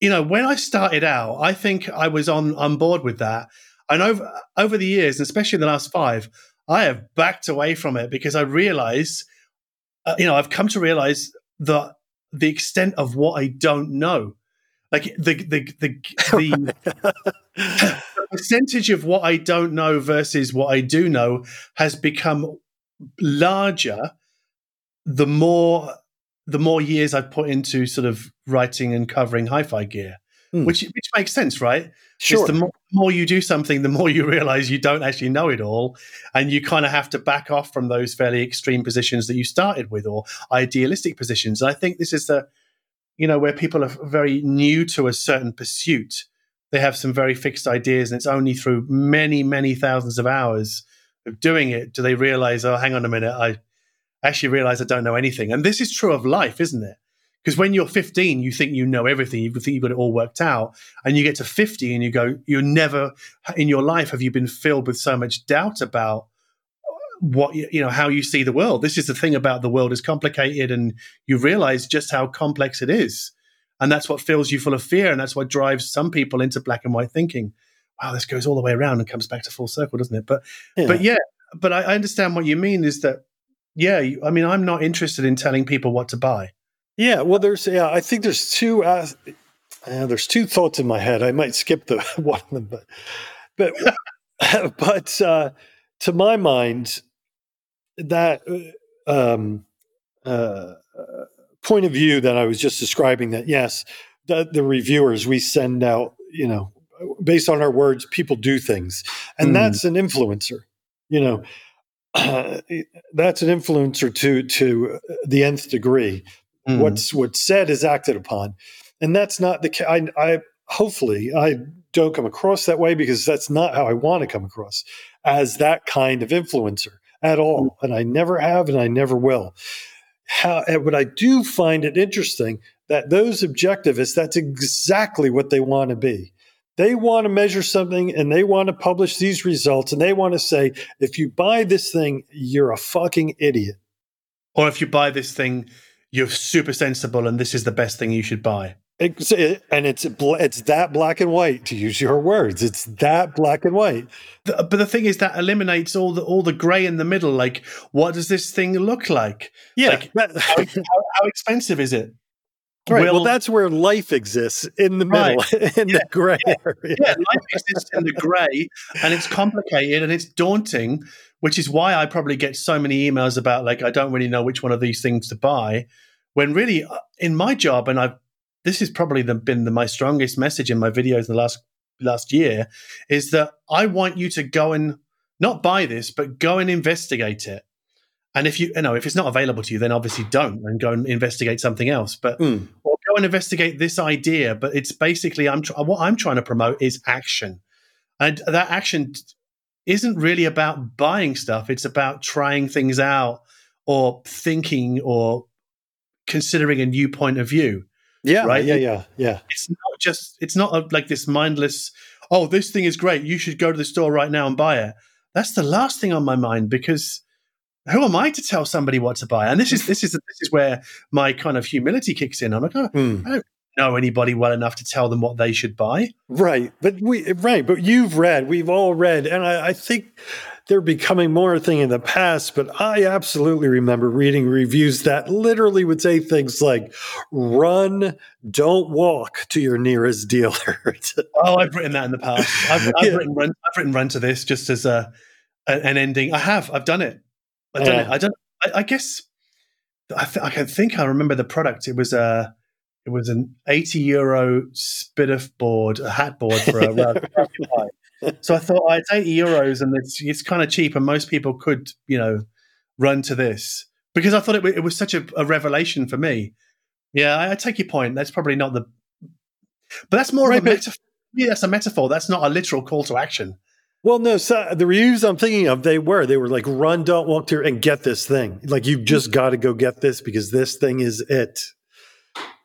you know, when I started out, I think I was on on board with that. And over over the years, especially in the last five, I have backed away from it because I realize, uh, you know, I've come to realize the the extent of what I don't know. Like the the the the, the percentage of what I don't know versus what I do know has become larger the more the more years I've put into sort of writing and covering hi-fi gear, mm. which which makes sense, right? Sure. the more, more, you do something, the more you realize you don't actually know it all, and you kind of have to back off from those fairly extreme positions that you started with or idealistic positions. And I think this is the, you know, where people are very new to a certain pursuit. They have some very fixed ideas, and it's only through many, many thousands of hours of doing it do they realize, oh, hang on a minute, I actually realize I don't know anything. And this is true of life, isn't it? Because when you're 15, you think you know everything, you think you've got it all worked out, and you get to 50 and you go, you're never in your life have you been filled with so much doubt about what you know how you see the world. This is the thing about the world is complicated, and you realize just how complex it is, and that's what fills you full of fear, and that's what drives some people into black and white thinking wow, this goes all the way around and comes back to full circle, doesn't it? But yeah. but yeah, but I, I understand what you mean. Is that yeah? I mean, I'm not interested in telling people what to buy. Yeah, well, there's yeah, I think there's two uh, uh, there's two thoughts in my head. I might skip the one of them, but but but uh, to my mind, that uh, um, uh, point of view that I was just describing. That yes, the, the reviewers we send out, you know, based on our words, people do things, and mm. that's an influencer. You know, uh, that's an influencer to to the nth degree. Mm. What's what's said is acted upon, and that's not the. I, I hopefully I don't come across that way because that's not how I want to come across as that kind of influencer at all, mm. and I never have, and I never will. How, but I do find it interesting that those objectivists, that's exactly what they want to be. They want to measure something and they want to publish these results and they want to say, if you buy this thing, you're a fucking idiot. Or if you buy this thing, you're super sensible and this is the best thing you should buy. It's, eh, and it's it's that black and white to use your words. It's that black and white. But the thing is that eliminates all the all the grey in the middle. Like, what does this thing look like? Yeah, like, how, how, how expensive is it? Right. Will, well, that's where life exists in the middle, right. in yeah. the gray yeah. area. Yeah, life exists in the gray, and it's complicated and it's daunting, which is why I probably get so many emails about like I don't really know which one of these things to buy. When really, uh, in my job, and I've this has probably the, been the, my strongest message in my videos in the last last year, is that I want you to go and not buy this, but go and investigate it and if you, you know, if it's not available to you, then obviously don't and go and investigate something else. But mm. or go and investigate this idea. But it's basically, I'm tr- what I'm trying to promote is action, and that action isn't really about buying stuff. It's about trying things out or thinking or considering a new point of view. Yeah, right. Yeah, yeah, yeah. It's not just. It's not a, like this mindless. Oh, this thing is great. You should go to the store right now and buy it. That's the last thing on my mind because who am I to tell somebody what to buy? And this is this is this is where my kind of humility kicks in. I'm like, oh, mm. I don't know anybody well enough to tell them what they should buy. Right, but we right, but you've read, we've all read, and I, I think they're becoming more a thing in the past. But I absolutely remember reading reviews that literally would say things like, "Run, don't walk to your nearest dealer." oh, I've written that in the past. I've, I've yeah. written run, I've written run to this just as a an ending. I have. I've done it. I don't. I don't. I, I guess I, th- I can think I remember the product. It was a. It was an eighty euro S/PDIF board, a hat board for a So I thought, oh, it's eighty euros, and it's it's kind of cheap, and most people could, you know, run to this because I thought it, it was such a, a, revelation for me. Yeah, I, I, take your point. That's probably not the, but that's more right, of a metaphor. Yeah, that's a metaphor. That's not a literal call to action. Well, no, so the reviews I'm thinking of, they were they were like, run, don't walk through, and get this thing. Like you've just got to go get this because this thing is it.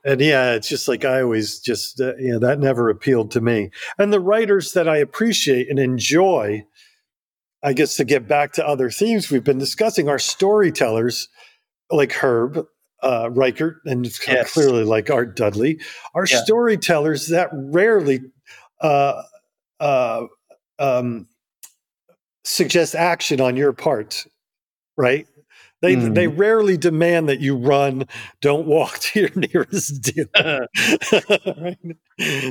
And yeah, it's just like I always just uh, you know that never appealed to me. And the writers that I appreciate and enjoy, I guess to get back to other themes we've been discussing, are storytellers like Herb uh, Reichert and yes. clearly like Art Dudley, are yeah. storytellers that rarely. Uh, uh, um, suggest action on your part, right? They mm. they rarely demand that you run, don't walk to your nearest dealer right?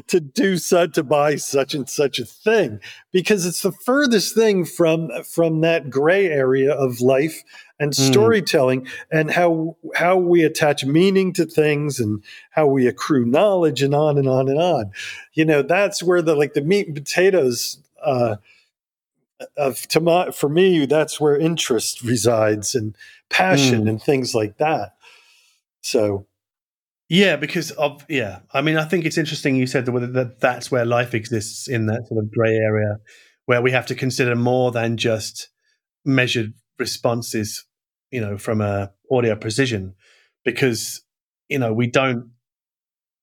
to do such to buy such and such a thing because it's the furthest thing from from that gray area of life and mm. storytelling and how how we attach meaning to things and how we accrue knowledge and on and on and on. You know, that's where the like the meat and potatoes uh, of to my, for me, that's where interest resides and passion mm. and things like that. So, yeah, because of yeah, I mean, I think it's interesting you said that, that that's where life exists in that sort of grey area, where we have to consider more than just measured responses, you know, from a audio precision, because you know we don't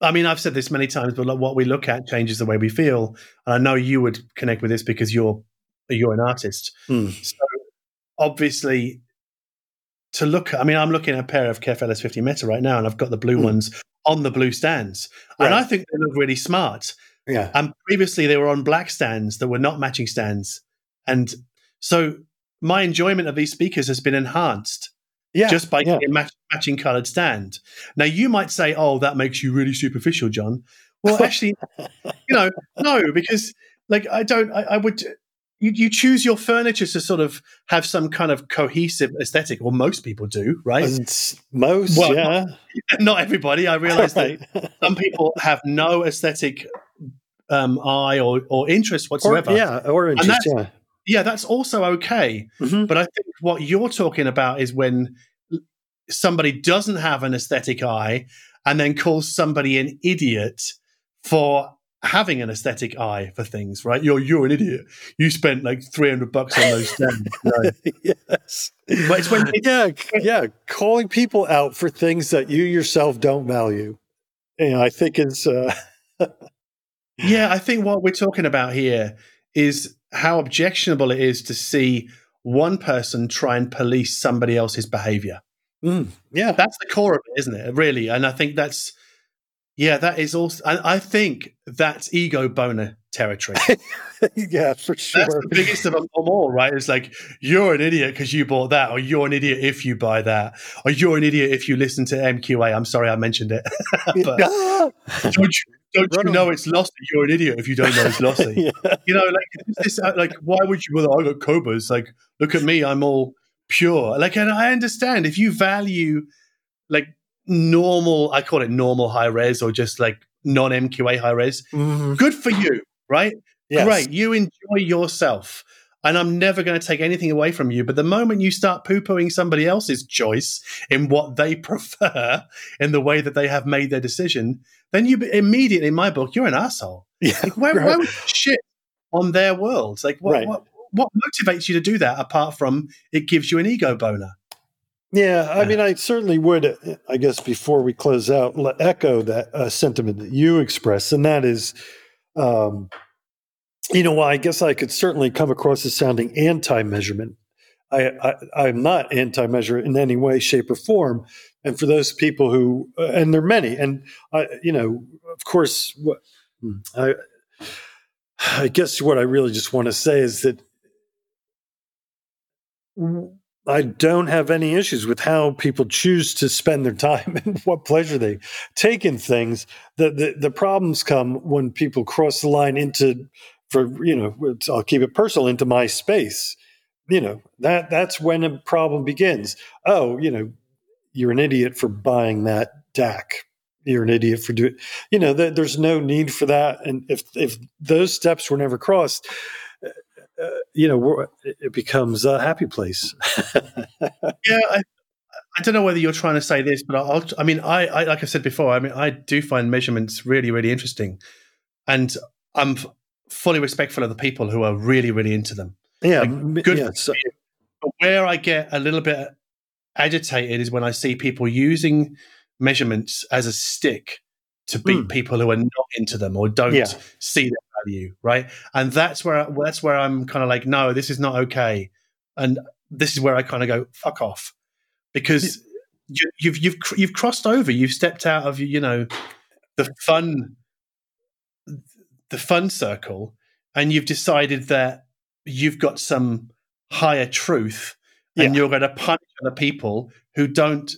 I mean, I've said this many times, but what we look at changes the way we feel. And I know you would connect with this because you're you're an artist. Mm. So obviously, to look, I mean, I'm looking at a pair of KEF LS50 Meta right now, and I've got the blue mm. ones on the blue stands, right. and I think they look really smart. Yeah. And previously, they were on black stands that were not matching stands, and so my enjoyment of these speakers has been enhanced yeah, just by yeah. a match, matching colored stand. Now you might say, "Oh, that makes you really superficial, John." Well, actually, you know, no, because like I don't. I, I would. you, you choose your furniture to sort of have some kind of cohesive aesthetic, or most people do, right? It's most, well, yeah. Not, not, everybody. I realize that some people have no aesthetic um, eye or, or interest whatsoever. Or, yeah, or interest, yeah. Yeah, that's also okay. Mm-hmm. But I think what you're talking about is when somebody doesn't have an aesthetic eye and then calls somebody an idiot for having an aesthetic eye for things, right? You're you're an idiot. You spent like three hundred bucks on those stems. Right? yes, but it's when yeah, yeah, calling people out for things that you yourself don't value. You know, I think is. Uh, yeah, I think what we're talking about here is how objectionable it is to see one person try and police somebody else's behavior. Mm, yeah, that's the core of it, isn't it? Really, and I think that's yeah, that is also. I, I think that's ego boner territory. yeah, for sure. That's the biggest of them all, right? It's like you're an idiot because you bought that, or you're an idiot if you buy that, or you're an idiot if you listen to MQA. I'm sorry, I mentioned it. but don't you, don't you know it's lossy? You're an idiot if you don't know it's lossy. yeah. You know, like this, uh, like why would you? Well, I got Qobuz. Like, look at me, I'm all pure. Like, and I understand if you value like normal, I call it normal high res or just like non MQA high res. Mm-hmm. Good for you, right? Yes. Great. You enjoy yourself. And I'm never going to take anything away from you. But the moment you start poo pooing somebody else's choice in what they prefer, in the way that they have made their decision, then you immediately, in my book, you're an asshole. Yeah, like, why, right. why would you shit on their world? Like, what, right. what, what motivates you to do that apart from it gives you an ego boner? Yeah, I mean, I certainly would, I guess, before we close out, echo that uh, sentiment that you express, and that is, um, you know, I guess I could certainly come across as sounding anti-measurement. I, I, am not anti-measure in any way, shape, or form. And for those people who, uh, and there are many, and I, you know, of course, what, hmm, I, I guess what I really just want to say is that I don't have any issues with how people choose to spend their time and what pleasure they take in things. The, the, the problems come when people cross the line into, for you know, I'll keep it personal, into my space. You know that that's when a problem begins. Oh, you know, you're an idiot for buying that DAC. You're an idiot for doing. You know, th- there's no need for that. And if if those steps were never crossed, uh, you know, it becomes a happy place. yeah, I, I don't know whether you're trying to say this, but I'll, I mean, I, I, like I said before, I mean, I do find measurements really, really interesting, and I'm fully respectful of the people who are really, really into them. Yeah, like, good. Yeah, so- but where I get a little bit agitated is when I see people using measurements as a stick to beat mm. people who are not into them or don't yeah. see them value, right? And that's where that's where I'm kind of like, no, this is not okay, and this is where I kind of go, fuck off, because you, you've you've you've crossed over, you've stepped out of you know the fun the fun circle, and you've decided that you've got some higher truth, and yeah. you're going to punish other people who don't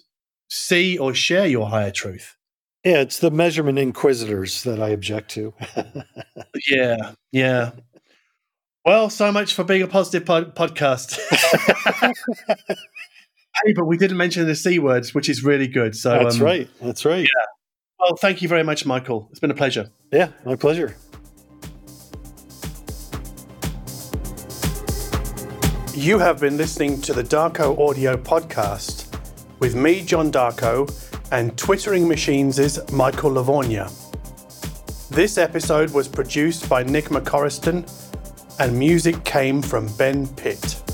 see or share your higher truth. Yeah, it's the measurement inquisitors that I object to. yeah, yeah. Well, so much for being a positive podcast. hey, but we didn't mention the C words, which is really good. So that's um, right. That's right. Yeah. Well, thank you very much, Michael. It's been a pleasure. Yeah, my pleasure. You have been listening to the Darko Audio Podcast with me, John Darko and Twittering Machines' is Michael Lavorgna. This episode was produced by Nick McCorriston, and music came from Ben Pitt.